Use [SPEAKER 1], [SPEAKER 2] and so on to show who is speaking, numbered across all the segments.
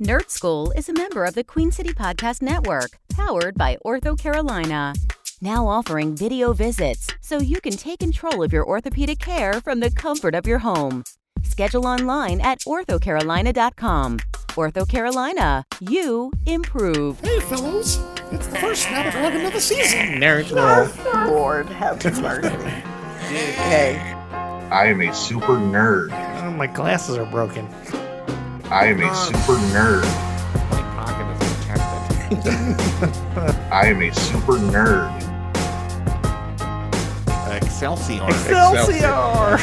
[SPEAKER 1] Nerd Skool is a member of the Queen City Podcast Network, powered by OrthoCarolina. Now offering video visits so you can take control of your orthopedic care from the comfort of your home. Schedule online at orthocarolina.com. OrthoCarolina, you improve.
[SPEAKER 2] Hey, fellows! It's the first Snapper Dragon of the season!
[SPEAKER 3] Nerds roll.
[SPEAKER 4] Lord have mercy. hey.
[SPEAKER 5] I am a super nerd.
[SPEAKER 3] Oh, my glasses are broken.
[SPEAKER 5] I am a super nerd.
[SPEAKER 3] My pocket is contested.
[SPEAKER 5] I am a super nerd.
[SPEAKER 3] Excelsior.
[SPEAKER 4] Excelsior!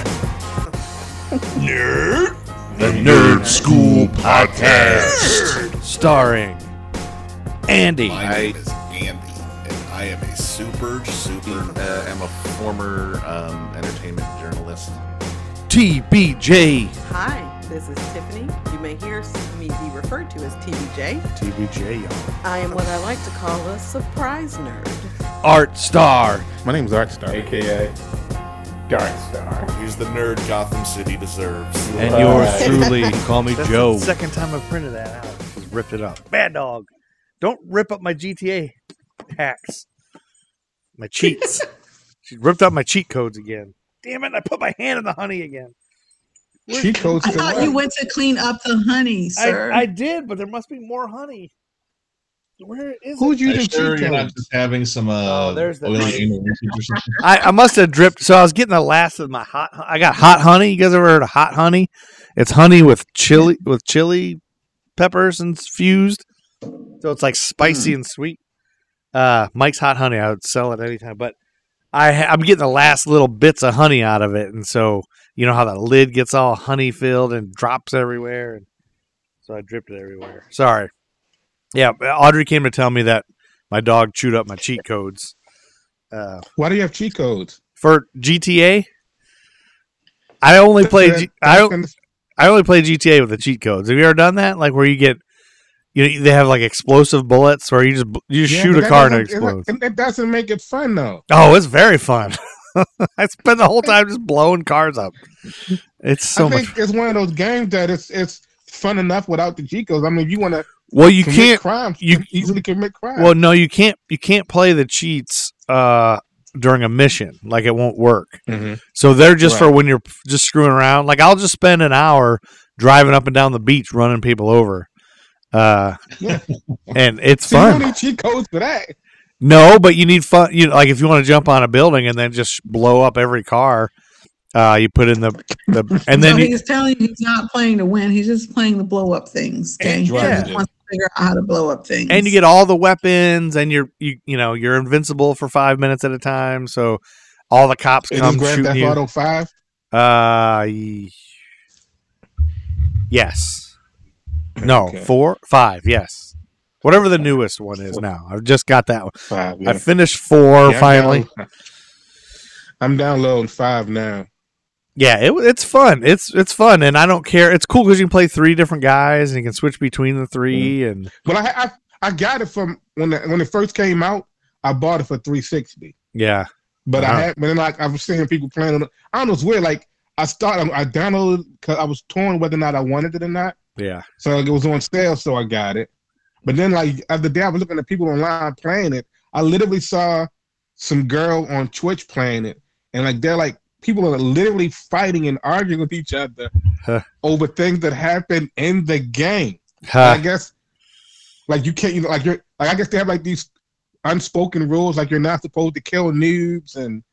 [SPEAKER 5] Nerd?
[SPEAKER 2] The Nerd Skool Podcast!
[SPEAKER 3] Starring Andy.
[SPEAKER 6] My name is Andy, and I am a super, super. Uh, I'm a former um, entertainment journalist.
[SPEAKER 3] TBJ.
[SPEAKER 4] Hi, this is Tiffany. You may hear me be referred to as TBJ.
[SPEAKER 3] TBJ, y'all.
[SPEAKER 4] I am what I like to call a surprise nerd.
[SPEAKER 3] Art Star.
[SPEAKER 7] My name's Artstar.
[SPEAKER 8] aka Dark Star.
[SPEAKER 6] He's the nerd Gotham City deserves.
[SPEAKER 3] And
[SPEAKER 8] Right.
[SPEAKER 3] yours truly, call me
[SPEAKER 9] That's
[SPEAKER 3] Joe.
[SPEAKER 9] the second time I've printed that out. Just ripped it up. Bad dog. Don't rip up my GTA hacks. My cheats. she ripped up my cheat codes again. Damn it, I put my hand in the honey again. Where's-
[SPEAKER 7] Cheat codes
[SPEAKER 10] I thought
[SPEAKER 7] what?
[SPEAKER 10] you went to clean up the honey, sir.
[SPEAKER 9] I, I did, but there must be more honey. Where is
[SPEAKER 7] Who'd
[SPEAKER 9] it?
[SPEAKER 7] you
[SPEAKER 8] Are you
[SPEAKER 7] the
[SPEAKER 8] sure
[SPEAKER 7] cheat
[SPEAKER 8] you're not just having some uh,
[SPEAKER 9] Oh, there's the
[SPEAKER 8] oily
[SPEAKER 9] honey.
[SPEAKER 8] anal leakage or something?
[SPEAKER 9] I, I must have dripped. So I was getting the last of my hot. I got hot honey. You guys ever heard of hot honey? It's honey with chili with chili peppers and fused. So it's like spicy and sweet. Uh, Mike's hot honey. I would sell it anytime, but I I'm getting the last little bits of honey out of it, and so you know how that lid gets all honey filled and drops everywhere, and so I dripped it everywhere. Sorry. Yeah, Audrey came to tell me that my dog chewed up my cheat codes. Uh,
[SPEAKER 7] Why do you have cheat codes?
[SPEAKER 9] for GTA. I only play. G- I
[SPEAKER 7] That's
[SPEAKER 9] don't-
[SPEAKER 7] gonna-
[SPEAKER 9] I only play GTA with the cheat codes. Have you ever done that? Like where you get, you know, they have like explosive bullets, where you just you just
[SPEAKER 7] Yeah,
[SPEAKER 9] shoot a car and it explodes.
[SPEAKER 7] It, it doesn't make it fun though.
[SPEAKER 9] Oh, it's very fun. I spend the whole time just blowing cars up. It's so
[SPEAKER 7] I
[SPEAKER 9] much.
[SPEAKER 7] think it's one of those games that it's it's fun enough without the cheat codes. I mean, if you want to
[SPEAKER 9] Well, you
[SPEAKER 7] commit
[SPEAKER 9] can't.
[SPEAKER 7] crimes,
[SPEAKER 9] you-
[SPEAKER 7] you can easily commit crimes.
[SPEAKER 9] Well, no, you can't. You can't play the cheats uh, during a mission. Like it won't work.
[SPEAKER 7] Mhm.
[SPEAKER 9] So they're just for when you're just screwing around. Like I'll just spend an hour driving up and down the beach running people over. Uh,
[SPEAKER 7] Yeah.
[SPEAKER 9] and it's
[SPEAKER 7] See, you don't
[SPEAKER 9] fun.
[SPEAKER 7] need cheat codes for that.
[SPEAKER 9] No, but you need fun. You know, like if you want to jump on a building and then just blow up every car, uh, you put in the the and
[SPEAKER 10] so
[SPEAKER 9] then you,
[SPEAKER 10] he's telling you he's not playing to win. He's just playing to blow up things. Okay,
[SPEAKER 9] And-
[SPEAKER 10] he
[SPEAKER 9] yeah.
[SPEAKER 10] just wants to figure out how to blow up things.
[SPEAKER 9] and you get all the weapons and you're you you know you're invincible for five minutes at a time. So all the cops
[SPEAKER 7] Is
[SPEAKER 9] come
[SPEAKER 7] this Grand
[SPEAKER 9] shooting
[SPEAKER 7] Theft
[SPEAKER 9] you.
[SPEAKER 7] Auto Five?
[SPEAKER 9] Uh, y- yes. No,
[SPEAKER 7] Okay.
[SPEAKER 9] four, five. Yes, whatever the newest one is now. I've just got that one.
[SPEAKER 7] Five.
[SPEAKER 9] I finished four
[SPEAKER 7] Yeah, I'm
[SPEAKER 9] finally.
[SPEAKER 7] down- I'm downloading five now.
[SPEAKER 9] Yeah, it, it's fun. It's it's fun, and I don't care. It's cool because you can play three different guys and you can switch between the three. And
[SPEAKER 7] But I I, I got it from when the, when it first came out. I bought it for 360.
[SPEAKER 9] yeah,
[SPEAKER 7] But
[SPEAKER 9] Uh-huh.
[SPEAKER 7] I had, but then like I was seeing people playing. it. I don't know. It's weird. Like I started, I downloaded because I was torn whether or not I wanted it or not.
[SPEAKER 9] yeah,
[SPEAKER 7] So it was on sale, so I got it. But then like the day I was looking at people online playing it, I literally saw some girl on Twitch playing it, and like they're like people are literally fighting and arguing with each other
[SPEAKER 9] Huh.
[SPEAKER 7] over things that happen in the game.
[SPEAKER 9] Huh.
[SPEAKER 7] I guess like you can't, you know, like you're like I guess they have like these unspoken rules, like you're not supposed to kill noobs and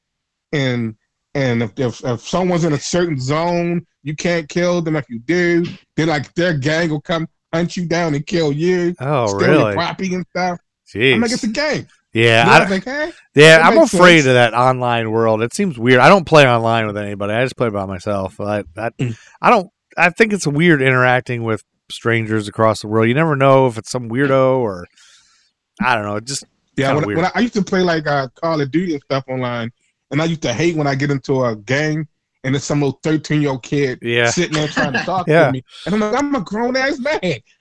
[SPEAKER 7] and and if, if if someone's in a certain zone, you can't kill them. If you do, then like their gang will come hunt you down and kill you.
[SPEAKER 9] Oh, really?
[SPEAKER 7] property and stuff. Jeez. I'm like, it's a game.
[SPEAKER 9] Yeah,
[SPEAKER 7] You know,
[SPEAKER 9] I,
[SPEAKER 7] like, hey,
[SPEAKER 9] yeah.
[SPEAKER 7] that
[SPEAKER 9] I'm afraid
[SPEAKER 7] sense.
[SPEAKER 9] of that online world. It seems weird. I don't play online with anybody. I just play by myself. I, I,
[SPEAKER 7] Mm.
[SPEAKER 9] I don't. I think it's weird interacting with strangers across the world. You never know if it's some weirdo or I don't know. Just
[SPEAKER 7] yeah. When, when I, I used to play like uh, Call of Duty and stuff online, and I used to hate when I get into a game and it's some little 13 year old kid
[SPEAKER 9] Yeah.
[SPEAKER 7] sitting there trying to talk
[SPEAKER 9] Yeah.
[SPEAKER 7] to me, and I'm like, I'm a grown ass man.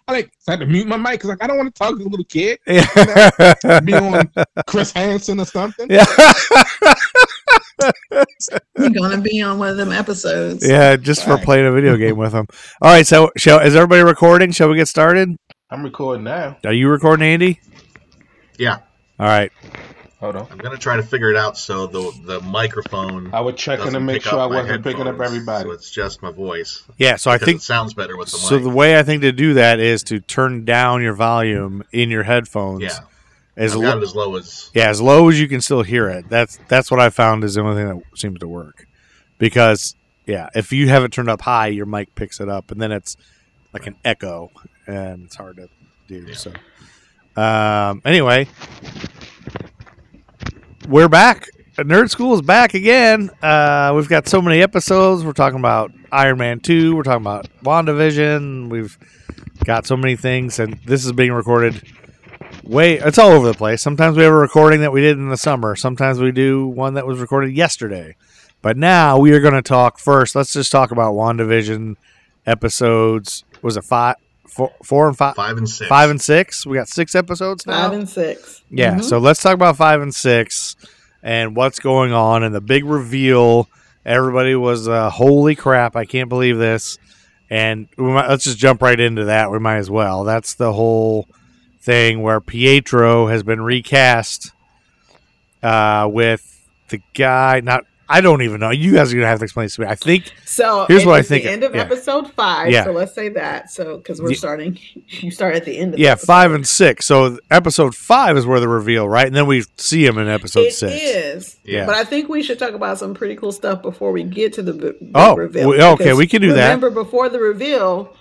[SPEAKER 7] I like I had to mute my mic because like I don't want to talk to a little kid.
[SPEAKER 9] yeah.
[SPEAKER 7] Be on Chris Hansen or something.
[SPEAKER 9] yeah.
[SPEAKER 10] You're gonna be on one of them episodes.
[SPEAKER 9] yeah, just for
[SPEAKER 7] Right.
[SPEAKER 9] playing a video game with them. All right, so shall is everybody recording? Shall we get started?
[SPEAKER 7] I'm recording now.
[SPEAKER 9] Are you recording, Andy?
[SPEAKER 5] Yeah,
[SPEAKER 9] All right.
[SPEAKER 7] Hold on.
[SPEAKER 5] I'm gonna try to figure it out so the the microphone.
[SPEAKER 7] I was checking to
[SPEAKER 5] doesn't
[SPEAKER 7] make sure I wasn't picking up everybody.
[SPEAKER 5] So it's just my voice.
[SPEAKER 9] Yeah. So I think
[SPEAKER 5] it sounds better with the mic.
[SPEAKER 9] so. The way I think to do that is to turn down your volume in your headphones.
[SPEAKER 5] yeah,
[SPEAKER 9] As
[SPEAKER 5] I've
[SPEAKER 9] lo-
[SPEAKER 5] got it as low as.
[SPEAKER 9] yeah, as low as you can still hear it. That's that's what I found is the only thing that seems to work. Because yeah, if you have it turned up high, your mic picks it up, and then it's like an echo, and it's hard to do.
[SPEAKER 5] Yeah.
[SPEAKER 9] So, um, anyway, we're back. Nerd Skool is back again. Uh, we've got so many episodes. We're talking about Iron Man two. We're talking about WandaVision. We've got so many things, and this is being recorded way it's all over the place. Sometimes we have a recording that we did in the summer. Sometimes we do one that was recorded yesterday. But now we are going to talk first. Let's just talk about WandaVision episodes. Was it five, four, four and five,
[SPEAKER 5] Five and six.
[SPEAKER 9] five and six? We got six episodes now.
[SPEAKER 4] Five and six.
[SPEAKER 9] Yeah,
[SPEAKER 4] Mhm.
[SPEAKER 9] so let's talk about five and six and what's going on and the big reveal. Everybody was, uh, holy crap, I can't believe this. And we might, let's just jump right into that. We might as well. That's the whole thing where Pietro has been recast uh, with the guy. Not, I don't even know. You guys are gonna have to explain this to me. I think
[SPEAKER 4] So
[SPEAKER 9] Here's what I think-
[SPEAKER 4] The end of
[SPEAKER 9] yeah.
[SPEAKER 4] episode five.
[SPEAKER 9] Yeah.
[SPEAKER 4] So let's say that. So because we're
[SPEAKER 9] Yeah.
[SPEAKER 4] starting, you start at the end of
[SPEAKER 9] yeah,
[SPEAKER 4] episode.
[SPEAKER 9] five and six. So episode five is where the reveal, right? And then we see him in episode
[SPEAKER 4] It
[SPEAKER 9] six.
[SPEAKER 4] is.
[SPEAKER 9] Yeah.
[SPEAKER 4] But I think we should talk about some pretty cool stuff before we get to the big
[SPEAKER 9] Oh,
[SPEAKER 4] reveal.
[SPEAKER 9] we- okay, we can do that.
[SPEAKER 4] Remember, before the reveal,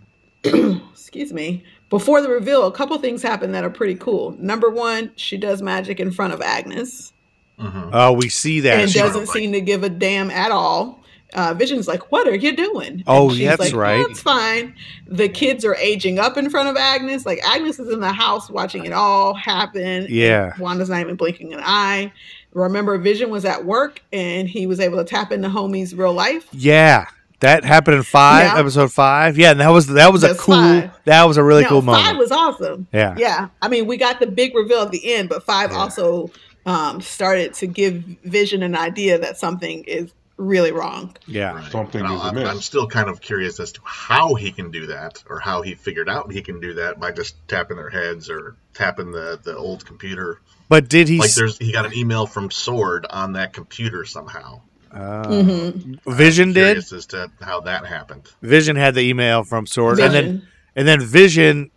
[SPEAKER 4] excuse me, before the reveal, a couple things happen that are pretty cool. Number one, she does magic in front of Agnes
[SPEAKER 5] Mhm.
[SPEAKER 9] Oh, we see that.
[SPEAKER 4] and
[SPEAKER 5] she-
[SPEAKER 4] doesn't
[SPEAKER 5] like-
[SPEAKER 4] seem to give a damn at all. Uh, Vision's like, "What are you doing?"
[SPEAKER 9] Oh,
[SPEAKER 4] she's
[SPEAKER 9] that's
[SPEAKER 4] like,
[SPEAKER 9] right.
[SPEAKER 4] That's fine. The kids are aging up in front of Agnes. Like Agnes is in the house watching it all happen.
[SPEAKER 9] Yeah.
[SPEAKER 4] and Wanda's not even blinking an eye. Remember, Vision was at work and he was able to tap into Homie's real life.
[SPEAKER 9] Yeah, that happened in five,
[SPEAKER 4] Yeah.
[SPEAKER 9] episode five. Yeah, and that was that was a cool.
[SPEAKER 4] five.
[SPEAKER 9] That was a really
[SPEAKER 4] No,
[SPEAKER 9] cool
[SPEAKER 4] Five
[SPEAKER 9] moment.
[SPEAKER 4] was awesome.
[SPEAKER 9] yeah.
[SPEAKER 4] Yeah, I mean, we got the big reveal at the end, but five
[SPEAKER 9] Yeah.
[SPEAKER 4] also um, started to give Vision an idea that something is really wrong.
[SPEAKER 9] yeah,
[SPEAKER 5] Right.
[SPEAKER 7] Something
[SPEAKER 5] And
[SPEAKER 7] is
[SPEAKER 5] I'm,
[SPEAKER 7] amiss.
[SPEAKER 5] I'm still kind of curious as to how he can do that, or how he figured out he can do that by just tapping their heads or tapping the, the old computer.
[SPEAKER 9] But did he?
[SPEAKER 5] Like there's he got an email from Sword on that computer somehow.
[SPEAKER 9] uh,
[SPEAKER 4] Mm-hmm.
[SPEAKER 9] Vision did.
[SPEAKER 5] Curious as to how that happened.
[SPEAKER 9] Vision had the email from Sword, and then and then Vision.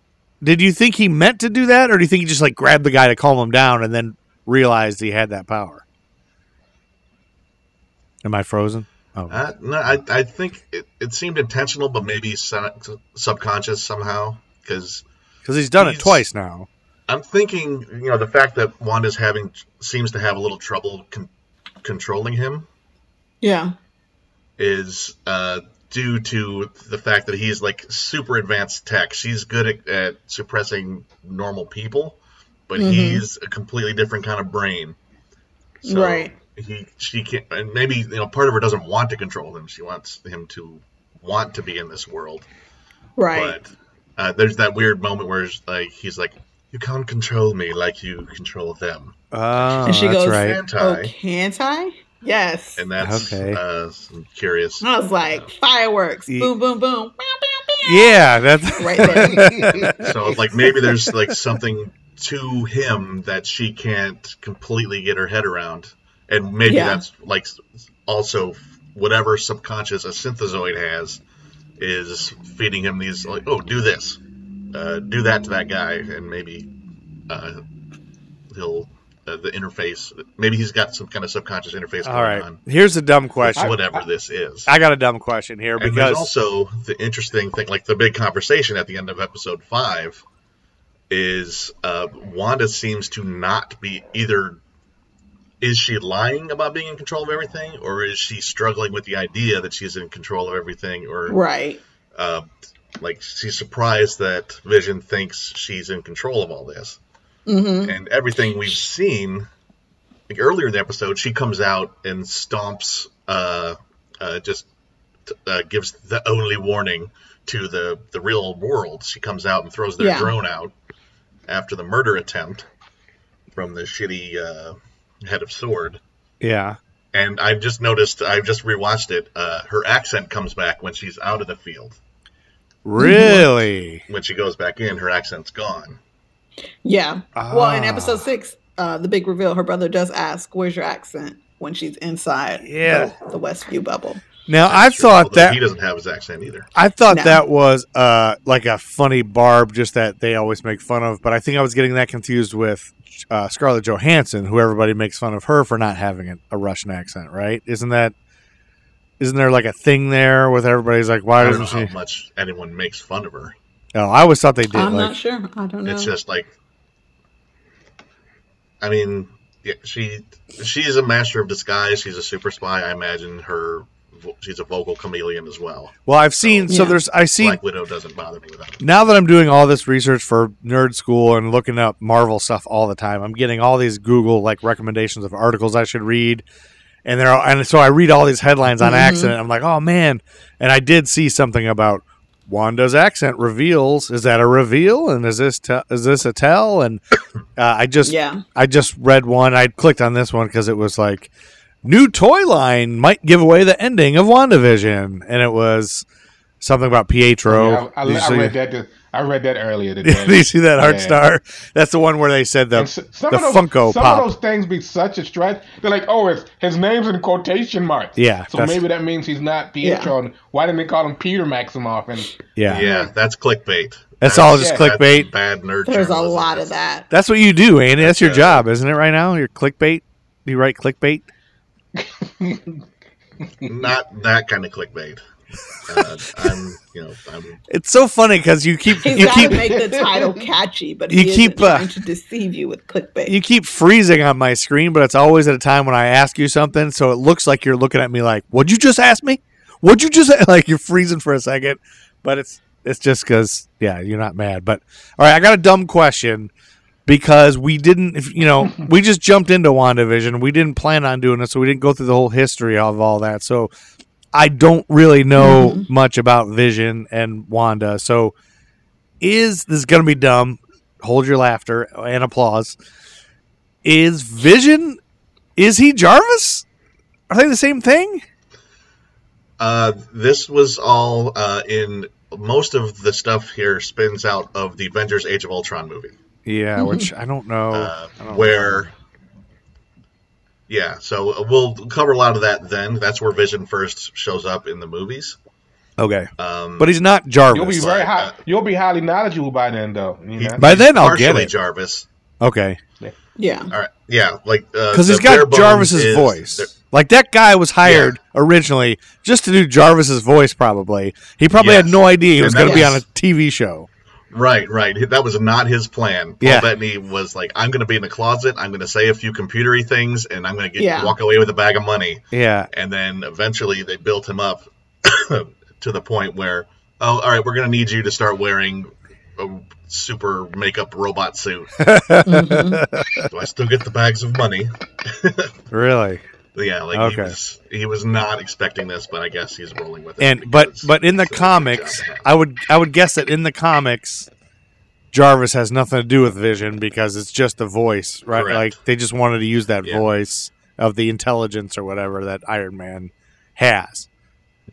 [SPEAKER 9] Did you think he meant to do that, or do you think he just like grabbed the guy to calm him down, and then realized he had that power? Am I frozen? Oh,
[SPEAKER 5] Uh, no, I, I think it, it seemed intentional, but maybe subconscious somehow. Because
[SPEAKER 9] because he's done it twice now.
[SPEAKER 5] I'm thinking, you know, the fact that Wanda's having seems to have a little trouble con- controlling him
[SPEAKER 4] Yeah.
[SPEAKER 5] is uh, due to the fact that he's like super advanced tech. She's good at, at suppressing normal people, but
[SPEAKER 4] Mhm.
[SPEAKER 5] he's a completely different kind of brain. So
[SPEAKER 4] Right.
[SPEAKER 5] He she can't, and maybe you know part of her doesn't want to control him. She wants him to want to be in this world.
[SPEAKER 4] Right.
[SPEAKER 5] But uh, there's that weird moment where it's like he's like, "You can't control me like you control them,"
[SPEAKER 9] Oh,
[SPEAKER 4] and she
[SPEAKER 9] that's
[SPEAKER 4] goes,
[SPEAKER 9] right.
[SPEAKER 5] Anti.
[SPEAKER 4] "Oh, can't I?" Yes.
[SPEAKER 5] and that's
[SPEAKER 9] Okay.
[SPEAKER 5] uh, some curious.
[SPEAKER 4] I was like, fireworks,
[SPEAKER 9] Ye-
[SPEAKER 4] boom, boom, boom,
[SPEAKER 9] Yeah, that's
[SPEAKER 4] right there.
[SPEAKER 5] So like maybe there's like something to him that she can't completely get her head around, and maybe
[SPEAKER 4] Yeah.
[SPEAKER 5] that's like also whatever subconscious a synthezoid has is feeding him these like oh do this, uh, do that to that guy, and maybe uh, he'll uh, the interface maybe he's got some kind of subconscious interface going
[SPEAKER 9] all right.
[SPEAKER 5] on.
[SPEAKER 9] Here's a dumb question.
[SPEAKER 5] Whatever this is.
[SPEAKER 9] I got a dumb question here
[SPEAKER 5] And
[SPEAKER 9] because
[SPEAKER 5] also the interesting thing, like the big conversation at the end of episode five, is uh, Wanda seems to not be either. Is she lying about being in control of everything, or is she struggling with the idea that she's in control of everything, or
[SPEAKER 4] right.
[SPEAKER 5] uh, like she's surprised that Vision thinks she's in control of all this?
[SPEAKER 4] hmm
[SPEAKER 5] and everything we've seen like earlier in the episode she comes out and stomps uh, uh just uh, gives the only warning to the the real world she comes out and throws their
[SPEAKER 4] Yeah.
[SPEAKER 5] drone out after the murder attempt from the shitty uh, head of sword
[SPEAKER 9] yeah,
[SPEAKER 5] and i've just noticed i've just rewatched it uh, her accent comes back when she's out of the field
[SPEAKER 9] Really?
[SPEAKER 5] When she goes back in, her accent's gone.
[SPEAKER 4] Yeah. Well, in
[SPEAKER 9] Ah.
[SPEAKER 4] episode six, uh, the big reveal, her brother does ask, "Where's your accent?" when she's inside
[SPEAKER 9] Yeah.
[SPEAKER 4] the, the Westview bubble.
[SPEAKER 9] Now I thought that
[SPEAKER 5] he doesn't have his accent either.
[SPEAKER 9] I thought
[SPEAKER 4] No.
[SPEAKER 9] that was uh, like a funny barb, just that they always make fun of. But I think I was getting that confused with uh, Scarlett Johansson, who everybody makes fun of her for not having a, a Russian accent, right? Isn't that? Isn't there like a thing there with everybody's like, why
[SPEAKER 5] I don't
[SPEAKER 9] doesn't
[SPEAKER 5] know
[SPEAKER 9] she?
[SPEAKER 5] how much anyone makes fun of her.
[SPEAKER 9] Oh, I always thought they did.
[SPEAKER 4] I'm
[SPEAKER 9] like,
[SPEAKER 4] not sure. I don't know.
[SPEAKER 5] It's just like, I mean, yeah, she she's a master of disguise. She's a super spy. I imagine her. Vo- She's a vocal chameleon as well.
[SPEAKER 9] well, I've seen. So
[SPEAKER 4] Yeah.
[SPEAKER 9] there's. I seen
[SPEAKER 5] Black Widow doesn't bother me without.
[SPEAKER 9] now that I'm doing all this research for Nerd Skool and looking up Marvel stuff all the time, I'm getting all these Google like recommendations of articles I should read, and there are, and so I read all these headlines on
[SPEAKER 4] Mhm.
[SPEAKER 9] accident. I'm like, oh man! And I did see something about Wanda's accent reveals. Is that a reveal? And is this te- is this a tell? And uh, I just
[SPEAKER 4] yeah.
[SPEAKER 9] I just read one. I clicked on this one because it was like new toy line might give away the ending of WandaVision, and it was something about Pietro.
[SPEAKER 7] Oh, yeah, I, I, I read that. th- I read that earlier today.
[SPEAKER 9] Did you see that Heart
[SPEAKER 7] Yeah.
[SPEAKER 9] star? That's the one where they said the
[SPEAKER 7] And s- some
[SPEAKER 9] the
[SPEAKER 7] of those,
[SPEAKER 9] Funko
[SPEAKER 7] some
[SPEAKER 9] Pop.
[SPEAKER 7] of those things be such a stretch. They're like, oh, it's, his name's in quotation marks.
[SPEAKER 9] Yeah,
[SPEAKER 7] So maybe that means he's not Pietro. And why didn't they call him Peter Maximoff? And
[SPEAKER 9] yeah.
[SPEAKER 5] Yeah, that's clickbait.
[SPEAKER 9] That's all just
[SPEAKER 7] yeah,
[SPEAKER 9] clickbait.
[SPEAKER 5] That's bad nerd.
[SPEAKER 4] There's a lot of that.
[SPEAKER 9] That's what you do, Andy. That's your job, isn't it? Right now, you're clickbait. You write clickbait.
[SPEAKER 5] Not that kind of clickbait. Uh, I'm, you know, I'm.
[SPEAKER 9] It's so funny because you keep
[SPEAKER 4] He's
[SPEAKER 9] you keep
[SPEAKER 4] make the title catchy, but
[SPEAKER 9] You
[SPEAKER 4] he
[SPEAKER 9] keep,
[SPEAKER 4] isn't
[SPEAKER 9] uh,
[SPEAKER 4] trying to deceive you with clickbait.
[SPEAKER 9] you keep freezing on my screen, but it's always at a time when I ask you something, so it looks like you're looking at me like, "What'd you just ask me? What'd you just like?" You're freezing for a second, but it's it's just because yeah, you're not mad. But all right, I got a dumb question because we didn't, you know, we just jumped into WandaVision. We didn't plan on doing it, so we didn't go through the whole history of all that. So I don't really know
[SPEAKER 4] Mhm.
[SPEAKER 9] much about Vision and Wanda. So is this going to be dumb? Hold your laughter and applause. Is Vision? Is he Jarvis? Are they the same thing?
[SPEAKER 5] Uh, this was all uh, in most of the stuff here spins out of the Avengers: Age of Ultron movie.
[SPEAKER 9] Yeah, which I don't know.
[SPEAKER 5] uh,
[SPEAKER 9] I don't
[SPEAKER 5] where yeah so we'll cover a lot of that then that's where vision first shows up in the movies
[SPEAKER 9] okay,
[SPEAKER 5] um,
[SPEAKER 9] but he's not Jarvis.
[SPEAKER 7] you'll be very
[SPEAKER 5] Like,
[SPEAKER 7] high.
[SPEAKER 5] uh,
[SPEAKER 7] You'll be highly knowledgeable by then, though. You
[SPEAKER 5] he-
[SPEAKER 9] By then I'll get
[SPEAKER 5] partially
[SPEAKER 9] it.
[SPEAKER 5] jarvis
[SPEAKER 9] okay,
[SPEAKER 4] yeah.
[SPEAKER 5] all right yeah like uh,
[SPEAKER 9] because he's
[SPEAKER 5] the bare
[SPEAKER 9] got Jarvis's
[SPEAKER 5] is-
[SPEAKER 9] voice. Like that guy was hired originally just to do Jarvis's voice. Probably he probably had no idea he was going to be on a TV show.
[SPEAKER 5] Right right that was not his plan paul
[SPEAKER 9] Yeah.
[SPEAKER 5] bettany was like i'm going to be in the closet i'm going to say a few computery things and i'm going to get
[SPEAKER 4] Yeah.
[SPEAKER 5] walk away with a bag of money
[SPEAKER 9] Yeah,
[SPEAKER 5] and then eventually they built him up to the point where oh all right we're going to need you to start wearing a super makeup robot suit
[SPEAKER 4] Mhm.
[SPEAKER 5] do i still get the bags of money
[SPEAKER 9] really.
[SPEAKER 5] Yeah like
[SPEAKER 9] Okay.
[SPEAKER 5] he was he was not expecting this but i guess he's rolling with it
[SPEAKER 9] And but but in the
[SPEAKER 5] it's a good job
[SPEAKER 9] comics. I would I would guess that in the comics, Jarvis has nothing to do with Vision because it's just the voice, right?
[SPEAKER 5] Correct.
[SPEAKER 9] Like they just wanted to use that
[SPEAKER 5] Yeah.
[SPEAKER 9] voice of the intelligence or whatever that Iron Man has.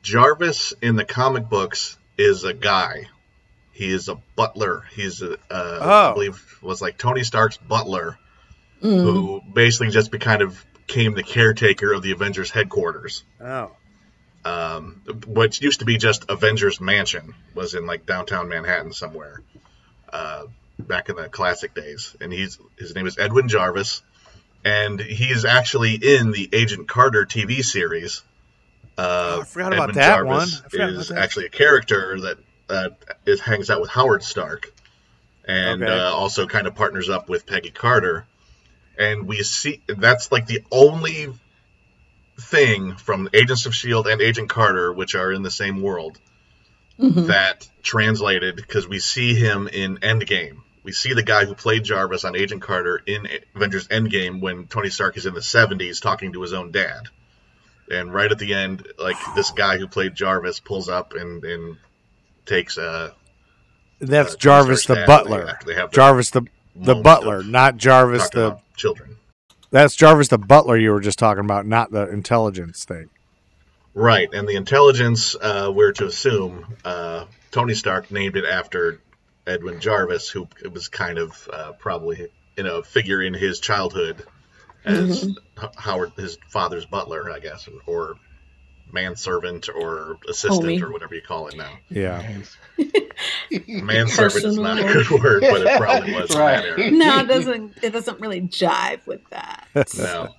[SPEAKER 5] jarvis in the comic books is a guy he is a butler he's a uh,
[SPEAKER 9] Oh.
[SPEAKER 5] i believe was like tony stark's butler
[SPEAKER 4] Mhm.
[SPEAKER 5] who basically just be, kind of became the caretaker of the avengers headquarters
[SPEAKER 9] Oh,
[SPEAKER 5] um, what used to be just Avengers Mansion was in like downtown Manhattan somewhere, uh, back in the classic days. And he's his name is Edwin Jarvis, and he's actually in the Agent Carter TV series. Uh,
[SPEAKER 9] Oh, I forgot about that
[SPEAKER 5] Jarvis
[SPEAKER 9] one.
[SPEAKER 5] Is
[SPEAKER 9] that.
[SPEAKER 5] actually a character that uh, is, hangs out with Howard Stark, and
[SPEAKER 9] Okay.
[SPEAKER 5] uh, also kind of partners up with Peggy Carter. And we see that's like the only thing from Agents of Shield and Agent Carter, which are in the same world,
[SPEAKER 4] Mhm.
[SPEAKER 5] that translated because we see him in Endgame. We see the guy who played Jarvis on Agent Carter in Avengers Endgame when Tony Stark is in the 70s talking to his own dad. And right at the end, like this guy who played Jarvis pulls up and, and takes uh,
[SPEAKER 9] that's
[SPEAKER 5] uh,
[SPEAKER 9] Jarvis the butler.
[SPEAKER 5] They, they have
[SPEAKER 9] Jarvis the the butler, not Jarvis the.
[SPEAKER 5] About children.
[SPEAKER 9] That's Jarvis the butler you were just talking about, not the intelligence thing.
[SPEAKER 5] Right, and the intelligence uh, we're to assume uh, Tony Stark named it after Edwin Jarvis, who was kind of uh, probably you know a figure in his childhood as H- Howard, his father's butler, I guess, or manservant or assistant
[SPEAKER 4] Homie.
[SPEAKER 5] or whatever you call it now.
[SPEAKER 9] Yeah.
[SPEAKER 5] Manservant is not a good word, but it probably was
[SPEAKER 7] Right.
[SPEAKER 4] No, it doesn't. It doesn't really jive with that.
[SPEAKER 5] No.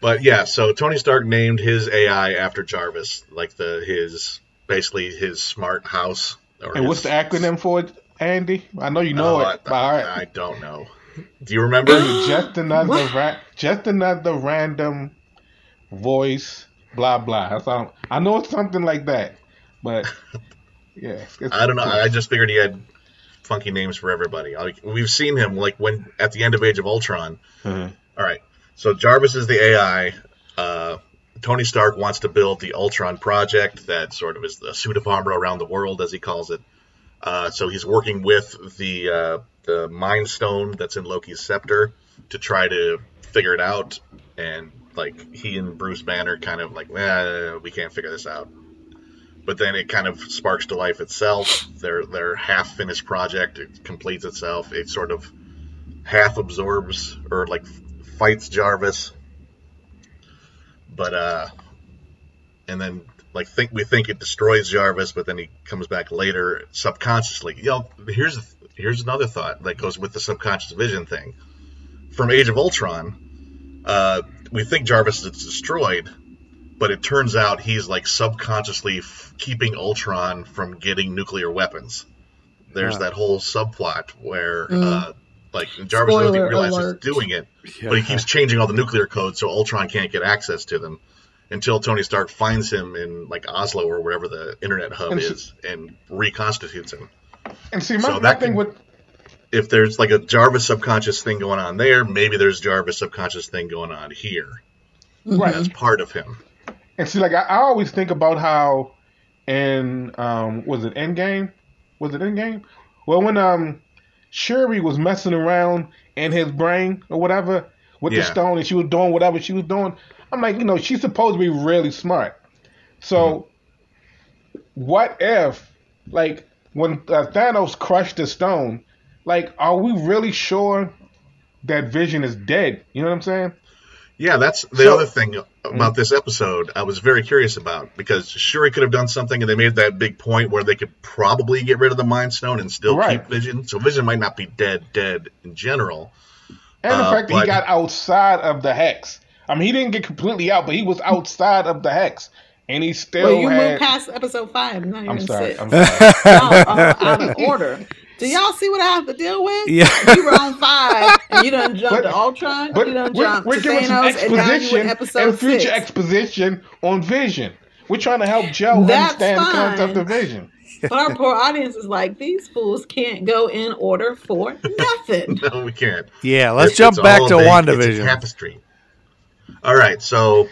[SPEAKER 5] But yeah, so Tony Stark named his AI after Jarvis, like the his basically his smart house. Or
[SPEAKER 7] And what's the acronym for it, Andy? I know you know
[SPEAKER 5] Oh,
[SPEAKER 7] it
[SPEAKER 5] I,
[SPEAKER 7] by heart.
[SPEAKER 5] I don't know. Do you remember?
[SPEAKER 7] just another ra- just another random voice, blah blah. That's all. I know it's something like that, but yeah, it's- it's-
[SPEAKER 5] I don't know. I just figured he had funky names for everybody. Like we've seen him like when at the end of Age of Ultron.
[SPEAKER 7] Mhm.
[SPEAKER 5] All right. So Jarvis is the AI. Uh, Tony Stark wants to build the Ultron project that sort of is the suit of armor around the world, as he calls it. Uh, so he's working with the uh, the Mind Stone that's in Loki's scepter to try to figure it out. And like he and Bruce Banner kind of like, eh, we can't figure this out. But then it kind of sparks to life itself. Their their half finished project it completes itself. It sort of half absorbs or like fights Jarvis. But uh and then like think we think it destroys Jarvis, but then he comes back later subconsciously. You know, here's here's another thought that goes with the subconscious vision thing. From Age of Ultron, uh, we think Jarvis is destroyed, but it turns out he's like subconsciously f- keeping Ultron from getting nuclear weapons. There's
[SPEAKER 9] Yeah.
[SPEAKER 5] that whole subplot where
[SPEAKER 4] Mm.
[SPEAKER 5] uh, like Jarvis doesn't
[SPEAKER 4] Spoiler
[SPEAKER 5] realize
[SPEAKER 4] alert.
[SPEAKER 5] he's doing it,
[SPEAKER 9] Yeah.
[SPEAKER 5] but he keeps changing all the nuclear codes so Ultron can't get access to them until Tony Stark finds him in like Oslo or wherever the internet hub
[SPEAKER 7] And s-
[SPEAKER 5] is and reconstitutes him.
[SPEAKER 7] and see, my,
[SPEAKER 5] so
[SPEAKER 7] my
[SPEAKER 5] that
[SPEAKER 7] thing
[SPEAKER 5] can-
[SPEAKER 7] with
[SPEAKER 5] If there's like a Jarvis subconscious thing going on there, maybe there's Jarvis subconscious thing going on here.
[SPEAKER 7] right,
[SPEAKER 5] That's part of him.
[SPEAKER 7] and see, like I, I always think about how in um was it Endgame? Was it Endgame? Well, when um Shuri was messing around in his brain or whatever with the stone, and she was doing whatever she was doing. I'm like, you know, she's supposed to be really smart. So, what if, like, when uh, Thanos crushed the stone, like, are we really sure that Vision is dead? You know what I'm saying?
[SPEAKER 5] Yeah, that's the
[SPEAKER 7] So-
[SPEAKER 5] other thing about this episode I was very curious about because Shuri could have done something and they made that big point where they could probably get rid of the Mind Stone and still
[SPEAKER 7] Right.
[SPEAKER 5] keep Vision. So Vision might not be dead, dead in general.
[SPEAKER 7] And the
[SPEAKER 5] Uh,
[SPEAKER 7] fact that
[SPEAKER 5] but-
[SPEAKER 7] he got outside of the hex. I mean, he didn't get completely out, but he was outside of the hex, and he still
[SPEAKER 4] Well, you
[SPEAKER 7] had.
[SPEAKER 4] moved past episode five. Not even
[SPEAKER 7] I'm sorry.
[SPEAKER 4] six.
[SPEAKER 7] I'm sorry.
[SPEAKER 4] Y'all are out of order. Do y'all see what I have to deal with?
[SPEAKER 9] Yeah.
[SPEAKER 4] You were on five, and you done jumped
[SPEAKER 7] But-
[SPEAKER 4] to Ultron.
[SPEAKER 7] But
[SPEAKER 4] you done
[SPEAKER 7] we're,
[SPEAKER 4] jumped
[SPEAKER 7] we're
[SPEAKER 4] to Thanos, and now you
[SPEAKER 7] exposition
[SPEAKER 4] in episode
[SPEAKER 7] and future
[SPEAKER 4] six.
[SPEAKER 7] exposition on Vision. We're trying to help Joe
[SPEAKER 4] That's
[SPEAKER 7] understand the concept of Vision.
[SPEAKER 4] but our poor audience is like, these fools can't go in order for nothing.
[SPEAKER 5] No, we can't.
[SPEAKER 9] Yeah, let's
[SPEAKER 5] It's-
[SPEAKER 9] jump
[SPEAKER 5] it's
[SPEAKER 9] back to
[SPEAKER 5] a big- It's a
[SPEAKER 9] WandaVision.
[SPEAKER 5] tapestry. All right, so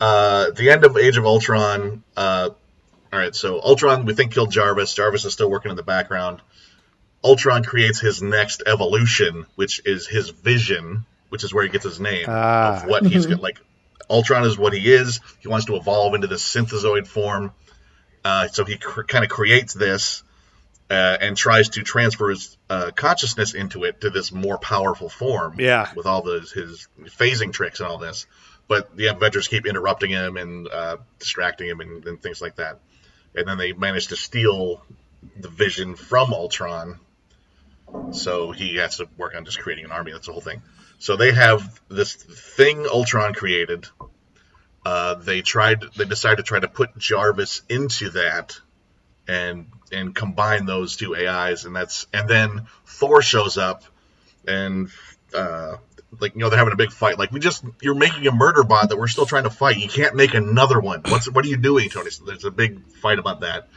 [SPEAKER 5] uh, the end of Age of Ultron. Uh, all right, so Ultron we think killed Jarvis. Jarvis is still working in the background. Ultron creates his next evolution, which is his vision, which is where he gets his name
[SPEAKER 9] Ah.
[SPEAKER 5] of what he's like. Ultron is what he is. He wants to evolve into this synthezoid form. Uh, so he cr- kind of creates this uh, and tries to transfer his uh, consciousness into it to this more powerful form.
[SPEAKER 9] Yeah.
[SPEAKER 5] With all those his phasing tricks and all this, but the Avengers keep interrupting him and uh, distracting him and, and things like that. And then they manage to steal the Vision from Ultron, so he has to work on just creating an army. That's the whole thing. So they have this thing Ultron created. Uh, they tried. They decided to try to put Jarvis into that, and and combine those two AIs, and that's and then Thor shows up, and uh, like you know they're having a big fight. Like we just you're making a murder bot that we're still trying to fight. You can't make another one. What's what are you doing, Tony? So there's a big fight about that.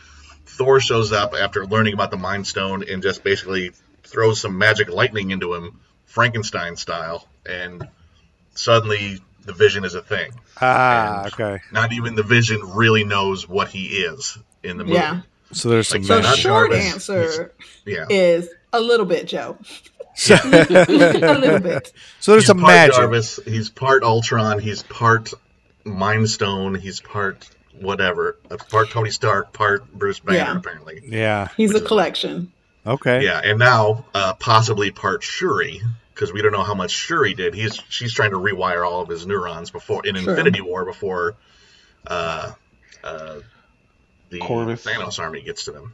[SPEAKER 5] Thor shows up after learning about the Mind Stone and just basically throws some magic lightning into him, Frankenstein style, and suddenly the Vision is a thing.
[SPEAKER 9] Ah,
[SPEAKER 5] And
[SPEAKER 9] okay.
[SPEAKER 5] Not even the Vision really knows what he is in the movie.
[SPEAKER 4] Yeah.
[SPEAKER 9] So there's some
[SPEAKER 5] Like,
[SPEAKER 4] So
[SPEAKER 5] not
[SPEAKER 4] short
[SPEAKER 5] Jarvis,
[SPEAKER 4] answer
[SPEAKER 5] Yeah.
[SPEAKER 4] is a little bit, Joe.
[SPEAKER 9] So,
[SPEAKER 4] a little bit.
[SPEAKER 9] so there's
[SPEAKER 5] he's
[SPEAKER 9] some
[SPEAKER 5] part
[SPEAKER 9] magic.
[SPEAKER 5] Jarvis. He's part Ultron. He's part Mind Stone. He's part whatever, uh, part Tony Stark, part Bruce Banner,
[SPEAKER 4] Yeah.
[SPEAKER 5] apparently.
[SPEAKER 9] Yeah.
[SPEAKER 4] He's a collection.
[SPEAKER 9] Okay.
[SPEAKER 5] Yeah, and now uh, possibly part Shuri because we don't know how much Shuri did. He's she's trying to rewire all of his neurons before in
[SPEAKER 4] True.
[SPEAKER 5] Infinity War before uh, uh, the
[SPEAKER 7] Corvus.
[SPEAKER 5] Thanos army gets to them.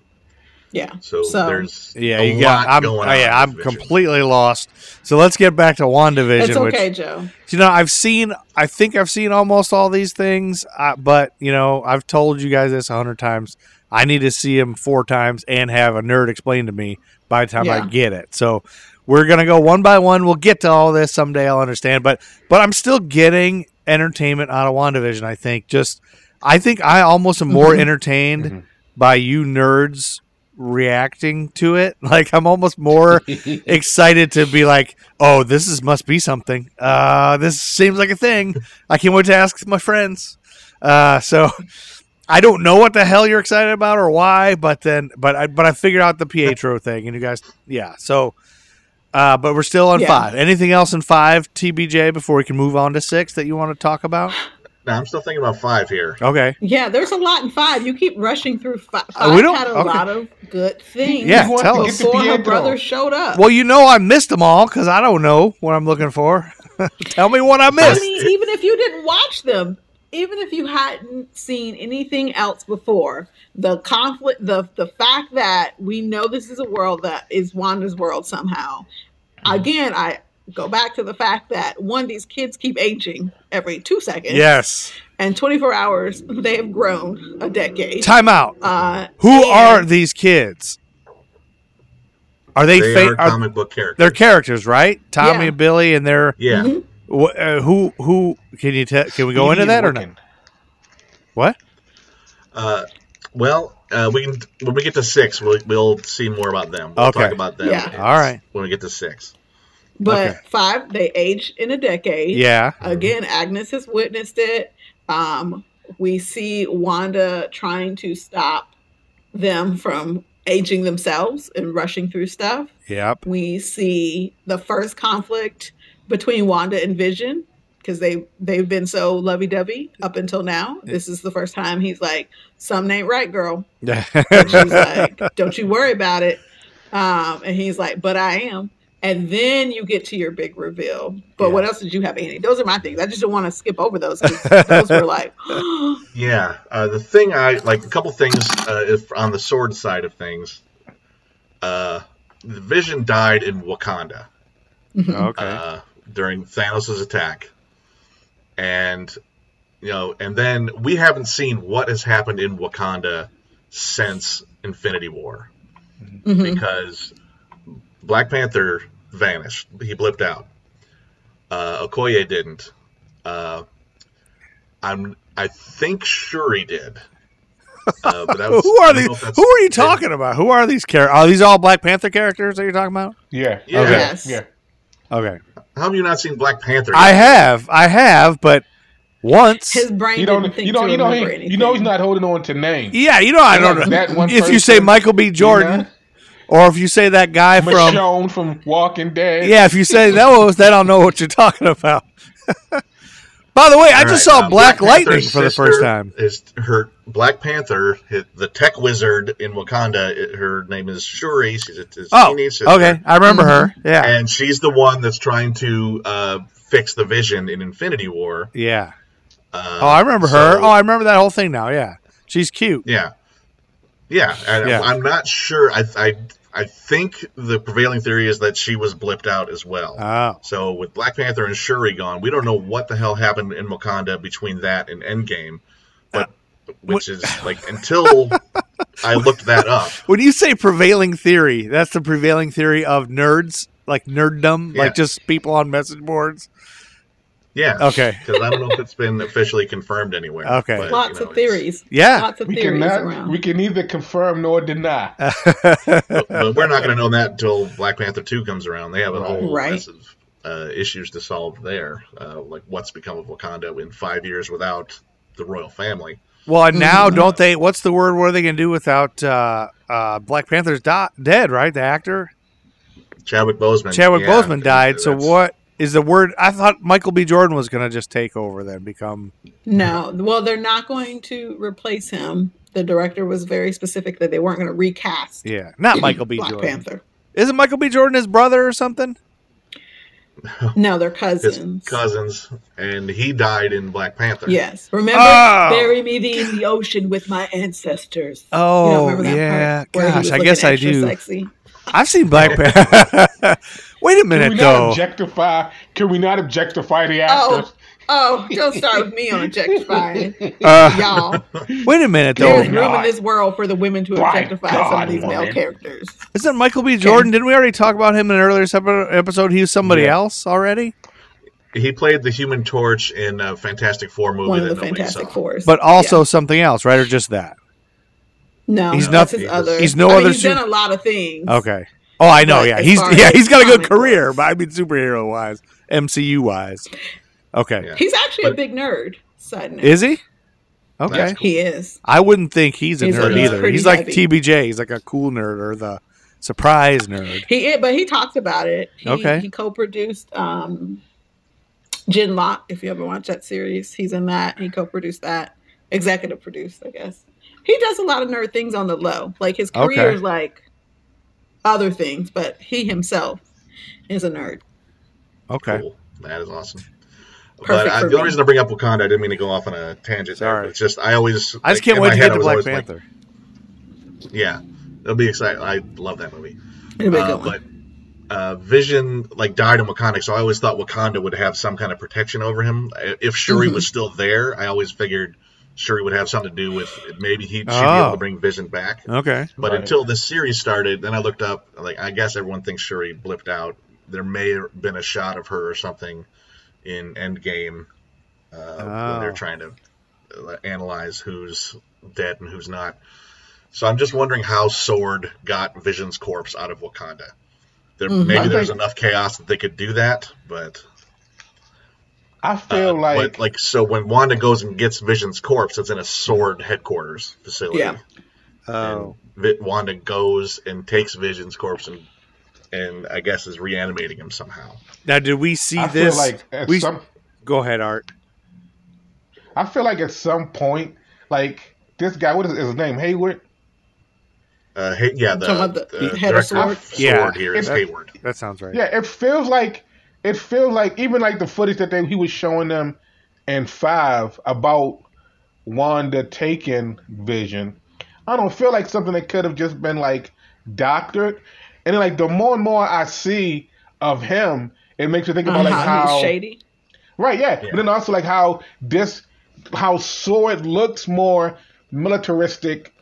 [SPEAKER 4] Yeah.
[SPEAKER 5] So,
[SPEAKER 4] So-
[SPEAKER 5] there's
[SPEAKER 9] Yeah,
[SPEAKER 5] a
[SPEAKER 9] you got. I'm.
[SPEAKER 5] going
[SPEAKER 9] oh,
[SPEAKER 5] on.
[SPEAKER 9] yeah, I'm completely lost. So let's get back to Wandavision.
[SPEAKER 4] It's okay,
[SPEAKER 9] which,
[SPEAKER 4] Joe.
[SPEAKER 9] you know, I've seen. I think I've seen almost all these things, uh, but you know, I've told you guys this a hundred times. I need to see them four times and have a nerd explain to me by the time I get it. So we're gonna go one by one. We'll get to all this someday. I'll understand, but but I'm still getting entertainment out of Wandavision. I think just. I think I almost am more
[SPEAKER 4] Mhm.
[SPEAKER 9] entertained
[SPEAKER 7] Mhm.
[SPEAKER 9] by you nerds reacting to it. Like I'm almost more excited to be like, oh, this is must be something. Uh, this seems like a thing. I can't wait to ask my friends. Uh, so I don't know what the hell you're excited about or why, but then, but I, but I figured out the Pietro thing, and you guys, yeah. So, uh, but we're still on
[SPEAKER 4] Yeah.
[SPEAKER 9] five. Anything else in five, TBJ, before we can move on to six that you want to talk about?
[SPEAKER 5] Now I'm still thinking about five here.
[SPEAKER 9] Okay.
[SPEAKER 4] Yeah, there's a lot in five. You keep rushing through five.
[SPEAKER 9] Uh,
[SPEAKER 4] Five
[SPEAKER 9] we don't-
[SPEAKER 4] had a
[SPEAKER 9] okay.
[SPEAKER 4] lot of good things.
[SPEAKER 9] Yeah, tell us.
[SPEAKER 7] get to
[SPEAKER 4] Before her brother showed up.
[SPEAKER 9] Well, you know I missed them all because I don't know what I'm looking for. Tell me what I
[SPEAKER 4] I
[SPEAKER 9] missed.
[SPEAKER 4] mean, even if you didn't watch them, even if you hadn't seen anything else before, the conflict, the the fact that we know this is a world that is Wanda's world somehow. Again, I go back to the fact that one, these kids keep aging every two seconds.
[SPEAKER 9] yes.
[SPEAKER 4] And 24 hours, they have grown a decade.
[SPEAKER 9] Time out.
[SPEAKER 4] Uh,
[SPEAKER 9] Who
[SPEAKER 4] and-
[SPEAKER 9] are these kids? Are they,
[SPEAKER 5] They
[SPEAKER 9] fa-
[SPEAKER 5] are
[SPEAKER 9] are
[SPEAKER 5] comic book characters.
[SPEAKER 9] they're characters, right? Tommy
[SPEAKER 4] Yeah.
[SPEAKER 9] and Billy, and they're
[SPEAKER 5] yeah.
[SPEAKER 4] Mhm.
[SPEAKER 9] Wh- uh, who who can you tell? Can we go into that or not? What?
[SPEAKER 5] Uh, well, uh, we can when we get to six, we'll we'll see more about them. We'll
[SPEAKER 9] Okay.
[SPEAKER 5] talk about them.
[SPEAKER 4] Yeah.
[SPEAKER 9] All right.
[SPEAKER 5] When we get to six.
[SPEAKER 4] But
[SPEAKER 9] Okay.
[SPEAKER 4] five, they aged in a decade.
[SPEAKER 9] Yeah.
[SPEAKER 4] Again, Agnes has witnessed it. Um, we see Wanda trying to stop them from aging themselves and rushing through stuff.
[SPEAKER 9] Yep.
[SPEAKER 4] We see the first conflict between Wanda and Vision because they they've been so lovey dovey up until now. This is the first time he's like, "Something ain't right, girl." And she's like, "Don't you worry about it." Um, and he's like, "But I am." And then you get to your big reveal. But what else did you have, Andy? Those are my things. I just don't want to skip over those. 'cause Those were like,
[SPEAKER 5] Yeah. Uh, the thing I like a couple things uh, if on the sword side of things. Uh, the Vision died in Wakanda.
[SPEAKER 9] okay.
[SPEAKER 5] uh, during Thanos' attack. And you know, and then we haven't seen what has happened in Wakanda since Infinity War
[SPEAKER 4] mhm.
[SPEAKER 5] because Black Panther vanished. He blipped out. Uh, Okoye didn't. Uh, I'm. I think Shuri did. Uh, but was-
[SPEAKER 9] who are these?
[SPEAKER 5] know if that's-
[SPEAKER 9] Who are you talking about? Who are these characters? Are these all Black Panther characters that you're talking about?
[SPEAKER 7] Yeah.
[SPEAKER 5] Yeah.
[SPEAKER 7] Okay.
[SPEAKER 4] Yes.
[SPEAKER 7] Yeah.
[SPEAKER 9] Okay.
[SPEAKER 5] How have you not seen Black Panther?
[SPEAKER 9] I have, I have, but once.
[SPEAKER 4] his brain
[SPEAKER 7] You
[SPEAKER 4] didn't
[SPEAKER 7] don't.
[SPEAKER 4] think
[SPEAKER 7] You know.
[SPEAKER 4] to
[SPEAKER 7] You know.
[SPEAKER 4] remember
[SPEAKER 7] He,
[SPEAKER 4] anything.
[SPEAKER 7] you know. He's not holding on to names.
[SPEAKER 9] yeah, you know, I don't know.
[SPEAKER 7] That one
[SPEAKER 9] if you say Michael B. Jordan,
[SPEAKER 7] You know?
[SPEAKER 9] or if you say that guy from,
[SPEAKER 7] Michonne from Walking Dead.
[SPEAKER 9] yeah, if you say those, then I'll know what you're talking about. By the way, I
[SPEAKER 5] All
[SPEAKER 9] just
[SPEAKER 5] right,
[SPEAKER 9] saw
[SPEAKER 5] uh,
[SPEAKER 9] Black, Lightning
[SPEAKER 5] Panther's
[SPEAKER 9] for the first time.
[SPEAKER 5] Is her Black Panther, the tech wizard in Wakanda? it- Her name is Shuri. She's a, a
[SPEAKER 9] Oh,
[SPEAKER 5] sister,
[SPEAKER 9] okay, I remember her.
[SPEAKER 4] Mm-hmm.
[SPEAKER 9] Yeah,
[SPEAKER 5] and she's the one that's trying to uh, fix the Vision in Infinity War.
[SPEAKER 9] yeah.
[SPEAKER 5] Uh,
[SPEAKER 9] Oh, I remember her. Oh, I remember that whole thing now. Yeah, she's cute.
[SPEAKER 5] yeah, yeah.
[SPEAKER 9] Yeah.
[SPEAKER 5] I'm not sure. I, I I think the prevailing theory is that she was blipped out as well.
[SPEAKER 9] Oh,
[SPEAKER 5] So with Black Panther and Shuri gone, we don't know what the hell happened in Wakanda between that and Endgame, but ah. which is like until I looked that up.
[SPEAKER 9] when you say prevailing theory, that's the prevailing theory of nerds, like nerddom,
[SPEAKER 5] Yeah.
[SPEAKER 9] like just people on message boards.
[SPEAKER 5] Yeah.
[SPEAKER 9] Okay.
[SPEAKER 5] Because I don't know if it's been officially confirmed anywhere.
[SPEAKER 9] Okay.
[SPEAKER 5] but,
[SPEAKER 4] Lots
[SPEAKER 5] you know,
[SPEAKER 4] of theories.
[SPEAKER 9] Yeah.
[SPEAKER 4] Lots of
[SPEAKER 7] We
[SPEAKER 4] theories
[SPEAKER 7] cannot.
[SPEAKER 4] around.
[SPEAKER 7] We can neither confirm nor deny.
[SPEAKER 5] But, but we're not going to know that until Black Panther two comes around. They have a whole
[SPEAKER 4] Right.
[SPEAKER 5] mess of uh, issues to solve there, uh, like what's become of Wakanda in five years without the royal family.
[SPEAKER 9] Well, and now
[SPEAKER 4] Mhm.
[SPEAKER 9] don't they? What's the word? What are they gonna do without uh, uh, Black Panther's do- dead? Right, the actor
[SPEAKER 5] Chadwick Boseman.
[SPEAKER 9] Chadwick
[SPEAKER 5] yeah,
[SPEAKER 9] Boseman died. So what Is the word? I thought Michael B. Jordan was going to just take over, then become.
[SPEAKER 4] No, well, they're not going to replace him. The director was very specific that they weren't going to recast
[SPEAKER 9] Yeah, not Michael B.
[SPEAKER 4] Black
[SPEAKER 9] Jordan.
[SPEAKER 4] Panther.
[SPEAKER 9] Isn't Michael B. Jordan his brother or something?
[SPEAKER 4] No, they're
[SPEAKER 5] His
[SPEAKER 4] cousins.
[SPEAKER 5] cousins, and he died in Black Panther.
[SPEAKER 4] Yes. Remember,
[SPEAKER 9] Oh.
[SPEAKER 4] bury me thee in the ocean with my ancestors.
[SPEAKER 9] Oh,
[SPEAKER 4] You don't oh, remember that
[SPEAKER 9] yeah.
[SPEAKER 4] part
[SPEAKER 9] Gosh, I guess I do.
[SPEAKER 4] Sexy?
[SPEAKER 9] I've seen Black Panther. Wait a
[SPEAKER 7] Can
[SPEAKER 9] minute,
[SPEAKER 7] we not
[SPEAKER 9] though.
[SPEAKER 7] objectify? Can we not objectify the
[SPEAKER 4] Oh,
[SPEAKER 7] actors?
[SPEAKER 4] oh! Don't start with me on objectifying
[SPEAKER 9] Uh,
[SPEAKER 4] y'all.
[SPEAKER 9] wait a minute, though.
[SPEAKER 4] There's
[SPEAKER 9] though.
[SPEAKER 4] room in this world for the women to
[SPEAKER 7] My
[SPEAKER 4] objectify some of these male characters.
[SPEAKER 9] Isn't Michael B. Jordan? Didn't we already talk about him in an earlier episode? He was somebody
[SPEAKER 7] Yeah.
[SPEAKER 9] else already,
[SPEAKER 5] He played the Human Torch in a Fantastic Four movie
[SPEAKER 4] One of the Fantastic
[SPEAKER 5] saw.
[SPEAKER 4] Fours.
[SPEAKER 9] but also
[SPEAKER 4] Yeah.
[SPEAKER 9] something else, right? Or just that?
[SPEAKER 4] no,
[SPEAKER 9] he's
[SPEAKER 4] that's
[SPEAKER 9] nothing-
[SPEAKER 4] his other.
[SPEAKER 9] he's no
[SPEAKER 4] I mean,
[SPEAKER 9] other
[SPEAKER 4] He's
[SPEAKER 9] su-
[SPEAKER 4] done a lot of things.
[SPEAKER 9] Okay. Oh, I know.
[SPEAKER 4] But
[SPEAKER 9] Yeah, he's yeah he's got a good career,
[SPEAKER 4] books-
[SPEAKER 9] but I mean superhero wise, MCU wise. Okay,
[SPEAKER 5] Yeah.
[SPEAKER 4] He's actually a big nerd. Side note.
[SPEAKER 9] is he? Okay,
[SPEAKER 5] That's
[SPEAKER 4] He is.
[SPEAKER 9] I wouldn't think he's a
[SPEAKER 4] He's
[SPEAKER 9] nerd
[SPEAKER 5] a-
[SPEAKER 9] either.
[SPEAKER 4] pretty
[SPEAKER 9] He's like
[SPEAKER 4] heavy.
[SPEAKER 9] TBJ. He's like a cool nerd or the surprise nerd.
[SPEAKER 4] He is, but he talks about it. He,
[SPEAKER 9] Okay.
[SPEAKER 4] He co-produced um, gen:LOCK. If you ever watch that series, he's in that. He co-produced that. Executive produced, I guess. He does a lot of nerd things on the low. Like his career
[SPEAKER 9] Okay.
[SPEAKER 4] is like other things, but he himself is a nerd.
[SPEAKER 9] Okay,
[SPEAKER 5] Cool. That is awesome. but
[SPEAKER 4] Perfect
[SPEAKER 5] I,
[SPEAKER 4] for
[SPEAKER 5] the only
[SPEAKER 4] me.
[SPEAKER 5] reason to bring up Wakanda, I didn't mean to go off on a tangent.
[SPEAKER 9] Sorry.
[SPEAKER 5] It's just I always.
[SPEAKER 9] I just
[SPEAKER 5] like,
[SPEAKER 9] can't wait to
[SPEAKER 5] head,
[SPEAKER 9] get to Black
[SPEAKER 5] always like,
[SPEAKER 9] Panther.
[SPEAKER 5] yeah, it'll be exciting. I love that movie.
[SPEAKER 4] It'll be a
[SPEAKER 5] Uh,
[SPEAKER 4] one.
[SPEAKER 5] but uh, Vision like died in Wakanda, so I always thought Wakanda would have some kind of protection over him. If Shuri
[SPEAKER 4] Mhm.
[SPEAKER 5] was still there, I always figured Shuri would have something to do with maybe he, she'd be
[SPEAKER 9] Oh.
[SPEAKER 5] able to bring Vision back.
[SPEAKER 9] okay,
[SPEAKER 5] But
[SPEAKER 7] Right.
[SPEAKER 5] until this series started, then I looked up. Like I guess everyone thinks Shuri blipped out. There may have been a shot of her or something in Endgame uh, when they're
[SPEAKER 9] Oh.
[SPEAKER 5] trying to uh, analyze who's dead and who's not. So I'm just wondering how Sword got Vision's corpse out of Wakanda. There,
[SPEAKER 4] Mhm.
[SPEAKER 5] Maybe there's
[SPEAKER 7] think-
[SPEAKER 5] enough chaos that they could do that, but
[SPEAKER 7] I
[SPEAKER 5] uh,
[SPEAKER 7] feel like,
[SPEAKER 5] but, like so when Wanda goes and gets Vision's corpse, it's in a Sword headquarters facility.
[SPEAKER 4] Yeah.
[SPEAKER 9] oh,
[SPEAKER 5] and Wanda goes and takes Vision's corpse and and I guess is reanimating him somehow.
[SPEAKER 9] now did we see
[SPEAKER 7] I
[SPEAKER 9] this?
[SPEAKER 7] feel like at
[SPEAKER 9] we
[SPEAKER 7] some,
[SPEAKER 9] go ahead, Art.
[SPEAKER 7] I feel like at some point, like this guy, what is his name? Hayward.
[SPEAKER 5] Uh, hey, yeah, the,
[SPEAKER 4] Talking about the
[SPEAKER 5] the
[SPEAKER 4] head of
[SPEAKER 5] director of
[SPEAKER 4] Sword?
[SPEAKER 9] Yeah.
[SPEAKER 5] Here is
[SPEAKER 7] It's-
[SPEAKER 5] Hayward.
[SPEAKER 9] That sounds right.
[SPEAKER 7] Yeah, it feels like it feels like even like the footage that they, he was showing them in five about Wanda taking Vision. I don't feel like something that could have just been like doctored. And then like the more and more I see of him, it makes me think about like
[SPEAKER 4] Uh-huh,
[SPEAKER 7] how
[SPEAKER 4] he's shady.
[SPEAKER 7] Right, yeah.
[SPEAKER 5] Yeah.
[SPEAKER 7] But then also like how this how sword looks more militaristic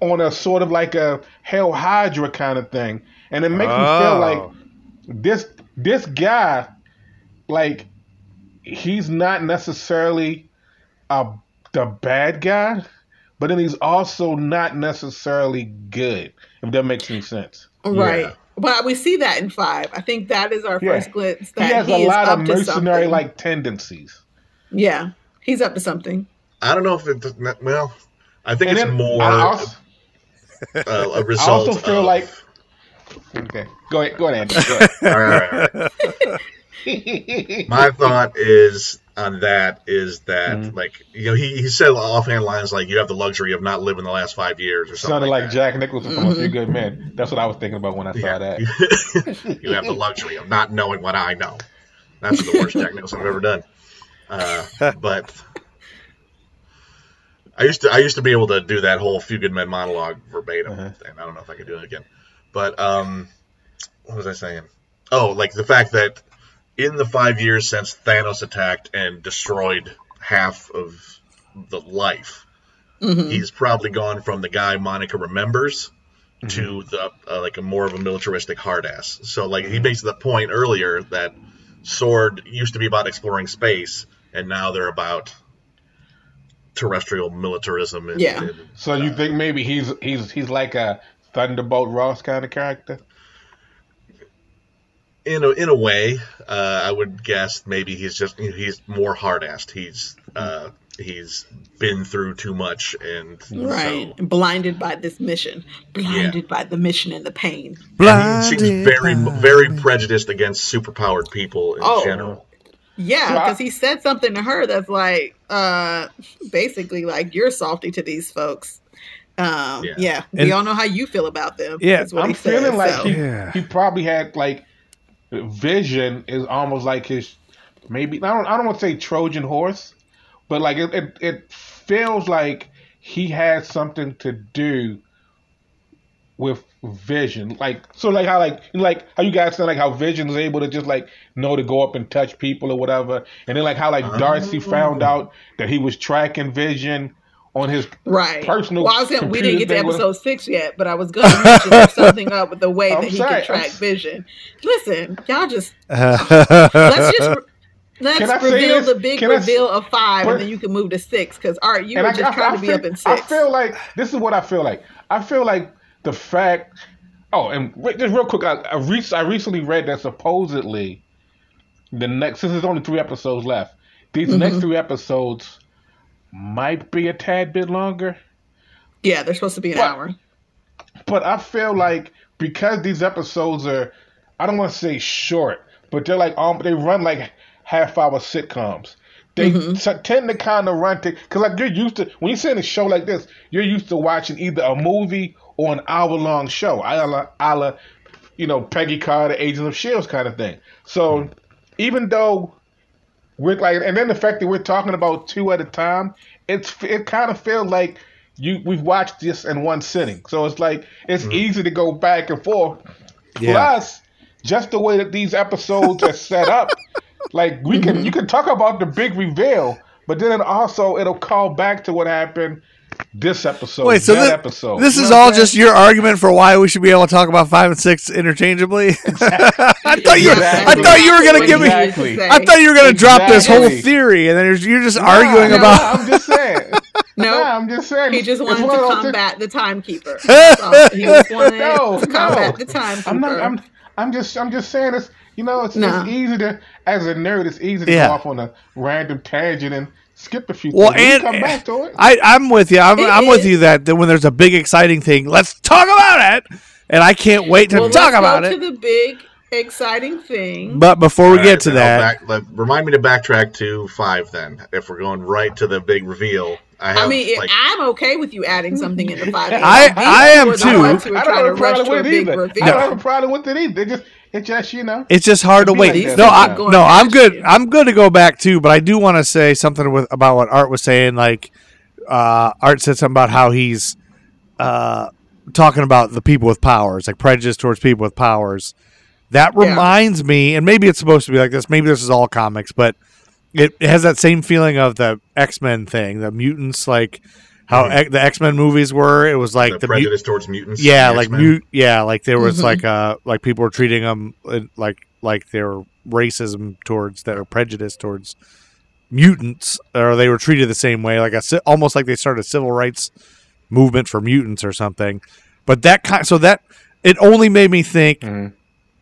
[SPEAKER 7] on a sort of like a Hell Hydra kind of thing. And it makes me feel like
[SPEAKER 9] Oh.
[SPEAKER 7] this this guy like he's not necessarily a the bad guy, but then he's also not necessarily good, if that makes any sense.
[SPEAKER 4] Right.
[SPEAKER 5] Yeah.
[SPEAKER 4] But we see that in five. I think that is our
[SPEAKER 7] Yeah.
[SPEAKER 4] first glimpse that
[SPEAKER 7] he has
[SPEAKER 4] he
[SPEAKER 7] a lot of mercenary like tendencies.
[SPEAKER 4] Yeah, he's up to something.
[SPEAKER 5] I don't know if it well. I think
[SPEAKER 7] And
[SPEAKER 5] it's
[SPEAKER 7] then
[SPEAKER 5] more
[SPEAKER 7] I also,
[SPEAKER 5] uh, a
[SPEAKER 7] I
[SPEAKER 5] result.
[SPEAKER 7] also feel
[SPEAKER 5] of-
[SPEAKER 7] like Okay. Go ahead, go ahead, Andy. Go ahead.
[SPEAKER 5] All right, all right. My thought is on that is that
[SPEAKER 7] Mhm.
[SPEAKER 5] like you know he, he said offhand lines like you have the luxury of not living the last five years or something.
[SPEAKER 7] Sounded like
[SPEAKER 5] that.
[SPEAKER 7] Jack Nicholson from A Few. Good Men. That's what I was thinking about when I saw
[SPEAKER 5] Yeah.
[SPEAKER 7] that.
[SPEAKER 5] you have the luxury of not knowing what I know. That's the worst Jack Nicholson I've ever done. Uh, but I used to I used to be able to do that whole Few Good Men monologue verbatim,
[SPEAKER 7] Uh-huh.
[SPEAKER 5] and I don't know if I could do it again. But um, what was I saying? Oh, like the fact that in the five years since Thanos attacked and destroyed half of the life,
[SPEAKER 4] Mhm.
[SPEAKER 5] he's probably gone from the guy Monica remembers to the uh, like a more of a militaristic hard ass. So like he makes the point earlier that Sword used to be about exploring space, and now they're about terrestrial militarism. And,
[SPEAKER 4] Yeah.
[SPEAKER 5] and,
[SPEAKER 7] So you think maybe he's he's he's like a Thunderbolt Ross kind of character?
[SPEAKER 5] in a in a way, uh, I would guess maybe he's just he's more hard assed. He's uh, he's been through too much and
[SPEAKER 4] Right. Blinded by this mission. Blinded by the mission and the pain.
[SPEAKER 5] And he seems very, very prejudiced against superpowered people in
[SPEAKER 4] Oh.
[SPEAKER 5] general.
[SPEAKER 4] Yeah, because he said something to her that's like, uh, basically like you're softy to these folks. Um,
[SPEAKER 7] Yeah.
[SPEAKER 4] yeah, we
[SPEAKER 7] And-
[SPEAKER 4] all know how you feel about them.
[SPEAKER 7] Yeah,
[SPEAKER 4] is what
[SPEAKER 7] I'm
[SPEAKER 4] he said.
[SPEAKER 7] feeling like
[SPEAKER 4] so.
[SPEAKER 7] he, he probably had like vision is almost like his maybe I don't I don't want to say Trojan horse, but like it, it it feels like he had something to do with vision like so like how like like how you guys said like how vision is able to just like know to go up and touch people or whatever and then like how like darcy found out that he was tracking vision on his
[SPEAKER 4] Right.
[SPEAKER 7] personal
[SPEAKER 4] Well, I was gonna, we didn't get to
[SPEAKER 7] computer thing with-
[SPEAKER 4] episode six yet, but I was going to mention something up with the way
[SPEAKER 7] I'm
[SPEAKER 4] that he
[SPEAKER 7] sorry,
[SPEAKER 4] can
[SPEAKER 7] I'm
[SPEAKER 4] track vision. Listen, y'all just
[SPEAKER 9] let's
[SPEAKER 4] let's just let's
[SPEAKER 7] Can
[SPEAKER 4] reveal the big
[SPEAKER 7] Can I s-
[SPEAKER 4] reveal of five,
[SPEAKER 7] but-
[SPEAKER 4] and then you can move to six. Because Art, you
[SPEAKER 7] And
[SPEAKER 4] were
[SPEAKER 7] I-
[SPEAKER 4] just
[SPEAKER 7] I-
[SPEAKER 4] trying
[SPEAKER 7] I
[SPEAKER 4] to be
[SPEAKER 7] feel-
[SPEAKER 4] up in six.
[SPEAKER 7] I
[SPEAKER 4] six.
[SPEAKER 7] feel like this is what I feel like. I feel like the fact. Oh, and wait, just real quick, I, I, re- I recently read that supposedly the next since there's only three episodes left, these next
[SPEAKER 4] Mhm.
[SPEAKER 7] three episodes might be a tad bit longer.
[SPEAKER 4] yeah, they're supposed to be an
[SPEAKER 7] But-
[SPEAKER 4] hour.
[SPEAKER 7] But I feel like because these episodes are, I don't want to say short, but they're like um, they run like half hour sitcoms. They t- tend to kind of run to because like you're used to when you're seeing a show like this, you're used to watching either a movie or an hour long show, a la, a la you know Peggy Carter, Agents of Shields kind of thing. So even though we're like, and then the fact that we're talking about two at a time, it's it kind of feels like you we've watched this in one sitting. So it's like it's mm-hmm. easy to go back and forth.
[SPEAKER 9] Yeah.
[SPEAKER 7] Plus, just the way that these episodes are set up, like we can mm-hmm. you can talk about the big reveal, but then it also it'll call back to what happened this episode,
[SPEAKER 9] Wait, so
[SPEAKER 7] that
[SPEAKER 9] thi-
[SPEAKER 7] episode.
[SPEAKER 9] this
[SPEAKER 7] You
[SPEAKER 9] is all
[SPEAKER 7] I'm
[SPEAKER 9] just your argument for why we should be able to talk about five and six interchangeably? I thought you, I thought you were gonna give me, I thought you were gonna drop this whole theory, and then you're, you're just
[SPEAKER 7] Nah,
[SPEAKER 9] arguing
[SPEAKER 7] nah,
[SPEAKER 9] about.
[SPEAKER 7] I'm just saying.
[SPEAKER 4] No,
[SPEAKER 7] Nah, I'm just saying.
[SPEAKER 4] he just
[SPEAKER 7] It's
[SPEAKER 4] wanted to
[SPEAKER 7] one of
[SPEAKER 4] combat the timekeeper. That's. He just wanted
[SPEAKER 7] no,
[SPEAKER 4] to combat the timekeeper.
[SPEAKER 7] I'm not. I'm. I'm just. I'm just saying it's. You know, it's,
[SPEAKER 4] Nah.
[SPEAKER 7] it's easy to, as a nerd, it's easy to
[SPEAKER 9] Yeah.
[SPEAKER 7] go off on a random tangent and skip a few
[SPEAKER 9] Well,
[SPEAKER 7] things. We
[SPEAKER 9] and
[SPEAKER 7] can come back to it.
[SPEAKER 9] I, I'm with you. I'm, I'm with you that, that when there's a big exciting thing, let's talk about it. And I can't wait to
[SPEAKER 4] well,
[SPEAKER 9] talk
[SPEAKER 4] let's
[SPEAKER 9] about
[SPEAKER 4] go
[SPEAKER 9] it.
[SPEAKER 4] to the big exciting thing.
[SPEAKER 9] But before we
[SPEAKER 5] All
[SPEAKER 9] get to that,
[SPEAKER 5] back- let- remind me to backtrack to five. Then, if we're going right to the big reveal, I have
[SPEAKER 4] I mean,
[SPEAKER 5] like
[SPEAKER 4] I'm okay with you adding something in the five.
[SPEAKER 9] I-
[SPEAKER 4] These
[SPEAKER 9] I am too.
[SPEAKER 4] ones who were
[SPEAKER 7] I don't
[SPEAKER 4] trying to
[SPEAKER 7] have a
[SPEAKER 4] rush
[SPEAKER 7] problem with it
[SPEAKER 4] big
[SPEAKER 7] either.
[SPEAKER 4] reveal.
[SPEAKER 7] I don't have a problem with it either. It just, it just, you know.
[SPEAKER 9] it's just hard to wait.
[SPEAKER 7] like
[SPEAKER 9] no, I, no, I'm good. I'm good to go back too. But I do want to say something with about what Art was saying. Like, uh, Art said something about how he's uh, talking about the people with powers, like prejudice towards people with powers. That
[SPEAKER 4] Yeah.
[SPEAKER 9] reminds me, and maybe it's supposed to be like this. Maybe this is all comics, but it, it has that same feeling of the X Men thing, the mutants, like how
[SPEAKER 5] Mhm.
[SPEAKER 9] X the X Men movies were. It was like
[SPEAKER 5] the,
[SPEAKER 9] the, mu-
[SPEAKER 5] prejudice towards mutants.
[SPEAKER 9] yeah, like mute. Yeah, like there was like uh like people were treating them like like they were racism towards their prejudice towards mutants, or they were treated the same way, like a almost like they started a civil rights movement for mutants or something. But that kind, so that it only made me think
[SPEAKER 7] Mhm.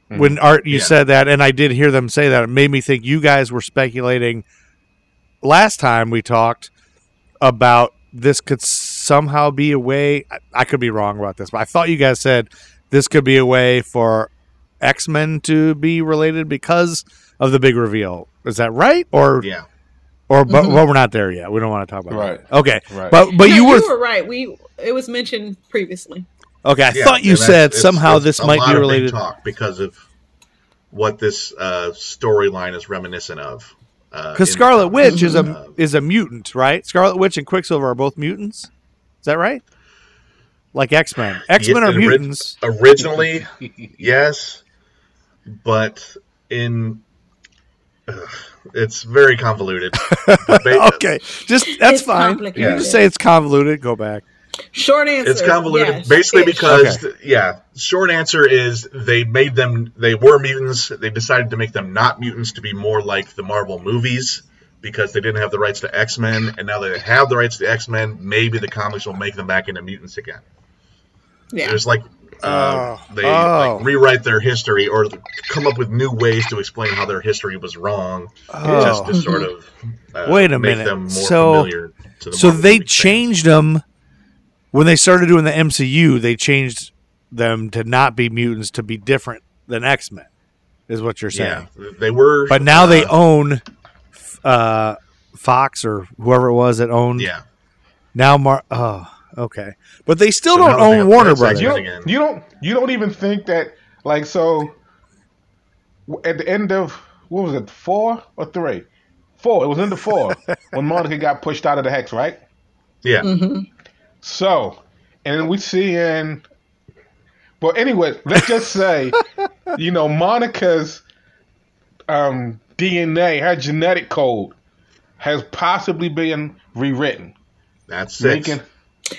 [SPEAKER 9] when Art you
[SPEAKER 5] Yeah.
[SPEAKER 9] said that, and I did hear them say that. It made me think you guys were speculating last time we talked about this could somehow be a way. I, I could be wrong about this, but I thought you guys said this could be a way for X Men to be related because of the big reveal. Is that right? Or
[SPEAKER 5] Yeah,
[SPEAKER 9] or but
[SPEAKER 4] Mhm.
[SPEAKER 9] well, we're not there yet. We don't want to talk about it.
[SPEAKER 7] Right.
[SPEAKER 9] that. Okay,
[SPEAKER 7] Right.
[SPEAKER 9] but but
[SPEAKER 4] No,
[SPEAKER 9] you were
[SPEAKER 4] right. We it was mentioned previously.
[SPEAKER 9] okay. I
[SPEAKER 5] Yeah,
[SPEAKER 9] thought you said
[SPEAKER 5] it's-
[SPEAKER 9] somehow
[SPEAKER 5] it's
[SPEAKER 9] this
[SPEAKER 5] a
[SPEAKER 9] might
[SPEAKER 5] lot
[SPEAKER 9] be
[SPEAKER 5] of big
[SPEAKER 9] related.
[SPEAKER 5] talk because of what this uh, storyline is reminiscent of. Uh,
[SPEAKER 9] Because
[SPEAKER 5] in
[SPEAKER 9] Scarlet. Witch is a
[SPEAKER 5] Uh,
[SPEAKER 9] is a mutant, right? Scarlet Witch and Quicksilver are both mutants. Is that right? Like X Men. X Men
[SPEAKER 5] Yeah,
[SPEAKER 9] are
[SPEAKER 5] and ri-
[SPEAKER 9] mutants.
[SPEAKER 5] originally, yes, but in ugh, it's very convoluted. Ba-
[SPEAKER 9] okay, just that's
[SPEAKER 4] It's
[SPEAKER 9] fine. You
[SPEAKER 4] complicated.
[SPEAKER 9] just say it's convoluted. Go back.
[SPEAKER 4] Short answer.
[SPEAKER 5] It's convoluted,
[SPEAKER 4] yes,
[SPEAKER 5] basically
[SPEAKER 4] ish.
[SPEAKER 5] because yeah. Short answer is they made them. They were mutants. They decided to make them not mutants to be more like the Marvel movies because they didn't have the rights to X Men, and now that they have the rights to X Men, maybe the comics will make them back into mutants again.
[SPEAKER 4] yeah.
[SPEAKER 5] There's like uh,
[SPEAKER 9] Oh.
[SPEAKER 5] they
[SPEAKER 9] Oh.
[SPEAKER 5] like, rewrite their history or come up with new ways to explain how their history was wrong,
[SPEAKER 9] Oh.
[SPEAKER 5] just to sort of uh,
[SPEAKER 9] Wait a
[SPEAKER 5] make
[SPEAKER 9] minute.
[SPEAKER 5] them more
[SPEAKER 9] So-
[SPEAKER 5] familiar to the
[SPEAKER 9] So
[SPEAKER 5] Marvel
[SPEAKER 9] they
[SPEAKER 5] movie fans.
[SPEAKER 9] changed them when they started doing the MCU. They changed them to not be mutants to be different than X Men, is what you're saying.
[SPEAKER 5] Yeah, they were.
[SPEAKER 9] But now they
[SPEAKER 5] uh,
[SPEAKER 9] own uh, Fox or whoever it was that owned.
[SPEAKER 5] Yeah,
[SPEAKER 9] Now, Mar. Oh, okay. But they still
[SPEAKER 5] So
[SPEAKER 9] don't own Warner
[SPEAKER 5] less
[SPEAKER 9] Brothers.
[SPEAKER 7] You don't, you don't you don't even think that like so at the end of what was it four or three four it was in the four when Monica got pushed out of the hex right
[SPEAKER 5] yeah.
[SPEAKER 4] hmm
[SPEAKER 7] so and then we see in well anyway let's just say you know Monica's um, DNA her genetic code has possibly been rewritten
[SPEAKER 5] That's six.
[SPEAKER 7] making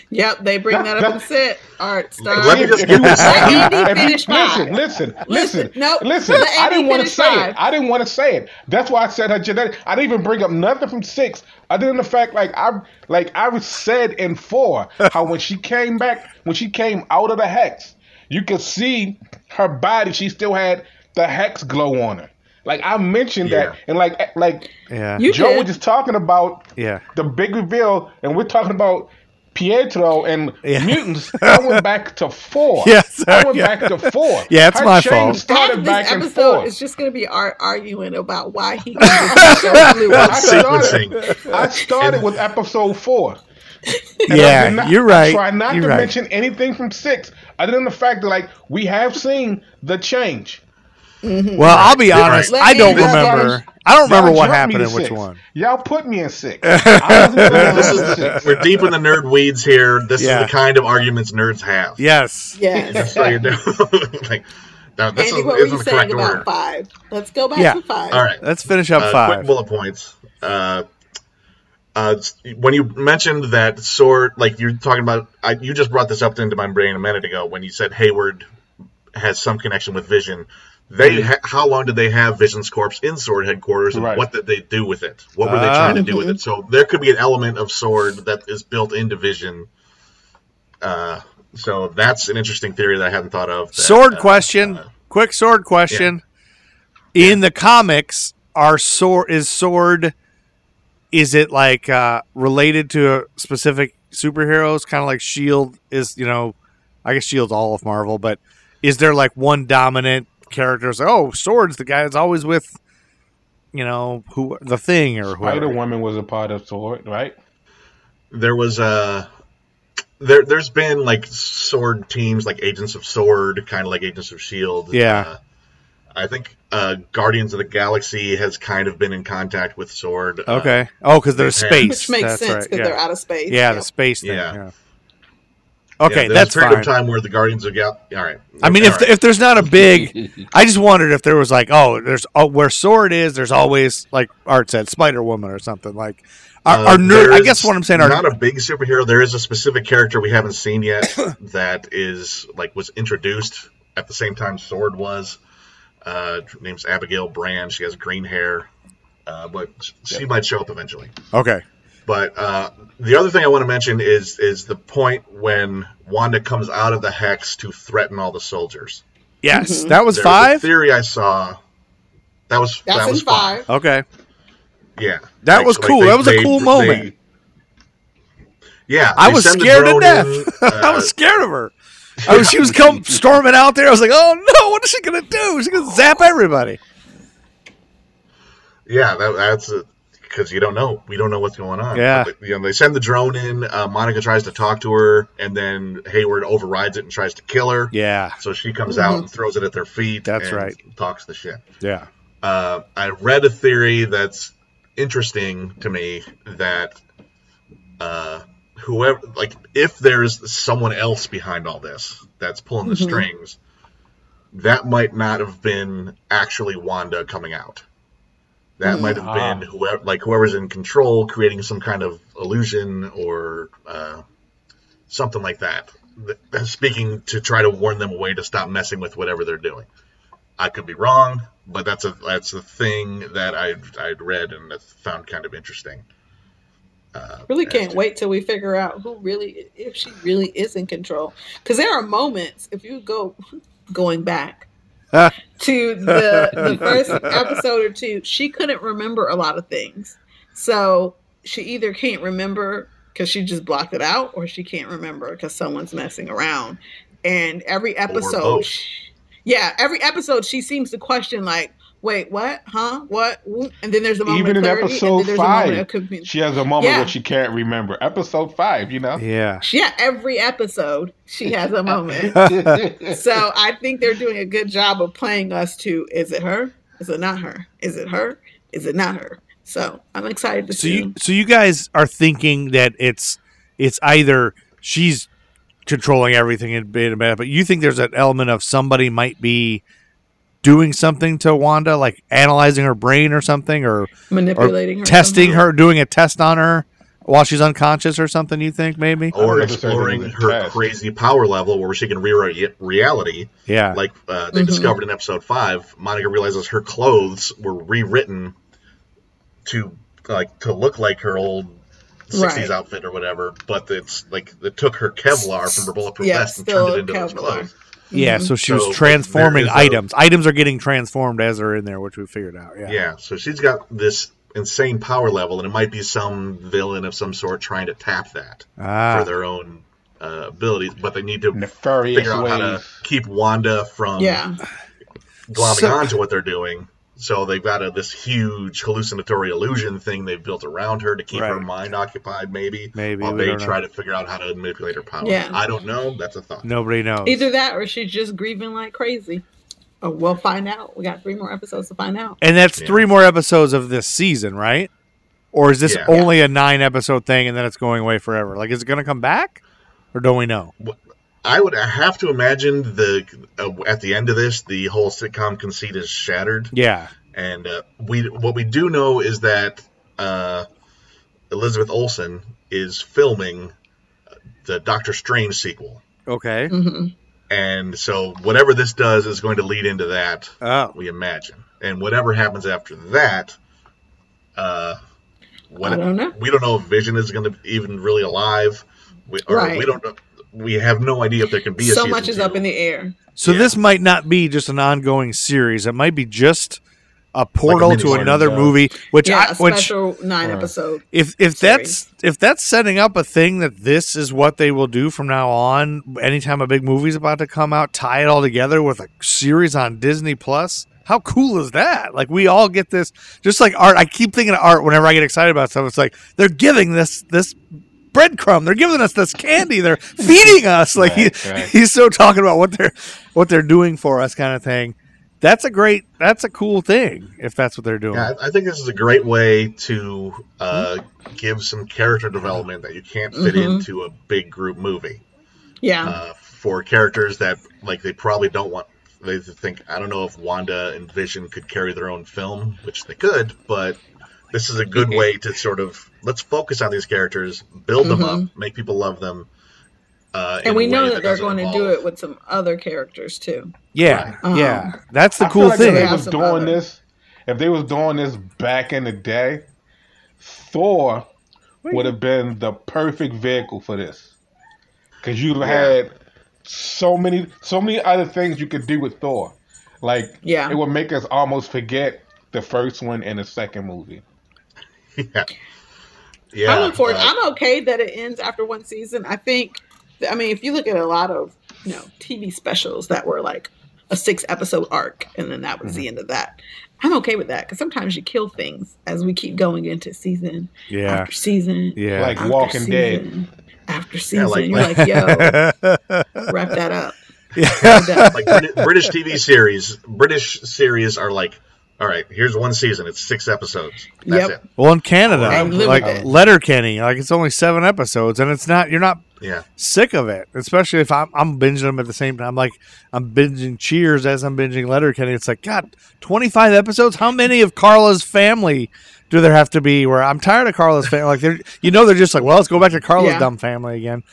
[SPEAKER 4] Yep, they bring that up in sit. art star.
[SPEAKER 5] Let me just-
[SPEAKER 7] If you would say-
[SPEAKER 4] Andy
[SPEAKER 7] if
[SPEAKER 4] finish five.
[SPEAKER 7] listen, listen,
[SPEAKER 4] Listen,
[SPEAKER 7] listen,
[SPEAKER 4] nope.
[SPEAKER 7] listen.
[SPEAKER 4] Let
[SPEAKER 7] I didn't want to say
[SPEAKER 4] five.
[SPEAKER 7] it. I didn't want to say it. That's why I said her genetic. I didn't even bring up nothing from six, other than the fact, like I, like I was said in four, how when she came back, when she came out of the hex, you could see her body. She still had the hex glow on her. Like I mentioned
[SPEAKER 5] Yeah.
[SPEAKER 7] that, and like eh, like
[SPEAKER 9] Yeah.
[SPEAKER 7] Joe
[SPEAKER 4] did.
[SPEAKER 7] was just talking about
[SPEAKER 9] yeah.
[SPEAKER 7] the big reveal, and we're talking about Pietro and
[SPEAKER 9] Yeah.
[SPEAKER 7] mutants. I went back to four.
[SPEAKER 9] Yes,
[SPEAKER 7] I went
[SPEAKER 9] yeah.
[SPEAKER 7] back to four.
[SPEAKER 9] Yeah, it's
[SPEAKER 7] Her
[SPEAKER 9] my fault.
[SPEAKER 7] Started
[SPEAKER 4] this
[SPEAKER 7] back in
[SPEAKER 4] episode
[SPEAKER 7] four.
[SPEAKER 4] is just going to be art arguing about why he got so blue.
[SPEAKER 7] I started, I started with episode four. And
[SPEAKER 9] Yeah,
[SPEAKER 7] not-
[SPEAKER 9] you're right.
[SPEAKER 7] I try not
[SPEAKER 9] You're
[SPEAKER 7] to
[SPEAKER 9] right.
[SPEAKER 7] mention anything from six, other than the fact that like we have seen the change.
[SPEAKER 9] Well, I'll be honest.
[SPEAKER 4] Let
[SPEAKER 9] I don't
[SPEAKER 4] Y'all
[SPEAKER 9] remember. I don't remember what happened
[SPEAKER 7] to
[SPEAKER 9] in which one.
[SPEAKER 7] Y'all put me in six. I wasn't
[SPEAKER 5] This is the,
[SPEAKER 7] six.
[SPEAKER 5] we're deep in the nerd weeds here. This
[SPEAKER 9] Yeah.
[SPEAKER 5] is the kind of arguments nerds have.
[SPEAKER 9] Yes.
[SPEAKER 4] Yes.
[SPEAKER 5] So you know, like, no, this
[SPEAKER 4] Andy,
[SPEAKER 5] is,
[SPEAKER 4] what were
[SPEAKER 5] isn't
[SPEAKER 4] you
[SPEAKER 5] the
[SPEAKER 4] saying
[SPEAKER 5] correct
[SPEAKER 4] about
[SPEAKER 5] order.
[SPEAKER 4] five? Let's go back
[SPEAKER 9] Yeah.
[SPEAKER 4] to five.
[SPEAKER 5] All right.
[SPEAKER 9] Let's finish up
[SPEAKER 5] Uh,
[SPEAKER 9] five.
[SPEAKER 5] Quick bullet points. Uh, uh, when you mentioned that sword, like you're talking about, I, you just brought this up into my brain a minute ago when you said Hayward has some connection with Vision. They, ha- how long did they have Vision's corpse in Sword headquarters, and
[SPEAKER 7] Right.
[SPEAKER 5] what did they do with it? What were they
[SPEAKER 9] Ah.
[SPEAKER 5] trying to do with it? So there could be an element of Sword that is built into Vision. Uh, so that's an interesting theory that I hadn't thought of. that,
[SPEAKER 9] Sword
[SPEAKER 5] uh,
[SPEAKER 9] question. Quick sword question. In the comics, are sword is sword is it like uh related to a specific superheroes kind of like shield is you know i guess shield's all of marvel but is there like one dominant character it's like oh sword's the guy that's always with you know who the thing or
[SPEAKER 7] Spider
[SPEAKER 9] whoever
[SPEAKER 7] Woman was a part of Sword, right?
[SPEAKER 5] there was a there there's been like sword teams like agents of sword kind of like agents of shield
[SPEAKER 9] Yeah.
[SPEAKER 5] uh, i think uh guardians of the galaxy has kind of been in contact with sword uh,
[SPEAKER 9] okay oh because there's
[SPEAKER 5] Which
[SPEAKER 9] space
[SPEAKER 4] Which makes
[SPEAKER 9] that's
[SPEAKER 4] sense
[SPEAKER 9] right.
[SPEAKER 4] because
[SPEAKER 9] yeah.
[SPEAKER 4] they're out of space.
[SPEAKER 9] yeah
[SPEAKER 4] Yep.
[SPEAKER 9] the space thing
[SPEAKER 5] Yeah.
[SPEAKER 9] yeah,
[SPEAKER 5] yeah,
[SPEAKER 9] okay
[SPEAKER 5] there's
[SPEAKER 9] that's
[SPEAKER 5] a period
[SPEAKER 9] fine
[SPEAKER 5] of time where the guardians of gal all right
[SPEAKER 9] I mean,
[SPEAKER 5] All
[SPEAKER 9] if
[SPEAKER 5] right.
[SPEAKER 9] if there's not a big, I just wondered if there was like, oh, there's oh, where sword is. There's always like Art said, Spider Woman or something like. Our,
[SPEAKER 5] Uh,
[SPEAKER 9] our nerd, I guess what I'm saying, our,
[SPEAKER 5] not a big superhero. There is a specific character we haven't seen yet that is like was introduced at the same time Sword was. Uh, her name's Abigail Brand. She has green hair, uh, but she might show up eventually.
[SPEAKER 9] okay,
[SPEAKER 5] But uh, the other thing I want to mention is is the point when Wanda comes out of the hex to threaten all the soldiers.
[SPEAKER 9] yes, that was
[SPEAKER 5] There's
[SPEAKER 9] five.
[SPEAKER 5] A theory I saw. That was
[SPEAKER 4] That's
[SPEAKER 5] that
[SPEAKER 4] in
[SPEAKER 5] was
[SPEAKER 4] five.
[SPEAKER 9] Okay,
[SPEAKER 5] Yeah,
[SPEAKER 9] That
[SPEAKER 5] Like-
[SPEAKER 9] was
[SPEAKER 5] like
[SPEAKER 9] cool.
[SPEAKER 5] they-
[SPEAKER 9] that was a cool
[SPEAKER 5] they-
[SPEAKER 9] moment.
[SPEAKER 5] yeah,
[SPEAKER 9] I was scared to death.
[SPEAKER 5] in,
[SPEAKER 9] I
[SPEAKER 5] uh,
[SPEAKER 9] was scared of her. I was, she was come storming out there. I was like, oh no, what is she gonna do? She's gonna zap everybody.
[SPEAKER 5] Yeah, that, that's because you don't know. We don't know what's going on.
[SPEAKER 9] Yeah.
[SPEAKER 5] But, you know, they send the drone in. Uh, Monica tries to talk to her, and then Hayward overrides it and tries to kill her.
[SPEAKER 9] Yeah,
[SPEAKER 5] So she comes out and throws it at their feet.
[SPEAKER 9] That's
[SPEAKER 5] and
[SPEAKER 9] right.
[SPEAKER 5] Talks the shit.
[SPEAKER 9] yeah.
[SPEAKER 5] Uh, I read a theory that's interesting to me that uh, whoever, like, if there's someone else behind all this that's pulling the strings, that might not have been actually Wanda coming out. That might have been whoever, like whoever's in control, creating some kind of illusion or uh, something like that. Th- Speaking to try to warn them away to stop messing with whatever they're doing. I could be wrong, but that's a that's a thing that I I'd read and I found kind of interesting. Uh,
[SPEAKER 4] Really can't wait till we figure out who really, if she really is in control. Because there are moments, if you go going back to the the first episode or two, she couldn't remember a lot of things. So she either can't remember because she just blocked it out, or she can't remember because someone's messing around. And every episode, she- yeah, every episode she seems to question like, "Wait, what? Huh? What?" And then there's a moment
[SPEAKER 7] Even in
[SPEAKER 4] clarity,
[SPEAKER 7] episode
[SPEAKER 4] then there's a moment
[SPEAKER 7] five,
[SPEAKER 4] of
[SPEAKER 7] she has a moment
[SPEAKER 4] Yeah.
[SPEAKER 7] where she can't remember. Episode five, you know.
[SPEAKER 9] Yeah.
[SPEAKER 4] Yeah, every episode she has a moment. so I think they're doing a good job of playing us to is it her? Is it not her? Is it her? Is it not her? So I'm excited to
[SPEAKER 9] So
[SPEAKER 4] see.
[SPEAKER 9] you so you guys are thinking that it's it's either she's controlling everything in beta beta, but you think there's an element of somebody might be doing something to Wanda, like analyzing her brain or something, or
[SPEAKER 4] Manipulating
[SPEAKER 9] or
[SPEAKER 4] her
[SPEAKER 9] testing
[SPEAKER 4] somehow.
[SPEAKER 9] her, doing a test on her while she's unconscious or something. You think maybe?
[SPEAKER 5] or
[SPEAKER 7] never said it
[SPEAKER 5] exploring her
[SPEAKER 7] test.
[SPEAKER 5] crazy power level where she can rewrite reality.
[SPEAKER 9] Yeah.
[SPEAKER 5] Like uh, they
[SPEAKER 4] Mhm.
[SPEAKER 5] discovered in episode five, Monica realizes her clothes were rewritten to like to look like her old 60s
[SPEAKER 4] Right.
[SPEAKER 5] outfit or whatever, but it's like they took her Kevlar from her bulletproof
[SPEAKER 4] Yeah,
[SPEAKER 5] vest and turned it into those clothes.
[SPEAKER 9] Yeah,
[SPEAKER 4] Mhm.
[SPEAKER 9] so she
[SPEAKER 5] So,
[SPEAKER 9] was transforming
[SPEAKER 5] there is a-
[SPEAKER 9] items. Items are getting transformed as they're in there, which we figured out. Yeah.
[SPEAKER 5] Yeah, so she's got this insane power level, and it might be some villain of some sort trying to tap that
[SPEAKER 9] Ah.
[SPEAKER 5] for their own uh, abilities, but they need to
[SPEAKER 7] Nefarious
[SPEAKER 5] figure out how to keep Wanda from
[SPEAKER 4] Yeah.
[SPEAKER 5] glomming
[SPEAKER 9] So-
[SPEAKER 5] onto what they're doing. So they've got a, this huge hallucinatory illusion thing they've built around her to keep her mind occupied, maybe.
[SPEAKER 9] Maybe,
[SPEAKER 5] while they
[SPEAKER 9] don't know.
[SPEAKER 5] try to figure out how to manipulate her power.
[SPEAKER 4] Yeah.
[SPEAKER 5] I don't know. That's a thought.
[SPEAKER 9] Nobody knows.
[SPEAKER 4] Either that or she's just grieving like crazy. Oh, we'll find out. We got three more episodes to find out.
[SPEAKER 9] And that's
[SPEAKER 5] Yeah.
[SPEAKER 9] three more episodes of this season, right? Or is this
[SPEAKER 5] Yeah.
[SPEAKER 9] only a nine episode thing and then it's going away forever? Like, is it going to come back, or don't we know?
[SPEAKER 5] I would have to imagine the uh, at the end of this, the whole sitcom conceit is shattered.
[SPEAKER 9] Yeah,
[SPEAKER 5] And uh, we what we do know is that uh, Elizabeth Olsen is filming the Doctor Strange sequel,
[SPEAKER 9] okay.
[SPEAKER 4] hmm
[SPEAKER 5] and so whatever this does is going to lead into that.
[SPEAKER 9] Oh,
[SPEAKER 5] We imagine, and whatever happens after that, uh, what,
[SPEAKER 4] I don't know.
[SPEAKER 5] we don't know if Vision is going to even really alive. We, or
[SPEAKER 4] Right.
[SPEAKER 5] we don't. know. We have no idea if there can be a
[SPEAKER 4] So
[SPEAKER 5] season
[SPEAKER 4] much is
[SPEAKER 5] two.
[SPEAKER 4] up in the air.
[SPEAKER 9] so
[SPEAKER 5] Yeah.
[SPEAKER 9] this might not be just an ongoing series. It might be just a portal to another
[SPEAKER 7] yeah.
[SPEAKER 9] movie. Which
[SPEAKER 4] yeah,
[SPEAKER 9] I,
[SPEAKER 4] a
[SPEAKER 9] which
[SPEAKER 4] special nine
[SPEAKER 7] Right.
[SPEAKER 4] episode.
[SPEAKER 9] if if that's if that's setting up a thing that this is what they will do from now on anytime a big movie's about to come out tie it all together with a series on disney plus how cool is that like we all get this just like art i keep thinking of art whenever i get excited about stuff it's like they're giving this this breadcrumb they're giving us this candy they're feeding us like
[SPEAKER 7] Right,
[SPEAKER 9] he,
[SPEAKER 7] right.
[SPEAKER 9] he's so talking about what they're what they're doing for us kind of thing that's a great that's a cool thing if that's what they're doing
[SPEAKER 5] Yeah, I I think this is a great way to uh, give some character development that you can't fit
[SPEAKER 4] Mhm.
[SPEAKER 5] into a big group movie.
[SPEAKER 4] Yeah.
[SPEAKER 5] Uh, for characters that like they probably don't want. They think I don't know if Wanda and Vision could carry their own film, which they could, but this is a good way to sort of let's focus on these characters, build them up, make people love them. Uh,
[SPEAKER 4] and we know
[SPEAKER 5] way
[SPEAKER 4] that they're
[SPEAKER 5] doesn't
[SPEAKER 4] going to do it with some other characters too.
[SPEAKER 9] yeah
[SPEAKER 4] Right.
[SPEAKER 9] yeah
[SPEAKER 4] Um,
[SPEAKER 9] that's the
[SPEAKER 7] I
[SPEAKER 9] cool
[SPEAKER 7] like
[SPEAKER 9] thing
[SPEAKER 7] If they was doing
[SPEAKER 4] other-
[SPEAKER 7] this, if they was doing this back in the day, Thor would have been the perfect vehicle for this. Because you'd have had so many, so many other things you could do with Thor. Like,
[SPEAKER 4] Yeah.
[SPEAKER 7] it would make us almost forget the first one and the second movie.
[SPEAKER 5] yeah, yeah.
[SPEAKER 4] I look forward.
[SPEAKER 5] uh,
[SPEAKER 4] I'm okay that it ends after one season. I think. I mean, if you look at a lot of you know TV specials that were like a six episode arc, and then that was
[SPEAKER 5] Mm-hmm.
[SPEAKER 4] the end of that. I'm okay with that because sometimes you kill things as we keep going into season
[SPEAKER 9] yeah
[SPEAKER 4] after season.
[SPEAKER 9] yeah
[SPEAKER 7] Like
[SPEAKER 4] after
[SPEAKER 7] Walking Dead.
[SPEAKER 4] season, After season,
[SPEAKER 5] like-
[SPEAKER 4] you're like, yo, wrap that up.
[SPEAKER 9] yeah
[SPEAKER 5] like British TV series, British series are like, all right, here's one season, it's six episodes. That's
[SPEAKER 4] Yep.
[SPEAKER 5] it.
[SPEAKER 9] Well, in Canada,
[SPEAKER 4] And live
[SPEAKER 9] like
[SPEAKER 4] with it.
[SPEAKER 9] Letterkenny, like it's only seven episodes, and it's not you're not
[SPEAKER 5] Yeah.
[SPEAKER 9] sick of it. Especially if I'm, I'm binging them at the same time. Like I'm binging Cheers as I'm binging Letterkenny. It's like God, 25 episodes. How many of Carla's family do there have to be? Where I'm tired of Carla's family. Like they're, you know, they're just like, well, let's go back to Carla's
[SPEAKER 4] Yeah.
[SPEAKER 9] dumb family again.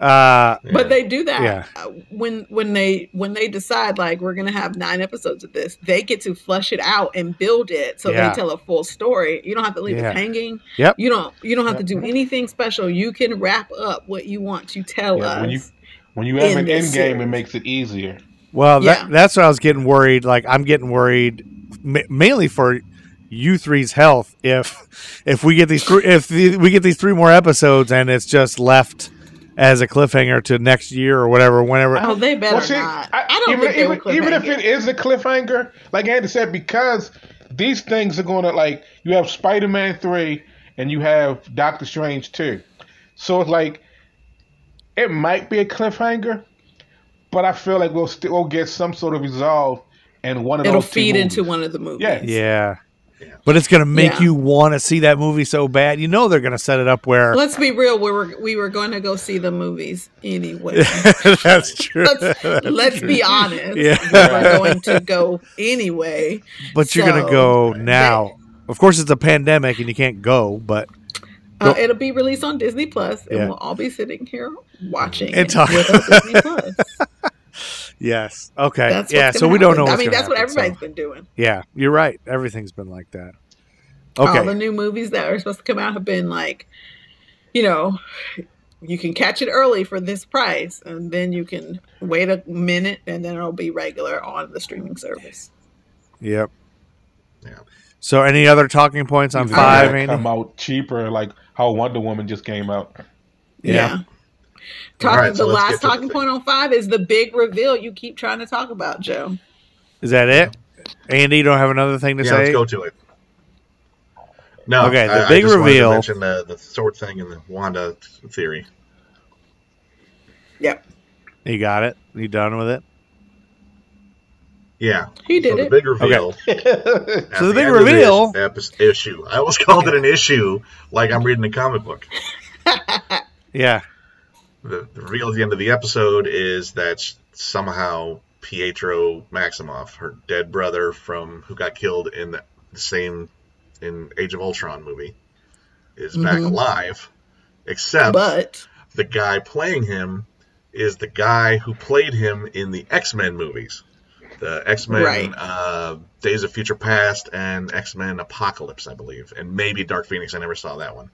[SPEAKER 9] Uh,
[SPEAKER 4] But they do that
[SPEAKER 9] Yeah.
[SPEAKER 4] uh, when when they when they decide like we're gonna have nine episodes of this. They get to flesh it out and build it so
[SPEAKER 9] Yeah.
[SPEAKER 4] they tell a full story. You don't have to leave
[SPEAKER 9] Yeah.
[SPEAKER 4] us hanging.
[SPEAKER 9] Yep.
[SPEAKER 4] You don't you don't have to do anything special. You can wrap up what you want to tell
[SPEAKER 7] Yeah,
[SPEAKER 4] us.
[SPEAKER 7] when you when you have an end game, it makes it easier.
[SPEAKER 9] Well,
[SPEAKER 4] Yeah.
[SPEAKER 9] that, that's what I was getting worried. Like I'm getting worried ma- mainly for you three's health. If if we get these three, if the, we get these three more episodes and it's just left as a cliffhanger to next year or whatever, whenever.
[SPEAKER 4] oh, they better
[SPEAKER 7] Well, see,
[SPEAKER 4] not. I, don't
[SPEAKER 7] even,
[SPEAKER 4] think they
[SPEAKER 7] even, even if it is a cliffhanger, like Andy said, because these things are going to like you have Spider Man three and you have Doctor Strange two, so it's like it might be a cliffhanger, but I feel like we'll still get some sort of resolve and one of
[SPEAKER 4] It'll
[SPEAKER 7] those two
[SPEAKER 4] feed into one of the movies.
[SPEAKER 7] Yeah.
[SPEAKER 9] yeah. But it's gonna make
[SPEAKER 4] Yeah.
[SPEAKER 9] you want to see that movie so bad. You know they're gonna set it up where
[SPEAKER 4] Let's be real. We were we were going to go see the movies anyway.
[SPEAKER 9] that's true.
[SPEAKER 4] let's
[SPEAKER 9] That's
[SPEAKER 4] let's
[SPEAKER 9] true.
[SPEAKER 4] be honest.
[SPEAKER 9] Yeah.
[SPEAKER 4] We were going to go anyway.
[SPEAKER 9] But you're gonna go now. Of course, it's a pandemic and you can't go. But
[SPEAKER 4] Uh, it'll be released on Disney Plus, and
[SPEAKER 9] Yeah.
[SPEAKER 4] we'll all be sitting here watching
[SPEAKER 9] And
[SPEAKER 4] it
[SPEAKER 9] talk-
[SPEAKER 4] with our Disney Plus.
[SPEAKER 9] yes, okay,
[SPEAKER 4] That's
[SPEAKER 9] yeah. So
[SPEAKER 4] gonna
[SPEAKER 9] we don't know.
[SPEAKER 4] happen. I mean,
[SPEAKER 9] gonna
[SPEAKER 4] that's what
[SPEAKER 9] happen, so-
[SPEAKER 4] everybody's been doing.
[SPEAKER 9] Yeah, you're right. Everything's been like that. Okay.
[SPEAKER 4] All the new movies that are supposed to come out have been like, you know, you can catch it early for this price, and then you can wait a minute, and then it'll be regular on the streaming service.
[SPEAKER 9] Yep.
[SPEAKER 5] Yeah.
[SPEAKER 9] So, any other talking points on
[SPEAKER 7] It's
[SPEAKER 9] five,
[SPEAKER 7] gonna come out cheaper, like how Wonder Woman just came out.
[SPEAKER 9] Yeah.
[SPEAKER 4] Talking
[SPEAKER 5] right, so
[SPEAKER 4] the last
[SPEAKER 5] get the
[SPEAKER 4] talking point on five is the big reveal you keep trying to talk about, Joe.
[SPEAKER 9] Is that it? Andy, you don't have another thing to
[SPEAKER 5] Yeah,
[SPEAKER 9] say?
[SPEAKER 5] let's go to it. No,
[SPEAKER 9] Okay, the
[SPEAKER 5] I,
[SPEAKER 9] big
[SPEAKER 5] I just wanted to
[SPEAKER 9] reveal.
[SPEAKER 5] mention the, the sword thing and the Wanda theory.
[SPEAKER 4] Yep.
[SPEAKER 9] You got it. You done with it?
[SPEAKER 5] Yeah,
[SPEAKER 4] He did
[SPEAKER 5] so the
[SPEAKER 4] it.
[SPEAKER 5] big reveal.
[SPEAKER 9] So
[SPEAKER 5] at
[SPEAKER 9] the big
[SPEAKER 5] end this
[SPEAKER 9] reveal-
[SPEAKER 5] epi- issue. I almost called it an issue, like I'm reading a comic book.
[SPEAKER 9] Yeah.
[SPEAKER 5] The, the reveal at the end of the episode is that somehow Pietro Maximoff, her dead brother from who got killed in the, same in Age of Ultron movie, is back
[SPEAKER 4] Mhm.
[SPEAKER 5] alive. Except
[SPEAKER 4] But
[SPEAKER 5] the guy playing him is the guy who played him in the X Men movies. The X Men
[SPEAKER 4] Right.
[SPEAKER 5] uh, Days of Future Past and X Men Apocalypse, I believe, and maybe Dark Phoenix. I never saw that one,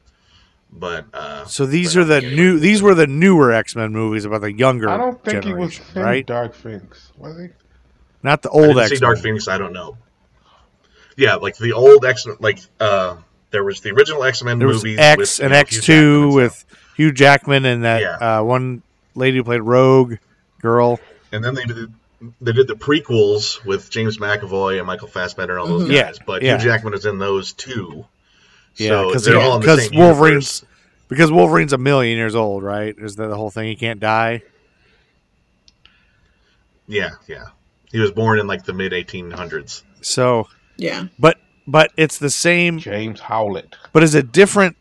[SPEAKER 5] but uh,
[SPEAKER 9] So these are the new. These were the newer X Men movies about the younger.
[SPEAKER 7] I don't think he was
[SPEAKER 9] generation,
[SPEAKER 7] in
[SPEAKER 9] right.
[SPEAKER 7] Dark Phoenix, was he?
[SPEAKER 9] Not the
[SPEAKER 5] I
[SPEAKER 9] old
[SPEAKER 5] didn't
[SPEAKER 9] X
[SPEAKER 5] see Dark Phoenix. I don't know. Yeah, like the old X Men, like uh, there was the original X Men
[SPEAKER 9] There was
[SPEAKER 5] movies.
[SPEAKER 9] X
[SPEAKER 5] with,
[SPEAKER 9] and X two with Hugh Jackman and that
[SPEAKER 5] Yeah.
[SPEAKER 9] uh, one lady who played Rogue girl.
[SPEAKER 5] and then they did they did the prequels with James McAvoy and Michael Fassbender and all those
[SPEAKER 9] Mhm. Yeah,
[SPEAKER 5] guys. But
[SPEAKER 9] yeah.
[SPEAKER 5] Hugh Jackman is in those too.
[SPEAKER 9] Yeah,
[SPEAKER 5] so
[SPEAKER 9] because
[SPEAKER 5] they're all in the same universe.
[SPEAKER 9] Wolverine's because Wolverine's a million years old, right? Is that the whole thing? He can't die.
[SPEAKER 5] Yeah, yeah. He was born in like the mid 1800s.
[SPEAKER 9] So,
[SPEAKER 4] yeah,
[SPEAKER 9] but but it's the same.
[SPEAKER 7] James Howlett.
[SPEAKER 9] But is it different?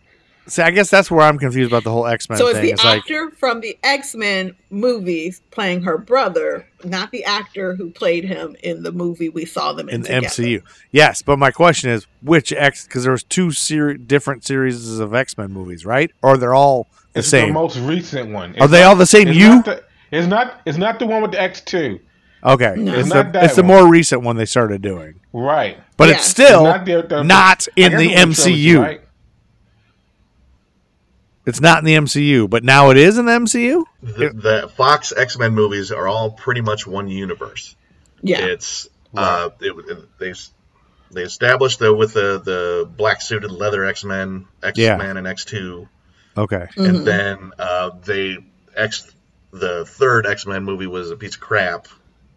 [SPEAKER 9] See, I guess that's where I'm confused about the whole X Men
[SPEAKER 4] so it's
[SPEAKER 9] thing.
[SPEAKER 4] the
[SPEAKER 9] It's like
[SPEAKER 4] actor from the X Men movies playing her brother, not the actor who played him in the movie we saw them in,
[SPEAKER 9] in the. MCU. Yes, but my question is which X? Because there was two seri- different series of X Men movies, right? Or they're all the
[SPEAKER 7] It's
[SPEAKER 9] same?
[SPEAKER 7] the most recent one.
[SPEAKER 9] Are they all the same
[SPEAKER 7] It's
[SPEAKER 9] you?
[SPEAKER 7] Not the, it's not. It's not the one with the X two.
[SPEAKER 9] okay,
[SPEAKER 4] No.
[SPEAKER 9] it's
[SPEAKER 7] It's
[SPEAKER 9] the it's the more recent one they started doing,
[SPEAKER 7] Right.
[SPEAKER 9] but
[SPEAKER 4] Yeah.
[SPEAKER 9] it's still
[SPEAKER 7] It's
[SPEAKER 9] not,
[SPEAKER 7] the- the-
[SPEAKER 9] in the
[SPEAKER 7] guess it trilogy,
[SPEAKER 9] MCU.
[SPEAKER 7] right?
[SPEAKER 9] It's not in the MCU, but now it is in the MCU.
[SPEAKER 5] The, the Fox X Men movies are all pretty much one universe.
[SPEAKER 4] Yeah,
[SPEAKER 5] It's uh, it, it- they they established the with the the black suited leather X Men, X Men and X two,
[SPEAKER 9] Okay,
[SPEAKER 4] Mhm.
[SPEAKER 5] and then uh, they X the third X Men movie was a piece of crap,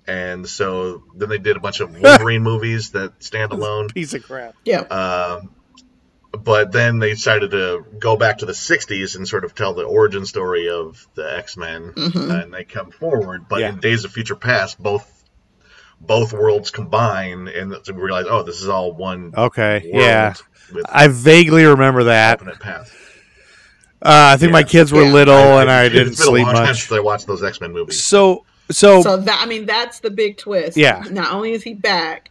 [SPEAKER 5] and so then they did a bunch of Wolverine movies that stand alone.
[SPEAKER 9] piece of crap.
[SPEAKER 4] yeah.
[SPEAKER 5] Um, but then they decided to go back to the 60s and sort of tell the origin story of the X-Men
[SPEAKER 4] Mhm.
[SPEAKER 5] and they come forward. But
[SPEAKER 9] Yeah.
[SPEAKER 5] in Days of Future Past, both both worlds combine and we realize, oh, this is all one
[SPEAKER 9] Okay,
[SPEAKER 5] world
[SPEAKER 9] yeah, I vaguely remember that.
[SPEAKER 5] alternate paths.
[SPEAKER 9] Uh, I think my kids were
[SPEAKER 4] Yeah.
[SPEAKER 9] little and I
[SPEAKER 5] it's
[SPEAKER 9] didn't
[SPEAKER 5] been a
[SPEAKER 9] sleep
[SPEAKER 5] long time
[SPEAKER 9] much.
[SPEAKER 5] since I watched those X-Men movies.
[SPEAKER 9] So, so,
[SPEAKER 4] So that I mean, that's the big twist.
[SPEAKER 9] Yeah.
[SPEAKER 4] Not only is he back,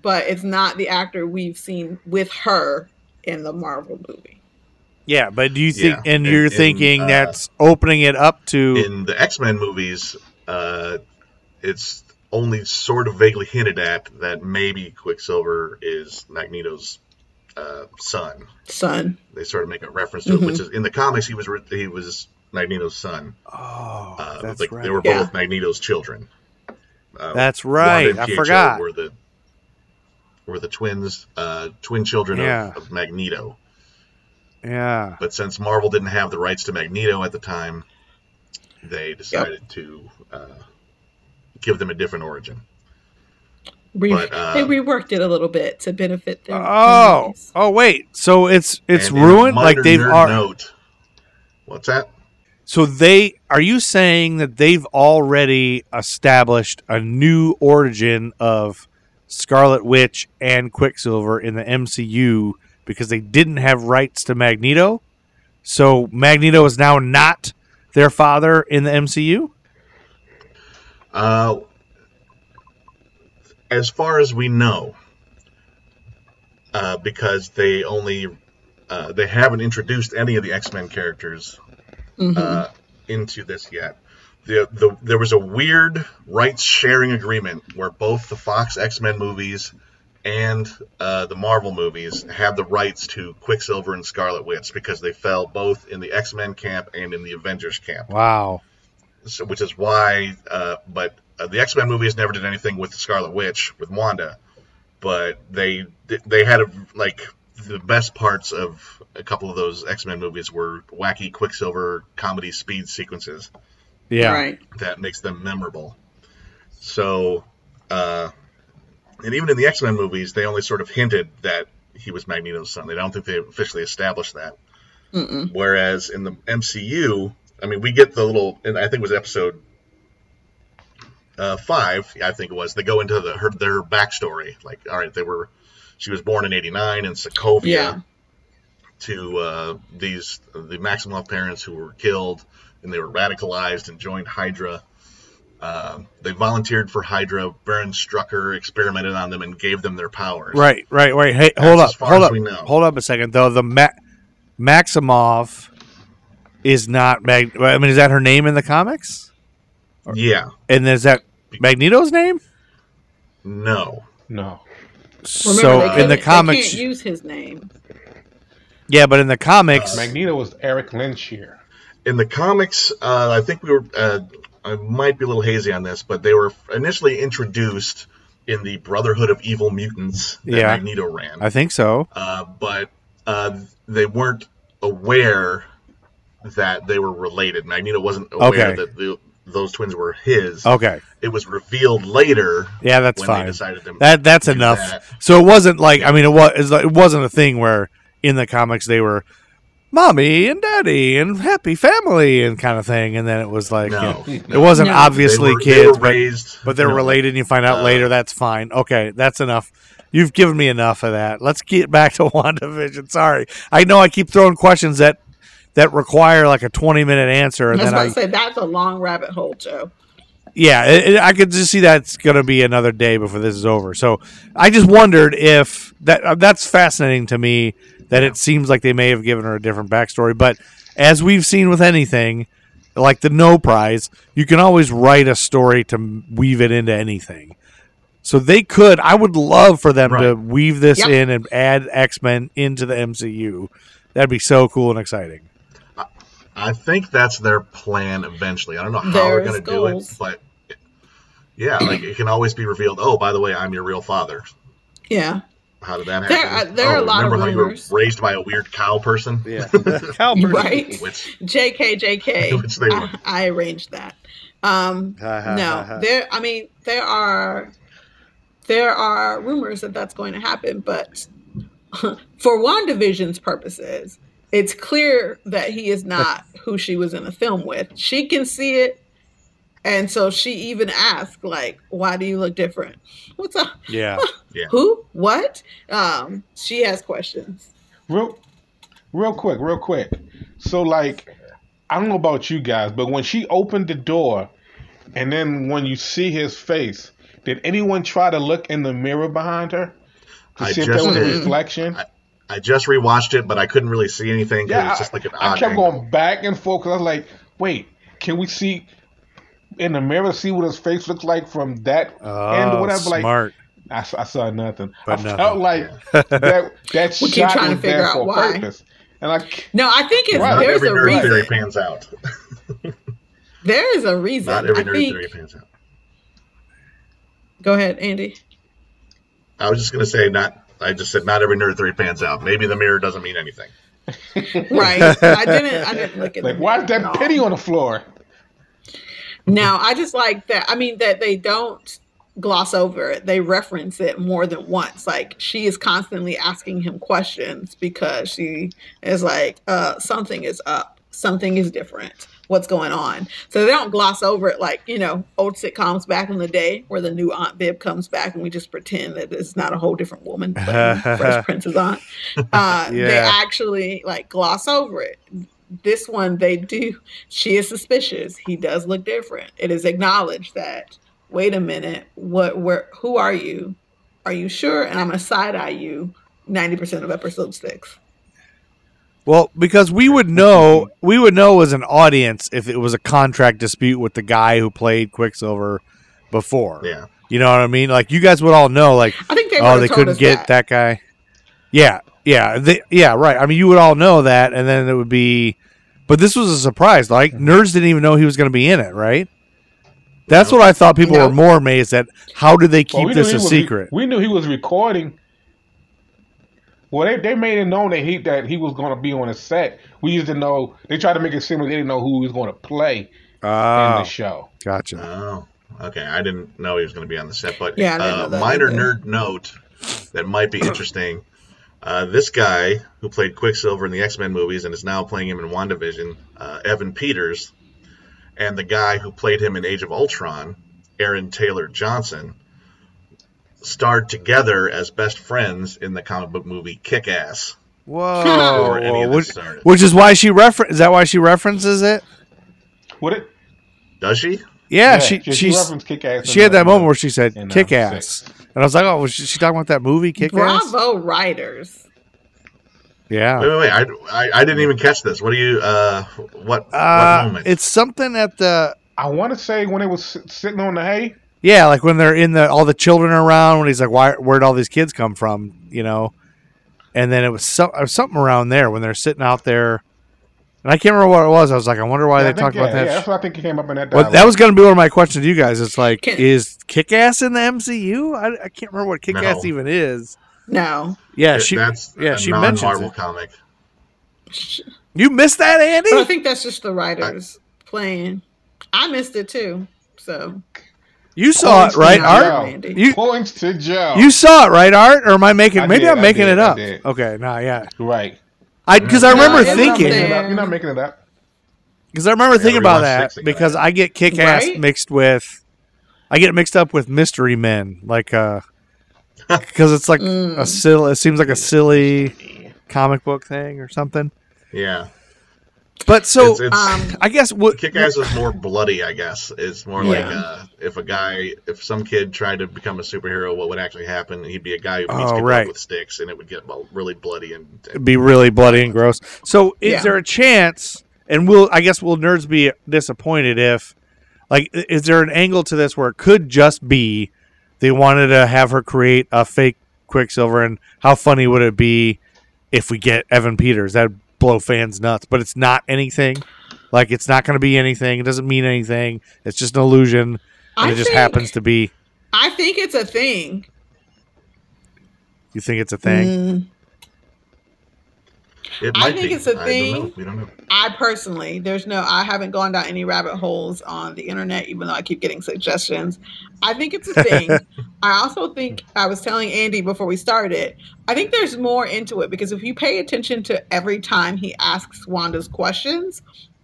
[SPEAKER 4] but it's not the actor we've seen with her in the Marvel movie.
[SPEAKER 9] Yeah, but do you think,
[SPEAKER 5] Yeah,
[SPEAKER 9] and
[SPEAKER 5] in-
[SPEAKER 9] you're
[SPEAKER 5] in,
[SPEAKER 9] thinking
[SPEAKER 5] uh,
[SPEAKER 9] that's opening it up to.
[SPEAKER 5] in the X Men movies, uh, it's only sort of vaguely hinted at that maybe Quicksilver is Magneto's uh, son.
[SPEAKER 4] Son.
[SPEAKER 5] They sort of make a reference to it, which is in the comics he was re- he was Magneto's son.
[SPEAKER 9] oh,
[SPEAKER 5] Uh,
[SPEAKER 9] that's
[SPEAKER 5] like
[SPEAKER 9] right.
[SPEAKER 5] they were
[SPEAKER 4] Yeah.
[SPEAKER 5] both Magneto's children. Uh,
[SPEAKER 9] That's
[SPEAKER 5] Wanda
[SPEAKER 9] right.
[SPEAKER 5] and
[SPEAKER 9] I forgot.
[SPEAKER 5] Were the were the twins, uh, twin children
[SPEAKER 9] Yeah.
[SPEAKER 5] of, of Magneto.
[SPEAKER 9] Yeah.
[SPEAKER 5] But since Marvel didn't have the rights to Magneto at the time, they decided to uh, give them a different origin.
[SPEAKER 4] Re-
[SPEAKER 5] But, uh,
[SPEAKER 4] they reworked it a little bit to benefit them.
[SPEAKER 9] Oh, oh, wait. So it's it's
[SPEAKER 5] And in a
[SPEAKER 9] ruined. Like they've
[SPEAKER 5] nerd
[SPEAKER 9] are.
[SPEAKER 5] note, what's that?
[SPEAKER 9] So they are you saying that they've already established a new origin of Scarlet Witch and Quicksilver in the MCU because they didn't have rights to Magneto? So Magneto is now not their father in the MCU?
[SPEAKER 5] Uh, as far as we know, uh, because they only uh, they haven't introduced any of the X Men characters
[SPEAKER 4] Mhm.
[SPEAKER 5] uh, into this yet. The, the, there was a weird rights sharing agreement where both the Fox X Men movies and uh, the Marvel movies have the rights to Quicksilver and Scarlet Witch because they fell both in the X Men camp and in the Avengers camp.
[SPEAKER 9] Wow.
[SPEAKER 5] So, which is why, uh, but uh, the X Men movies never did anything with the Scarlet Witch with Wanda, but they they had a, like the best parts of a couple of those X Men movies were wacky Quicksilver comedy speed sequences
[SPEAKER 9] Yeah.
[SPEAKER 4] Right.
[SPEAKER 5] that makes them memorable. So, uh, and even in the X Men movies, they only sort of hinted that he was Magneto's son. They don't think they officially established that.
[SPEAKER 4] Mm-mm.
[SPEAKER 5] Whereas in the MCU, I mean, we get the little, and I think it was episode uh, five, I think it was. They go into the her their backstory. Like, all right, they were, she was born in '89 in Sokovia
[SPEAKER 4] Yeah.
[SPEAKER 5] to uh, these the Maximoff parents who were killed, and they were radicalized and joined Hydra. Uh, they volunteered for Hydra. Baron Strucker experimented on them and gave them their powers.
[SPEAKER 9] Right, right, right. Hey,
[SPEAKER 5] That's
[SPEAKER 9] hold
[SPEAKER 5] as
[SPEAKER 9] up,
[SPEAKER 5] far
[SPEAKER 9] hold
[SPEAKER 5] as
[SPEAKER 9] up,
[SPEAKER 5] we know.
[SPEAKER 9] hold up a second though. The Ma- Maximoff is not Mag. I mean, is that her name in the comics?
[SPEAKER 5] Yeah.
[SPEAKER 9] And is that Magneto's name?
[SPEAKER 5] No.
[SPEAKER 7] No.
[SPEAKER 4] Remember,
[SPEAKER 9] so
[SPEAKER 4] they
[SPEAKER 9] in
[SPEAKER 4] couldn't-
[SPEAKER 9] the
[SPEAKER 4] they
[SPEAKER 9] comics,
[SPEAKER 4] can't use his name.
[SPEAKER 9] yeah, but in the comics,
[SPEAKER 7] Magneto was Eric Lehnsherr.
[SPEAKER 5] In the comics, uh, I think we were. Uh, I might be a little hazy on this, but they were initially introduced in the Brotherhood of Evil Mutants that
[SPEAKER 9] Yeah.
[SPEAKER 5] Magneto ran.
[SPEAKER 9] I think so.
[SPEAKER 5] uh, but uh, they weren't aware that they were related. Magneto wasn't aware
[SPEAKER 9] Okay.
[SPEAKER 5] that the, those twins were his.
[SPEAKER 9] Okay,
[SPEAKER 5] It was revealed later.
[SPEAKER 9] yeah, that's
[SPEAKER 5] when they
[SPEAKER 9] fine.
[SPEAKER 5] decided to
[SPEAKER 9] That that's enough.
[SPEAKER 5] that.
[SPEAKER 9] So it wasn't like I mean, it was it wasn't a thing where in the comics they were mommy and daddy and happy family and kind of thing, and then it was like
[SPEAKER 5] No,
[SPEAKER 9] you know,
[SPEAKER 5] no.
[SPEAKER 9] it wasn't
[SPEAKER 4] No.
[SPEAKER 9] obviously
[SPEAKER 5] were-
[SPEAKER 9] kids,
[SPEAKER 5] were
[SPEAKER 9] but
[SPEAKER 5] raised,
[SPEAKER 9] but they're
[SPEAKER 5] no,
[SPEAKER 9] related and you find out
[SPEAKER 5] Uh,
[SPEAKER 9] later that's fine. Okay that's enough. You've given me enough of that. Let's get back to wandavision. Sorry. I know i keep throwing questions that that require like a 20 minute answer
[SPEAKER 4] I
[SPEAKER 9] and
[SPEAKER 4] was
[SPEAKER 9] then
[SPEAKER 4] about
[SPEAKER 9] i
[SPEAKER 4] to say that's a long rabbit hole, Joe.
[SPEAKER 9] yeah it, it- i could just see that's going to be another day before this is over. So i just wondered if that uh, that's fascinating to me that it seems like they may have given her a different backstory but as we've seen with anything like the no prize you can always write a story to weave it into anything so they could i would love for them to weave this
[SPEAKER 4] Yep.
[SPEAKER 9] in and add x-men into the mcu that'd be so cool and exciting
[SPEAKER 5] I think that's their plan eventually. I don't know how they're going to do it, but yeah, like it can always be revealed. Oh, by the way, I'm your real father.
[SPEAKER 4] Yeah.
[SPEAKER 5] How did that
[SPEAKER 4] There
[SPEAKER 5] happen?
[SPEAKER 4] are- there are
[SPEAKER 5] oh,
[SPEAKER 4] a lot of
[SPEAKER 5] remember how you
[SPEAKER 4] rumors.
[SPEAKER 5] were raised by a weird cow person?
[SPEAKER 9] yeah Cow person.
[SPEAKER 4] Right?
[SPEAKER 5] Which
[SPEAKER 4] JK, JK.
[SPEAKER 5] Which they were.
[SPEAKER 4] I, I arranged that. Um, no, there. I mean, there are there are rumors that that's going to happen, but for WandaVision's purposes, it's clear that he is not who she was in the film with. She can see it, and so she even asked, like, "Why do you look different? What's up?
[SPEAKER 9] yeah
[SPEAKER 5] Yeah.
[SPEAKER 4] Who? What?" Um, she has questions.
[SPEAKER 7] Real, real quick, real quick. So, like, I don't know about you guys, but when she opened the door, and then when you see his face, did anyone try to look in the mirror behind her to
[SPEAKER 5] I
[SPEAKER 7] see if there
[SPEAKER 5] just
[SPEAKER 7] was a reflection?
[SPEAKER 5] I- I just rewatched it, but I couldn't really see anything because
[SPEAKER 7] Yeah,
[SPEAKER 5] it's just like an
[SPEAKER 7] I
[SPEAKER 5] odd
[SPEAKER 7] kept
[SPEAKER 5] angle.
[SPEAKER 7] going back and forth because I was like, wait, can we see in the mirror see what his face looks like from that end
[SPEAKER 9] Oh,
[SPEAKER 7] or whatever? Like,
[SPEAKER 9] smart.
[SPEAKER 7] I, s- I saw nothing.
[SPEAKER 9] But
[SPEAKER 7] I
[SPEAKER 9] nothing.
[SPEAKER 7] felt like that that
[SPEAKER 4] We keep
[SPEAKER 7] shot
[SPEAKER 4] trying to
[SPEAKER 7] was
[SPEAKER 4] figure
[SPEAKER 7] there
[SPEAKER 4] out
[SPEAKER 7] for a
[SPEAKER 4] why.
[SPEAKER 7] purpose. And like,
[SPEAKER 4] No, I think it's
[SPEAKER 7] Right.
[SPEAKER 5] Not
[SPEAKER 4] there's
[SPEAKER 5] every
[SPEAKER 4] a
[SPEAKER 5] nerd theory
[SPEAKER 4] reason.
[SPEAKER 5] pans out.
[SPEAKER 4] There is a reason.
[SPEAKER 5] Not every
[SPEAKER 4] I
[SPEAKER 5] nerd
[SPEAKER 4] think.
[SPEAKER 5] theory pans out.
[SPEAKER 4] Go ahead, Andy.
[SPEAKER 5] I was just gonna say not. I just said not every nerd theory pans out. Maybe the mirror doesn't mean anything.
[SPEAKER 4] Right. I didn't. I didn't look at.
[SPEAKER 7] like
[SPEAKER 4] the
[SPEAKER 7] why is
[SPEAKER 4] mirror at
[SPEAKER 7] that
[SPEAKER 4] all.
[SPEAKER 7] penny on the floor?
[SPEAKER 4] No, I just like that. I mean, that they don't gloss over it. They reference it more than once. Like she is constantly asking him questions because she is like, uh, something is up, something is different. What's going on? So they don't gloss over it like, you know, old sitcoms back in the day where the new Aunt Viv comes back and we just pretend that it's not a whole different woman, but Fresh Prince's aunt. Uh, They actually like gloss over it this one they do she is suspicious he does look different it is acknowledged that wait a minute what where who are you are you sure and i'm gonna side eye you 90% of episode six
[SPEAKER 9] Well, because we would know, we would know as an audience if it was a contract dispute with the guy who played Quicksilver before.
[SPEAKER 5] Yeah.
[SPEAKER 9] You know what I mean? Like you guys would all know, like,
[SPEAKER 4] i think they
[SPEAKER 9] oh,
[SPEAKER 4] would've
[SPEAKER 9] they
[SPEAKER 4] told
[SPEAKER 9] couldn't
[SPEAKER 4] us
[SPEAKER 9] get
[SPEAKER 4] that.
[SPEAKER 9] that. guy. Yeah, yeah, they, yeah, right. I mean, you would all know that, and then it would be, but this was a surprise. Like nerds didn't even know he was going to be in it, right? That's what I thought. People
[SPEAKER 4] No.
[SPEAKER 9] were more amazed at. How did they keep
[SPEAKER 7] Well, we
[SPEAKER 9] this a
[SPEAKER 7] he was re-
[SPEAKER 9] secret?
[SPEAKER 7] we knew he was recording. Well, they, they made it known that he that he was going to be on a set. We used to know. They tried to make it seem like they didn't know who he was going to play in
[SPEAKER 9] Oh,
[SPEAKER 7] the show.
[SPEAKER 9] gotcha.
[SPEAKER 5] Oh, okay. I didn't know he was going to be on the set, but
[SPEAKER 4] Yeah, I didn't know
[SPEAKER 5] uh, minor
[SPEAKER 4] either.
[SPEAKER 5] nerd note that might be interesting. Uh, this guy who played Quicksilver in the X Men movies and is now playing him in WandaVision, uh, Evan Peters, and the guy who played him in Age of Ultron, Aaron Taylor Johnson, starred together as best friends in the comic book movie Kick Ass.
[SPEAKER 9] Whoa,
[SPEAKER 5] Before any of this
[SPEAKER 9] which, which is why she refer. Is that why she references it?
[SPEAKER 7] Would it?
[SPEAKER 5] Does she?
[SPEAKER 9] Yeah, she
[SPEAKER 7] she,
[SPEAKER 9] she's,
[SPEAKER 7] referenced Kick-Ass
[SPEAKER 9] she had that moment where she said
[SPEAKER 7] uh,
[SPEAKER 9] "kick ass," and I was like, "Oh, was she, she talking about that movie Kick Ass?"
[SPEAKER 4] bravo writers
[SPEAKER 9] Yeah.
[SPEAKER 5] Wait, wait, wait. I, I, I didn't even catch this. What do you, uh, what, what
[SPEAKER 9] Uh,
[SPEAKER 5] moment?
[SPEAKER 9] it's something at the
[SPEAKER 7] I want to say when it was sitting on the hay.
[SPEAKER 9] yeah, like when they're in the all the children are around when he's like, "Why? Where'd all these kids come from?" You know, and then it was some, or something around there when they're sitting out there, and I can't remember what it was. I was like, I wonder why
[SPEAKER 7] Yeah,
[SPEAKER 9] they
[SPEAKER 7] think-
[SPEAKER 9] talked
[SPEAKER 7] yeah,
[SPEAKER 9] about that.
[SPEAKER 7] Yeah, that's what I think it came up in that.
[SPEAKER 9] Well, that was going to be one of my questions to you guys. It's like,
[SPEAKER 4] Can-
[SPEAKER 9] is Kick Ass in the MCU? I, I can't remember what Kick Ass even is.
[SPEAKER 4] no
[SPEAKER 9] Yeah, she.
[SPEAKER 5] that's
[SPEAKER 9] yeah,
[SPEAKER 5] a
[SPEAKER 9] she mentions
[SPEAKER 5] non-Marvel
[SPEAKER 9] it.
[SPEAKER 5] comic.
[SPEAKER 9] You missed that, Andy?
[SPEAKER 4] but i think that's just the writers playing i missed it too so
[SPEAKER 9] You saw it,
[SPEAKER 7] Points to
[SPEAKER 9] right, Art?
[SPEAKER 7] Joe.
[SPEAKER 9] You
[SPEAKER 7] Points to Joe.
[SPEAKER 9] you saw it, right, Art? Or am I making?
[SPEAKER 7] I
[SPEAKER 9] maybe
[SPEAKER 7] did,
[SPEAKER 9] I'm
[SPEAKER 7] I
[SPEAKER 9] making
[SPEAKER 7] did,
[SPEAKER 9] it up. Okay, no, yeah.
[SPEAKER 7] right.
[SPEAKER 9] I because I remember
[SPEAKER 4] it's
[SPEAKER 7] You're not making
[SPEAKER 9] thinking
[SPEAKER 7] up. You're not making it up.
[SPEAKER 9] because I remember
[SPEAKER 5] Yeah,
[SPEAKER 9] thinking about that
[SPEAKER 5] six ago.
[SPEAKER 9] because I get Kick Ass
[SPEAKER 4] Right?
[SPEAKER 9] mixed with, I get it mixed up with Mystery Men, like uh, because it's like
[SPEAKER 4] Mm.
[SPEAKER 9] a silly. It seems like a silly comic book thing or something.
[SPEAKER 5] Yeah.
[SPEAKER 9] But so
[SPEAKER 5] It's- it's-
[SPEAKER 4] um
[SPEAKER 9] I guess what
[SPEAKER 5] Kick Ass is more bloody, I guess. It's more like uh, if a guy, if some kid tried to become a superhero, what would actually happen? He'd be a guy who beats
[SPEAKER 9] Oh,
[SPEAKER 5] people
[SPEAKER 9] right.
[SPEAKER 5] with sticks, and it would get really bloody and, and
[SPEAKER 9] be really bloody and gross. So is
[SPEAKER 4] Yeah.
[SPEAKER 9] there a chance? And will I guess will nerds be disappointed if, like, is there an angle to this where it could just be they wanted to have her create a fake Quicksilver, and how funny would it be if we get Evan Peters? That'd blow fans nuts. But it's not anything. Like it's not going to be anything. It doesn't mean anything. It's just an illusion, and
[SPEAKER 4] I
[SPEAKER 9] it just
[SPEAKER 4] think-
[SPEAKER 9] happens to be.
[SPEAKER 4] i think it's a thing
[SPEAKER 9] You think it's a thing?
[SPEAKER 4] Mm,
[SPEAKER 5] it
[SPEAKER 4] I think
[SPEAKER 5] be.
[SPEAKER 4] it's a
[SPEAKER 5] I don't
[SPEAKER 4] thing.
[SPEAKER 5] We don't know.
[SPEAKER 4] I personally, there's no, I haven't gone down any rabbit holes on the internet, even though I keep getting suggestions. I think it's a thing. I also think, I was telling Andy before we started, I think there's more into it because if you pay attention to every time he asks Wanda's questions,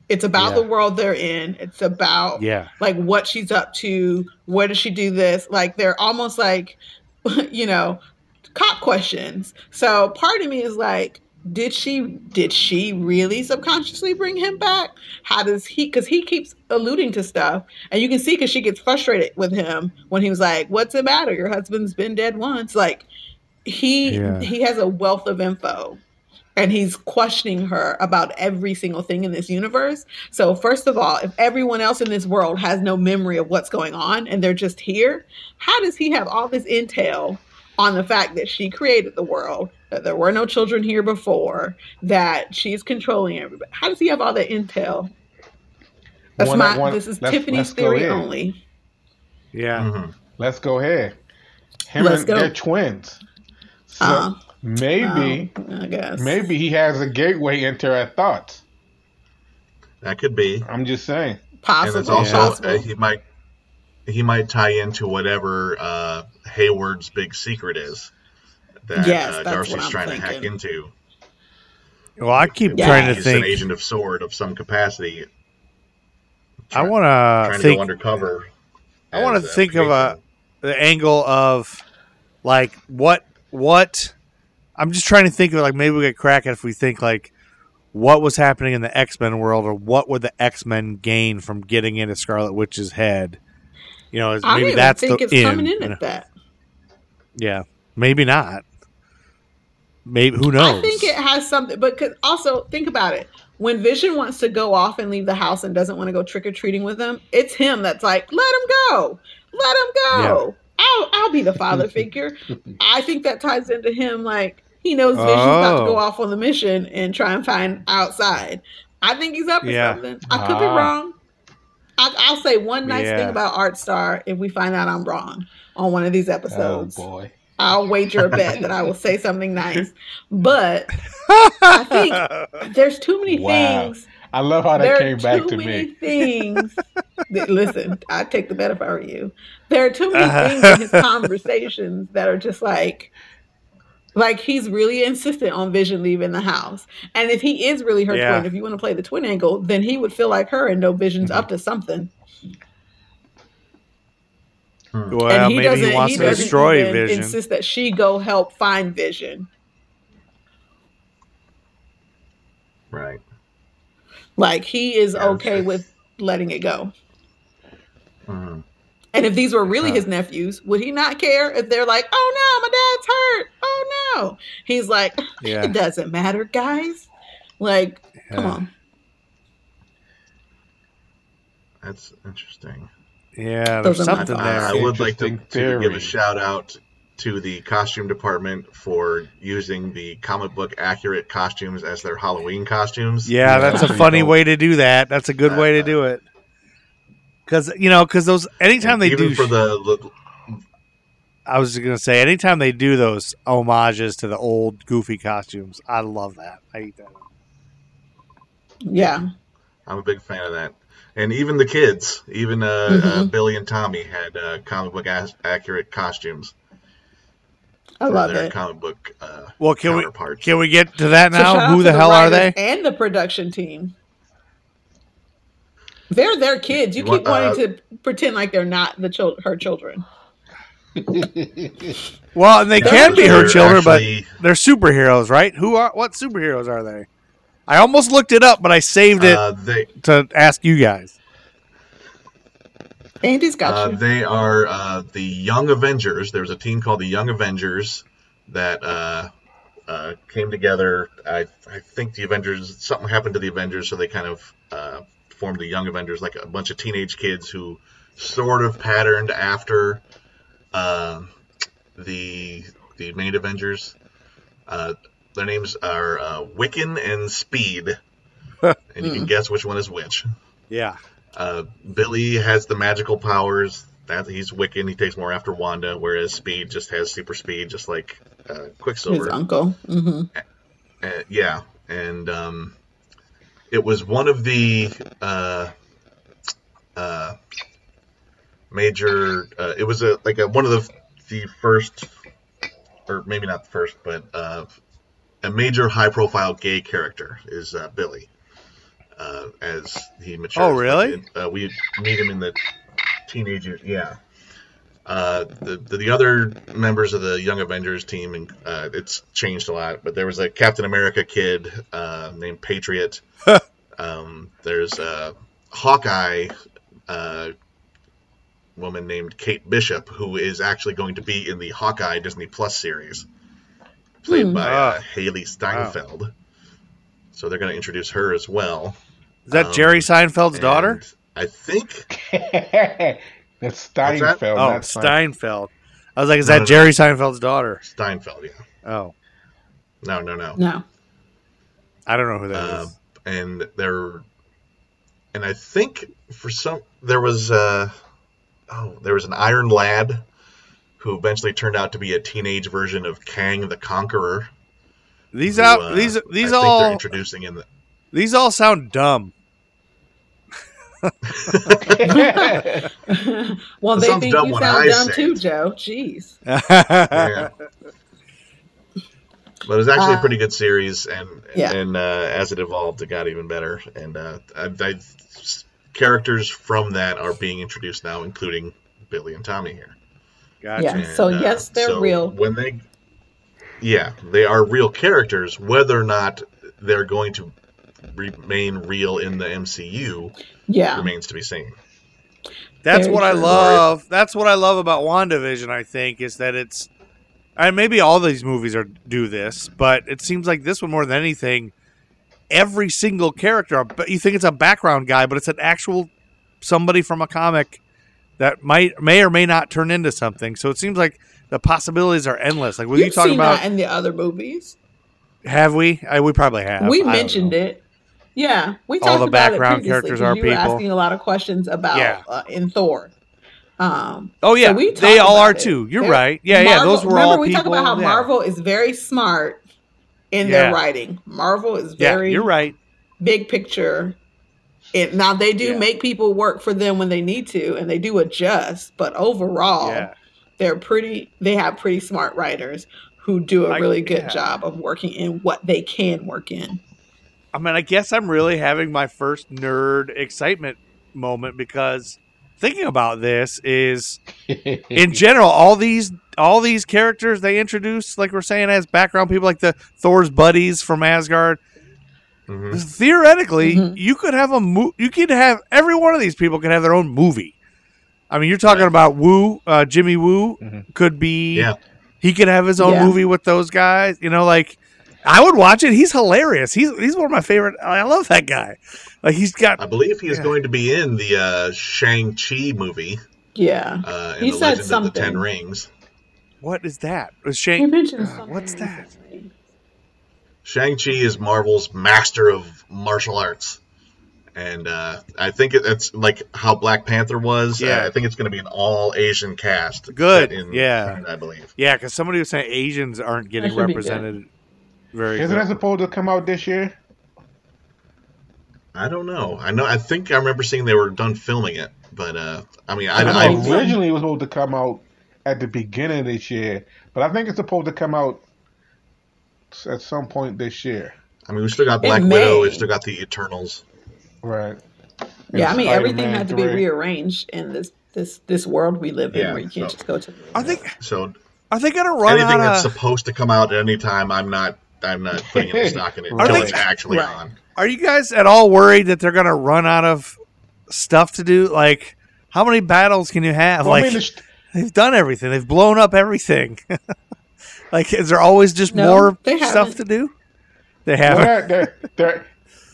[SPEAKER 4] it's about
[SPEAKER 9] Yeah.
[SPEAKER 4] the world they're in. It's about
[SPEAKER 9] Yeah.
[SPEAKER 4] like what she's up to. Where does she do this? Like they're almost like, you know, cop questions. So part of me is like, did she did she really subconsciously bring him back? How does he? Because he keeps alluding to stuff, and you can see because she gets frustrated with him when he was like, "What's the matter? Your husband's been dead once." Like, he
[SPEAKER 9] Yeah.
[SPEAKER 4] he has a wealth of info and he's questioning her about every single thing in this universe. So first of all, if everyone else in this world has no memory of what's going on and they're just here, how does he have all this intel on the fact that she created the world, that there were no children here before, that she's controlling everybody? How does he have all that intel? That's
[SPEAKER 7] One-
[SPEAKER 4] my
[SPEAKER 7] one-
[SPEAKER 4] this is
[SPEAKER 7] let's-
[SPEAKER 4] Tiffany's
[SPEAKER 7] let's
[SPEAKER 4] theory only.
[SPEAKER 9] Yeah.
[SPEAKER 5] Mhm.
[SPEAKER 7] Let's go ahead. Him
[SPEAKER 4] Let's
[SPEAKER 7] and
[SPEAKER 4] go.
[SPEAKER 7] they're twins. So
[SPEAKER 4] Uh,
[SPEAKER 7] maybe
[SPEAKER 4] um, I guess.
[SPEAKER 7] maybe he has a gateway into her thoughts.
[SPEAKER 5] That could be.
[SPEAKER 7] I'm just saying.
[SPEAKER 4] possible.
[SPEAKER 5] and it's also
[SPEAKER 4] possible.
[SPEAKER 5] uh, he might he might tie into whatever uh, Hayward's big secret is that
[SPEAKER 4] Yes,
[SPEAKER 5] uh, Darcy's
[SPEAKER 4] what I'm
[SPEAKER 5] trying to hack into.
[SPEAKER 9] Well, I keep
[SPEAKER 4] Yeah.
[SPEAKER 9] trying to
[SPEAKER 5] He's
[SPEAKER 9] think.
[SPEAKER 5] an agent of Sword of some capacity.
[SPEAKER 9] I want to
[SPEAKER 5] to
[SPEAKER 9] think.
[SPEAKER 5] undercover.
[SPEAKER 9] I want
[SPEAKER 5] as
[SPEAKER 9] to
[SPEAKER 5] a
[SPEAKER 9] think of a the angle of like what what I'm just trying to think of like maybe we could crack it if we think like what was happening in the X Men world or what would the X Men gain from getting into Scarlet Witch's head? You know, is
[SPEAKER 4] I
[SPEAKER 9] maybe
[SPEAKER 4] don't even
[SPEAKER 9] that's
[SPEAKER 4] think
[SPEAKER 9] the
[SPEAKER 4] it's
[SPEAKER 9] end.
[SPEAKER 4] coming in
[SPEAKER 9] you know?
[SPEAKER 4] at that.
[SPEAKER 9] Yeah, maybe not. Maybe who knows?
[SPEAKER 4] I think it has something, but 'cause also think about it. When Vision wants to go off and leave the house and doesn't want to go trick or treating with them, it's him that's like, "Let him go, let him go. I'll I'll be the father figure." I think that ties into him like he knows Vision's about to go
[SPEAKER 9] Oh.
[SPEAKER 4] off on the mission and try and find outside. I think he's up to
[SPEAKER 9] Yeah.
[SPEAKER 4] something. I could be
[SPEAKER 7] Ah.
[SPEAKER 4] wrong. I, I'll say one nice
[SPEAKER 9] Yeah.
[SPEAKER 4] thing about Art Star if we find out I'm wrong on one of these episodes.
[SPEAKER 7] Oh boy.
[SPEAKER 4] I'll wager a bet that I will say something nice. But I think there's too many
[SPEAKER 7] Wow.
[SPEAKER 4] things.
[SPEAKER 7] I love how that came back to me.
[SPEAKER 4] There are too many things. that, listen, I'd take the bet if I were you. There are too many things in his conversations that are just like, like he's really insistent on Vision leaving the house. And if he is really her
[SPEAKER 9] Yeah.
[SPEAKER 4] twin, if you want to play the twin angle, then he would feel like her and know Vision's
[SPEAKER 7] Mm-hmm.
[SPEAKER 4] up to something.
[SPEAKER 9] Well,
[SPEAKER 4] and he
[SPEAKER 9] maybe
[SPEAKER 4] doesn't.
[SPEAKER 9] he wants
[SPEAKER 4] he
[SPEAKER 9] to
[SPEAKER 4] doesn't
[SPEAKER 9] destroy
[SPEAKER 4] even
[SPEAKER 9] Vision.
[SPEAKER 4] insist that she go help find Vision.
[SPEAKER 5] right.
[SPEAKER 4] Like he is
[SPEAKER 5] Yeah,
[SPEAKER 4] okay
[SPEAKER 5] it's-
[SPEAKER 4] with letting it go.
[SPEAKER 5] Mhm.
[SPEAKER 4] And if these were really
[SPEAKER 5] Uh.
[SPEAKER 4] his nephews, would he not care if they're like, "Oh no, my dad's hurt. Oh no." He's like,
[SPEAKER 9] Yeah.
[SPEAKER 4] "It doesn't matter, guys." Like, come on.
[SPEAKER 5] That's interesting.
[SPEAKER 9] Yeah,
[SPEAKER 4] Those
[SPEAKER 9] there's
[SPEAKER 4] are my
[SPEAKER 9] something
[SPEAKER 4] thoughts.
[SPEAKER 9] there.
[SPEAKER 5] I would like to,
[SPEAKER 7] Interesting
[SPEAKER 5] to give
[SPEAKER 7] theory.
[SPEAKER 5] a shout out to the costume department for using the comic book accurate costumes as their Halloween costumes.
[SPEAKER 9] Yeah, that's a
[SPEAKER 7] Yeah.
[SPEAKER 9] funny way to do that. That's a good way to
[SPEAKER 5] Uh,
[SPEAKER 9] do it. Because you know, because those anytime they
[SPEAKER 5] even
[SPEAKER 9] do,
[SPEAKER 5] for the
[SPEAKER 9] I was just gonna say anytime they do those homages to the old goofy costumes, I love that. I eat that.
[SPEAKER 4] Yeah.
[SPEAKER 5] I'm a big fan of that. And even the kids, even uh, uh,
[SPEAKER 4] Mhm.
[SPEAKER 5] Billy and Tommy had uh, comic book as- accurate costumes
[SPEAKER 4] I love
[SPEAKER 5] their
[SPEAKER 4] it.
[SPEAKER 5] comic book uh,
[SPEAKER 9] Well, can we can we get to that now?
[SPEAKER 4] out
[SPEAKER 9] Who
[SPEAKER 4] to
[SPEAKER 9] the hell are they?
[SPEAKER 4] And the production team. They're their kids. You
[SPEAKER 5] You
[SPEAKER 4] keep
[SPEAKER 5] want, uh,
[SPEAKER 4] wanting to pretend like they're not the chil- her children.
[SPEAKER 9] Well, and they
[SPEAKER 4] They're
[SPEAKER 9] can be her children,
[SPEAKER 5] actually-
[SPEAKER 9] but they're superheroes, right? Who are what superheroes are they? I almost looked it up, but I saved it
[SPEAKER 5] uh, they
[SPEAKER 9] to ask you guys.
[SPEAKER 4] Andy's got
[SPEAKER 5] uh,
[SPEAKER 4] you.
[SPEAKER 5] they are uh, the Young Avengers. There's a team called the Young Avengers that uh, uh, came together. I, I think the Avengers something happened to the Avengers, so they kind of uh, formed the Young Avengers, like a bunch of teenage kids who sort of patterned after um the the main Avengers. Their names are uh, Wiccan and Speed, and you can guess which one is which.
[SPEAKER 9] Yeah,
[SPEAKER 5] Uh, Billy has the magical powers. That he's Wiccan. He takes more after Wanda, whereas Speed just has super speed, just like uh,
[SPEAKER 4] His
[SPEAKER 5] Quicksilver.
[SPEAKER 4] uncle. hmm
[SPEAKER 5] Uh, yeah, and um, it was one of the uh, uh, major. Uh, it was a like a, one of the the first, or maybe not the first, but uh, a major high-profile gay character is uh, Billy. Uh, as he matures.
[SPEAKER 9] Oh, really?
[SPEAKER 5] Uh, we meet him in the teenager. Yeah. Uh, the, the the other members of the Young Avengers team, and uh, it's changed a lot. But there was a Captain America kid uh, named Patriot. um, there's a Hawkeye uh, woman named Kate Bishop, who is actually going to be in the Hawkeye Disney Plus series. Played
[SPEAKER 4] Hmm.
[SPEAKER 5] by
[SPEAKER 9] Ah.
[SPEAKER 5] uh, Hailee Steinfeld. So they're going to introduce her as well.
[SPEAKER 9] Is that
[SPEAKER 5] Um,
[SPEAKER 9] Jerry Seinfeld's daughter?
[SPEAKER 5] I think
[SPEAKER 7] That's Steinfeld.
[SPEAKER 9] Oh,
[SPEAKER 7] not Sein-
[SPEAKER 9] Steinfeld. I was like, is
[SPEAKER 5] No,
[SPEAKER 9] that
[SPEAKER 5] no, no.
[SPEAKER 9] Jerry Seinfeld's daughter?
[SPEAKER 5] Steinfeld. Yeah.
[SPEAKER 9] Oh,
[SPEAKER 5] No, no, no.
[SPEAKER 4] No.
[SPEAKER 9] I don't know who that is.
[SPEAKER 5] Uh, and there, and I think for some there was uh oh there was an Iron Lad who eventually turned out to be a teenage version of Kang the Conqueror.
[SPEAKER 9] These
[SPEAKER 5] who,
[SPEAKER 9] out
[SPEAKER 5] uh,
[SPEAKER 9] these
[SPEAKER 5] I
[SPEAKER 9] these
[SPEAKER 5] think they're
[SPEAKER 9] all
[SPEAKER 5] introducing in the
[SPEAKER 9] these all sound dumb.
[SPEAKER 4] well,
[SPEAKER 5] That
[SPEAKER 4] they think you sound
[SPEAKER 5] I
[SPEAKER 4] dumb
[SPEAKER 5] say
[SPEAKER 4] too,
[SPEAKER 5] it.
[SPEAKER 4] Joe. Jeez.
[SPEAKER 5] yeah. But it was actually a
[SPEAKER 4] Uh,
[SPEAKER 5] pretty good series, and
[SPEAKER 4] yeah.
[SPEAKER 5] and uh, as it evolved, it got even better. And uh, I, I, characters from that are being introduced now, including Billy and Tommy here.
[SPEAKER 9] Gotcha.
[SPEAKER 4] Yeah.
[SPEAKER 5] And,
[SPEAKER 4] So
[SPEAKER 5] uh,
[SPEAKER 4] yes, they're
[SPEAKER 5] so
[SPEAKER 4] real.
[SPEAKER 5] When they, yeah, they are real characters. Whether or not they're going to remain real in the MCU
[SPEAKER 4] Yeah.
[SPEAKER 5] remains to be seen.
[SPEAKER 9] That's
[SPEAKER 4] Very
[SPEAKER 9] what I
[SPEAKER 4] true.
[SPEAKER 9] love. That's what I love about WandaVision, I think, is that it's and maybe all these movies are do this, but it seems like this one more than anything, every single character but you think it's a background guy, but it's an actual somebody from a comic that might may or may not turn into something. So it seems like the possibilities are endless. Like when
[SPEAKER 4] You've
[SPEAKER 9] you talk
[SPEAKER 4] seen
[SPEAKER 9] about
[SPEAKER 4] that in the other movies.
[SPEAKER 9] have we? I, we probably have.
[SPEAKER 4] we
[SPEAKER 9] I
[SPEAKER 4] mentioned it. Yeah, we
[SPEAKER 9] All
[SPEAKER 4] talked
[SPEAKER 9] the
[SPEAKER 4] about
[SPEAKER 9] background characters are
[SPEAKER 4] you were
[SPEAKER 9] people.
[SPEAKER 4] asking a lot of questions about
[SPEAKER 9] Yeah.
[SPEAKER 4] uh, in Thor. Um,
[SPEAKER 9] Oh yeah,
[SPEAKER 4] so we
[SPEAKER 9] they all are
[SPEAKER 4] it.
[SPEAKER 9] too. You're
[SPEAKER 4] They're-
[SPEAKER 9] right. Yeah, yeah. Those were
[SPEAKER 4] remember
[SPEAKER 9] all
[SPEAKER 4] Remember
[SPEAKER 9] we
[SPEAKER 4] talk about how
[SPEAKER 9] yeah.
[SPEAKER 4] Marvel is very smart in
[SPEAKER 9] Yeah.
[SPEAKER 4] their writing. Marvel is
[SPEAKER 9] Yeah,
[SPEAKER 4] very
[SPEAKER 9] you're right.
[SPEAKER 4] big picture. It, now they do
[SPEAKER 9] Yeah.
[SPEAKER 4] make people work for them when they need to, and they do adjust. But overall,
[SPEAKER 9] Yeah.
[SPEAKER 4] they're pretty. They have pretty smart writers who do a
[SPEAKER 9] I-
[SPEAKER 4] really good
[SPEAKER 9] yeah.
[SPEAKER 4] job of working in what they can work in.
[SPEAKER 9] I mean, I guess I'm really having my first nerd excitement moment because thinking about this is in general all these all these characters they introduce like we're saying as background people like the Thor's buddies from Asgard
[SPEAKER 5] Mhm.
[SPEAKER 9] theoretically
[SPEAKER 4] Mhm.
[SPEAKER 9] you could have a mo- you could have every one of these people could have their own movie I mean you're talking
[SPEAKER 5] Right.
[SPEAKER 9] about Woo uh, Jimmy Woo
[SPEAKER 7] Mhm.
[SPEAKER 9] could be
[SPEAKER 5] Yeah.
[SPEAKER 9] he could have his own
[SPEAKER 4] Yeah.
[SPEAKER 9] movie with those guys you know like I would watch it he's hilarious he's he's one of my favorite I love that guy like he's got
[SPEAKER 5] I believe he is
[SPEAKER 9] Yeah.
[SPEAKER 5] going to be in the uh, Shang Chi movie.
[SPEAKER 4] Yeah,
[SPEAKER 5] Uh, in
[SPEAKER 4] He
[SPEAKER 5] the
[SPEAKER 4] said
[SPEAKER 5] Legend of the Ten. Rings.
[SPEAKER 9] What is that? Was
[SPEAKER 4] he
[SPEAKER 9] Shane?
[SPEAKER 4] mentioned
[SPEAKER 9] God,
[SPEAKER 4] something
[SPEAKER 9] what's that?
[SPEAKER 4] recently.
[SPEAKER 5] Shang-Chi is Marvel's master of martial arts. And uh, I think it, it's like how Black Panther was.
[SPEAKER 9] Yeah.
[SPEAKER 5] Uh, I think it's going to be an all Asian cast.
[SPEAKER 9] Good,
[SPEAKER 5] In
[SPEAKER 9] yeah.
[SPEAKER 5] I believe.
[SPEAKER 9] Yeah, because somebody was saying Asians aren't getting
[SPEAKER 4] should be good.
[SPEAKER 9] represented very
[SPEAKER 7] Isn't that supposed to come out this year?
[SPEAKER 5] I don't know. I know. I think I remember seeing they were done filming it, but uh, I mean, I,
[SPEAKER 7] I
[SPEAKER 5] I,
[SPEAKER 7] originally it was supposed to come out at the beginning of this year, but I think it's supposed to come out at some point this year.
[SPEAKER 5] I mean, we still got Black Widow. We still got the Eternals.
[SPEAKER 7] Right.
[SPEAKER 4] Yeah, I mean everything
[SPEAKER 7] Spider-Man
[SPEAKER 4] had to be
[SPEAKER 7] 3.
[SPEAKER 4] rearranged in this this this world we live in,
[SPEAKER 5] Yeah,
[SPEAKER 4] where you can't
[SPEAKER 5] so-
[SPEAKER 4] just go to.
[SPEAKER 9] I think
[SPEAKER 5] So
[SPEAKER 9] are they gonna run
[SPEAKER 5] anything
[SPEAKER 9] out
[SPEAKER 5] that's
[SPEAKER 9] of?
[SPEAKER 5] supposed to come out at any time, I'm not. I'm not putting any stock in it
[SPEAKER 9] Are
[SPEAKER 5] until
[SPEAKER 9] they-
[SPEAKER 5] it's actually
[SPEAKER 4] Right.
[SPEAKER 5] on.
[SPEAKER 9] Are you guys at all worried that they're gonna run out of stuff to do? Like, how many battles can you have?
[SPEAKER 7] Well, I
[SPEAKER 9] like,
[SPEAKER 7] mean,
[SPEAKER 9] they've done everything. They've blown up everything. like, is there always just
[SPEAKER 4] No,
[SPEAKER 9] more stuff to do? They haven't.
[SPEAKER 7] they're, they're, they're,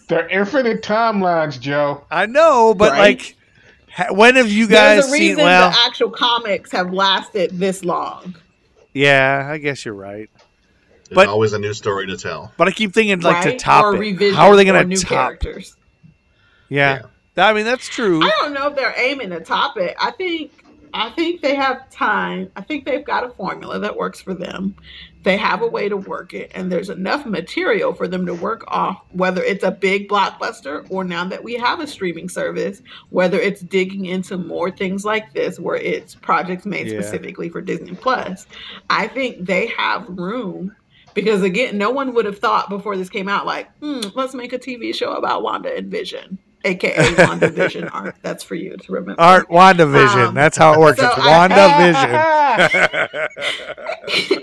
[SPEAKER 7] they're infinite timelines, Joe.
[SPEAKER 9] I know, but
[SPEAKER 4] Right.
[SPEAKER 9] like, when have you guys
[SPEAKER 4] There's a
[SPEAKER 9] seen?
[SPEAKER 4] reason
[SPEAKER 9] Well,
[SPEAKER 4] the actual comics have lasted this long.
[SPEAKER 9] yeah, I guess you're right.
[SPEAKER 5] There's
[SPEAKER 9] But-
[SPEAKER 5] always a new story to tell.
[SPEAKER 9] But I keep thinking like to top
[SPEAKER 4] or
[SPEAKER 9] it. How are they going
[SPEAKER 4] new
[SPEAKER 9] to top?
[SPEAKER 4] characters?
[SPEAKER 9] Yeah. I mean that's true.
[SPEAKER 4] I don't know if they're aiming to top it. I think I think they have time. I think they've got a formula that works for them. They have a way to work it, and there's enough material for them to work off. Whether it's a big blockbuster or now that we have a streaming service, whether it's digging into more things like this, where it's projects made
[SPEAKER 9] Yeah.
[SPEAKER 4] specifically for Disney Plus. I think they have room because again, no one would have thought before this came out, like, hmm, let's make a TV show about Wanda and Vision, aka WandaVision art. That's for you to remember.
[SPEAKER 9] Art WandaVision.
[SPEAKER 4] Um,
[SPEAKER 9] That's how it works.
[SPEAKER 4] so
[SPEAKER 9] it's
[SPEAKER 4] I-
[SPEAKER 9] WandaVision.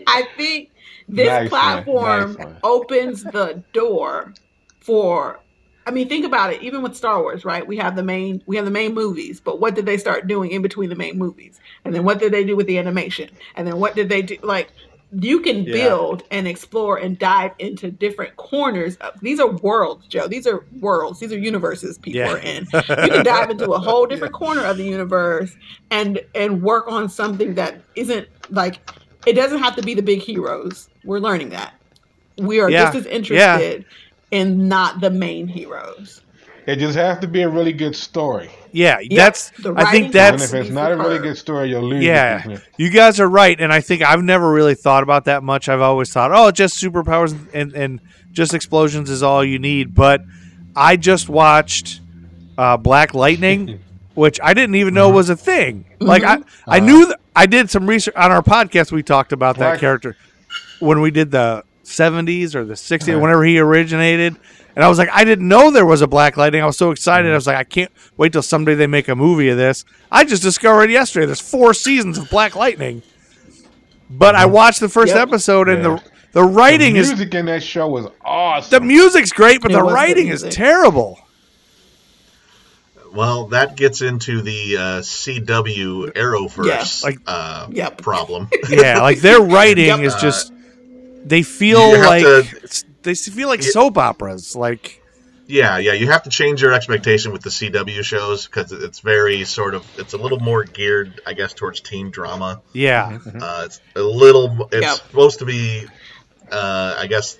[SPEAKER 4] I think this
[SPEAKER 7] Nice
[SPEAKER 4] platform
[SPEAKER 7] nice
[SPEAKER 4] opens the door for I mean, think about it. Even with Star Wars, right? We have the main we have the main movies, but what did they start doing in between the main movies? And then what did they do with the animation? And then what did they do? Like you can
[SPEAKER 9] Yeah.
[SPEAKER 4] build and explore and dive into different corners of these are worlds, Joe. These are worlds. These are universes people
[SPEAKER 9] Yeah.
[SPEAKER 4] are in. You can dive into a whole different corner of the universe and and work on something that isn't like it doesn't have to be the big heroes. We're learning that. We are
[SPEAKER 9] Yeah.
[SPEAKER 4] just as interested in not the main heroes.
[SPEAKER 7] It just has to be a really good story.
[SPEAKER 9] Yeah,
[SPEAKER 4] Yeah,
[SPEAKER 9] that's. I
[SPEAKER 4] writing
[SPEAKER 9] think
[SPEAKER 7] And
[SPEAKER 9] that's.
[SPEAKER 7] if it's not a really good story, you'll lose. it.
[SPEAKER 9] Yeah, you guys are right, and I think I've never really thought about that much. I've always thought, oh, just superpowers and and just explosions is all you need. But I just watched uh, Black Lightning, which I didn't even know was a thing. Like I, I knew th- I did some research on our podcast. We talked about that character when we did the '70s or the '60s,
[SPEAKER 7] Uh-huh.
[SPEAKER 9] whenever he originated. And I was like, I didn't know there was a Black Lightning. I was so excited. I was like, I can't wait till someday they make a movie of this. I just discovered yesterday there's four seasons of Black Lightning. But I watched the first
[SPEAKER 4] Yep.
[SPEAKER 9] episode and
[SPEAKER 7] Yeah.
[SPEAKER 9] the the writing is
[SPEAKER 7] the
[SPEAKER 9] is
[SPEAKER 7] music in that show was awesome.
[SPEAKER 9] the music's great, but
[SPEAKER 4] It
[SPEAKER 9] the
[SPEAKER 4] was good
[SPEAKER 9] writing is terrible.
[SPEAKER 5] Well, that gets into the uh, CW Arrowverse
[SPEAKER 4] Yeah,
[SPEAKER 9] like-
[SPEAKER 5] uh,
[SPEAKER 4] Yep.
[SPEAKER 5] problem.
[SPEAKER 9] Yeah, like their writing
[SPEAKER 4] Yep.
[SPEAKER 9] is
[SPEAKER 5] Uh,
[SPEAKER 9] just they feel like
[SPEAKER 5] to-
[SPEAKER 9] it's- they feel like soap operas. Like
[SPEAKER 5] yeah, yeah, you have to change your expectation with the CW shows because it's very sort of it's a little more geared, I guess, towards teen drama.
[SPEAKER 9] yeah,
[SPEAKER 5] Uh, it's a little. It's
[SPEAKER 4] Yep.
[SPEAKER 5] supposed to be, uh, I guess,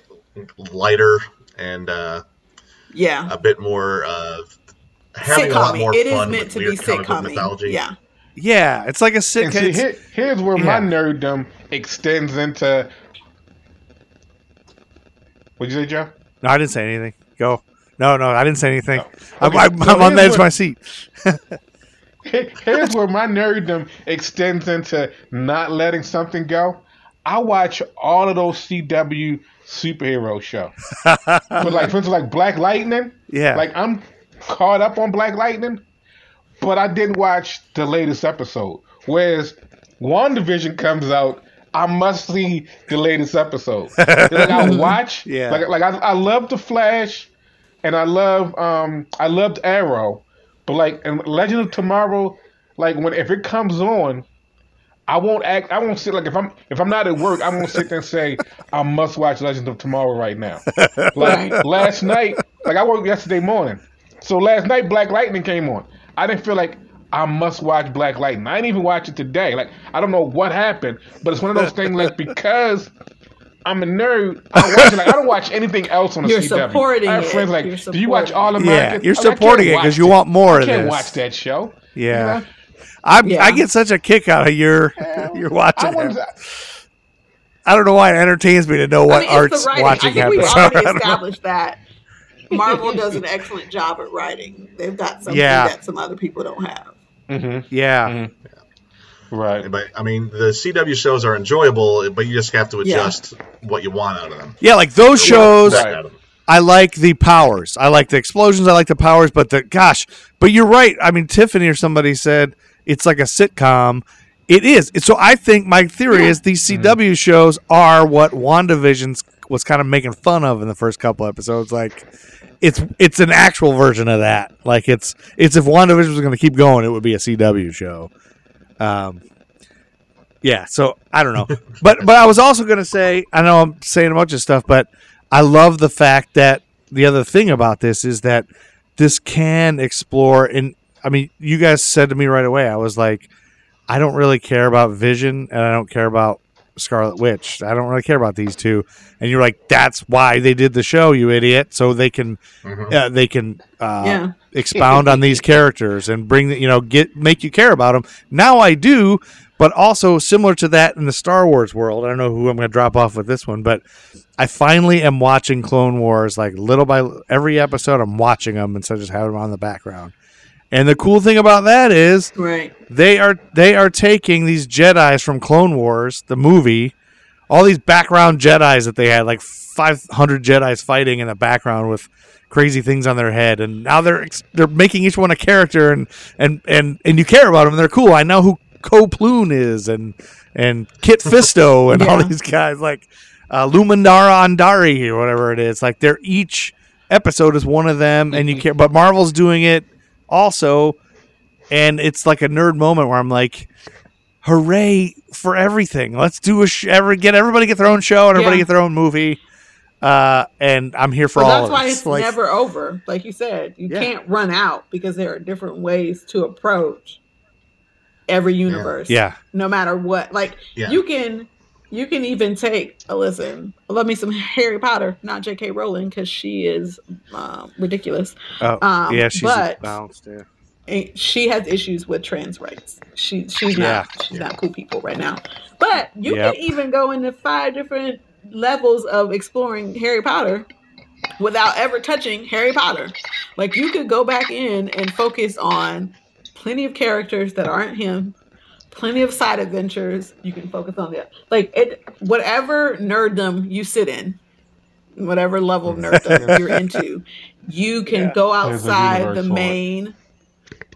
[SPEAKER 5] lighter and uh,
[SPEAKER 4] Yeah.
[SPEAKER 5] a bit more uh, having a lot
[SPEAKER 4] Sitcom.
[SPEAKER 5] more
[SPEAKER 4] It is
[SPEAKER 5] fun
[SPEAKER 4] meant
[SPEAKER 5] with
[SPEAKER 4] to be
[SPEAKER 5] weird comic book
[SPEAKER 4] sitcom.
[SPEAKER 5] mythology.
[SPEAKER 4] Yeah.
[SPEAKER 9] yeah, it's like a
[SPEAKER 7] And
[SPEAKER 9] sitcom.
[SPEAKER 7] see,
[SPEAKER 9] it's-
[SPEAKER 7] here, here's where
[SPEAKER 9] yeah.
[SPEAKER 7] my nerddom extends into. What'd you say, Joe?
[SPEAKER 9] No, I didn't say anything. Go. No, no, I didn't say anything. Oh. I'm,
[SPEAKER 7] Okay,
[SPEAKER 9] I'm,
[SPEAKER 7] so
[SPEAKER 9] I'm on the edge of my seat.
[SPEAKER 7] Here's where my nerddom extends into not letting something go. I watch all of those CW superhero shows. but like, for instance, like Black Lightning.
[SPEAKER 9] Yeah.
[SPEAKER 7] Like I'm caught up on Black Lightning, but I didn't watch the latest episode. Whereas WandaVision comes out, I must see the latest episode. like I watch,
[SPEAKER 9] Yeah.
[SPEAKER 7] Like like I, I love the Flash, and I love um I loved Arrow, but like in Legend of Tomorrow, like when if it comes on. I won't act. I won't sit like if I'm if I'm not at work. I won't sit there and say I must watch Legends of Tomorrow right now. Like last night, like I worked yesterday morning, so last night Black Lightning came on. I didn't feel like I must watch Black Lightning. I didn't even watch it today. Like I don't know what happened, but it's one of those things like because I'm a nerd, I watch it. Like I don't watch anything else on the
[SPEAKER 4] You're
[SPEAKER 7] CW.
[SPEAKER 4] supporting
[SPEAKER 7] I have
[SPEAKER 4] it.
[SPEAKER 7] friends like,
[SPEAKER 4] You're
[SPEAKER 7] do you watch All
[SPEAKER 4] it.
[SPEAKER 7] American?
[SPEAKER 9] Yeah, you're
[SPEAKER 7] I'm like, I can't
[SPEAKER 9] supporting it 'cause
[SPEAKER 7] watch
[SPEAKER 9] you want more
[SPEAKER 7] I
[SPEAKER 9] of this.
[SPEAKER 7] I can't watch that show.
[SPEAKER 9] Yeah.
[SPEAKER 7] You know?
[SPEAKER 9] I'm,
[SPEAKER 4] Yeah.
[SPEAKER 9] I get such a kick out of your your watching.
[SPEAKER 7] I was.
[SPEAKER 9] I don't know why it entertains me to know what
[SPEAKER 4] I mean,
[SPEAKER 9] art's
[SPEAKER 4] the writing.
[SPEAKER 9] watching
[SPEAKER 4] I think we've
[SPEAKER 9] happens.
[SPEAKER 4] already
[SPEAKER 9] I don't know.
[SPEAKER 4] established that Marvel does an excellent job at writing. They've got something
[SPEAKER 9] Yeah.
[SPEAKER 4] that some other people don't have.
[SPEAKER 7] Mm-hmm.
[SPEAKER 9] Yeah,
[SPEAKER 7] Right.
[SPEAKER 5] But I mean, the CW shows are enjoyable, but you just have to
[SPEAKER 4] Yeah.
[SPEAKER 5] adjust what you want out of them.
[SPEAKER 9] yeah, like those shows.
[SPEAKER 5] you expect out of them.
[SPEAKER 9] I like the powers. I like the explosions. I like the powers. But the gosh, but you're right. I mean, Tiffany or somebody said it's like a sitcom. It is. So I think my theory is these CW shows are what WandaVision was kind of making fun of in the first couple episodes. Like it's it's an actual version of that. Like it's it's if WandaVision was going to keep going, it would be a CW show. Um, yeah. So I don't know, but but I was also going to say I know I'm saying a bunch of stuff, but I love the fact that the other thing about this is that this can explore and I mean, you guys said to me right away, I was like, I don't really care about Vision and I don't care about Scarlet Witch. I don't really care about these two. And you're like, that's why they did the show, you idiot. So they can,
[SPEAKER 5] Mhm.
[SPEAKER 9] uh, they can uh,
[SPEAKER 4] Yeah.
[SPEAKER 9] expound on these characters and bring the, you know, get make you care about them. Now I do, but also similar to that in the Star Wars world. I don't know who I'm going to drop off with this one, but I finally am watching Clone Wars like little by every episode. I'm watching them instead of just having them on the background. And the cool thing about that is
[SPEAKER 4] Right.
[SPEAKER 9] they are they are taking these Jedi's from Clone Wars, the movie, all these background Jedi's that they had, like 500 Jedi's fighting in the background with crazy things on their head, and now they're they're making each one a character, and and and and you care about them. They're cool. I know who Ko Plun is, and and Kit Fisto, and all these guys like uh, Lumandara Andari or whatever it is. Like they're each episode is one of them, and you care. But Marvel's doing it also and it's like a nerd moment where I'm like, hooray for everything. Let's do a sh- every get everybody get their own show and everybody
[SPEAKER 4] Yeah.
[SPEAKER 9] get their own movie. Uh, and I'm here for
[SPEAKER 4] But
[SPEAKER 9] all
[SPEAKER 4] that's
[SPEAKER 9] of
[SPEAKER 4] why
[SPEAKER 9] it.
[SPEAKER 4] it's
[SPEAKER 9] Like,
[SPEAKER 4] never over. Like you said, you
[SPEAKER 9] Yeah.
[SPEAKER 4] can't run out because there are different ways to approach every universe.
[SPEAKER 9] yeah,
[SPEAKER 4] No matter what. Like
[SPEAKER 5] Yeah.
[SPEAKER 4] you can you can even take a listen. I love me some Harry Potter, not J.K. Rowling, because she is um, ridiculous.
[SPEAKER 9] oh,
[SPEAKER 4] Um,
[SPEAKER 9] yeah, she's
[SPEAKER 4] but-
[SPEAKER 9] bounced. Yeah.
[SPEAKER 4] She has issues with trans rights. She she's
[SPEAKER 9] Yeah.
[SPEAKER 4] not she's not cool people right now. But you
[SPEAKER 9] Yep.
[SPEAKER 4] can even go into five different levels of exploring Harry Potter without ever touching Harry Potter. Like you could go back in and focus on plenty of characters that aren't him, plenty of side adventures. You can focus on the like it whatever nerddom you sit in, whatever level of nerddom you're into, you can
[SPEAKER 9] Yeah.
[SPEAKER 4] go outside the
[SPEAKER 7] for it.
[SPEAKER 4] main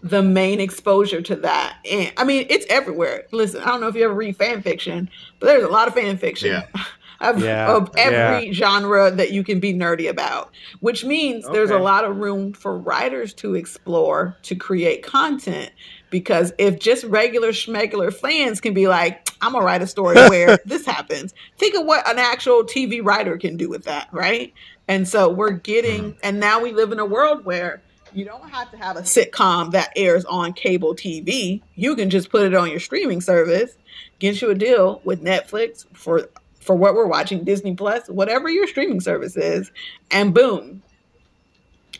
[SPEAKER 4] the main exposure to that. And I mean, it's everywhere. Listen, I don't know if you ever read fan fiction, but there's a lot of fan fiction.
[SPEAKER 5] Yeah.
[SPEAKER 4] Of,
[SPEAKER 9] Yeah,
[SPEAKER 4] of every genre that you can be nerdy about, which means there's a lot of room for writers to explore to create content. Because if just regular schmegular fans can be like, I'm gonna write a story where this happens, think of what an actual TV writer can do with that, right? And so we're getting, mm-hmm. and now we live in a world where you don't have to have a sitcom that airs on cable TV. You can just put it on your streaming service, get you a deal with Netflix for for what we're watching, Disney Plus, whatever your streaming service is, and boom.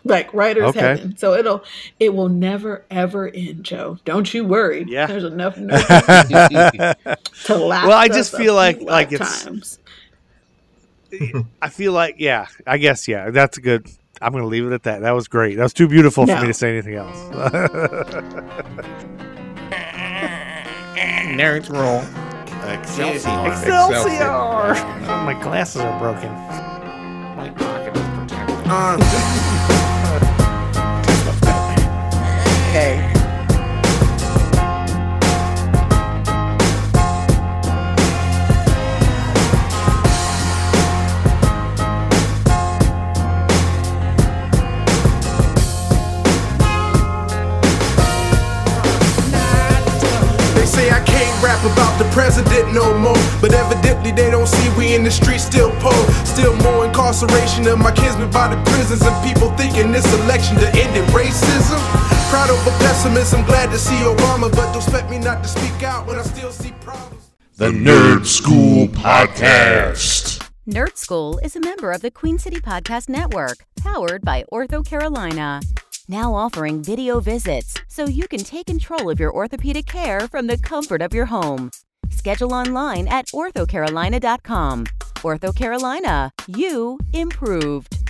[SPEAKER 4] Like writer's
[SPEAKER 9] Okay.
[SPEAKER 4] heaven. So it'll it will never ever end, Joe. Don't you worry.
[SPEAKER 9] Yeah.
[SPEAKER 4] There's enough nerds to last.
[SPEAKER 9] Well, I just feel like-
[SPEAKER 4] few
[SPEAKER 9] like it's-
[SPEAKER 4] lifetimes.
[SPEAKER 9] I feel like, yeah, I guess, yeah, that's a good. I'm going to leave it at that. That was great. That was too beautiful for me to say anything else.
[SPEAKER 2] Nerds roll.
[SPEAKER 6] Excelsior.
[SPEAKER 9] Excelsior! Oh, my glasses are broken.
[SPEAKER 2] My pocket is protected.
[SPEAKER 10] Um, Okay.
[SPEAKER 11] They say I can't rap about the president no more. But evidently they don't see we in the streets still poor. Still more incarceration of my kinsmen by the prisons. And people thinking this election to end it racism. Proud over pessimism, glad to see Obama. But don't expect me not to speak out when I still see problems.
[SPEAKER 6] The Nerd Skool Podcast.
[SPEAKER 1] Nerd Skool is a member of the Queen City Podcast Network, powered by OrthoCarolina. Now offering video visits so you can take control of your orthopedic care from the comfort of your home. Schedule online at orthocarolina.com. OrthoCarolina, you improved.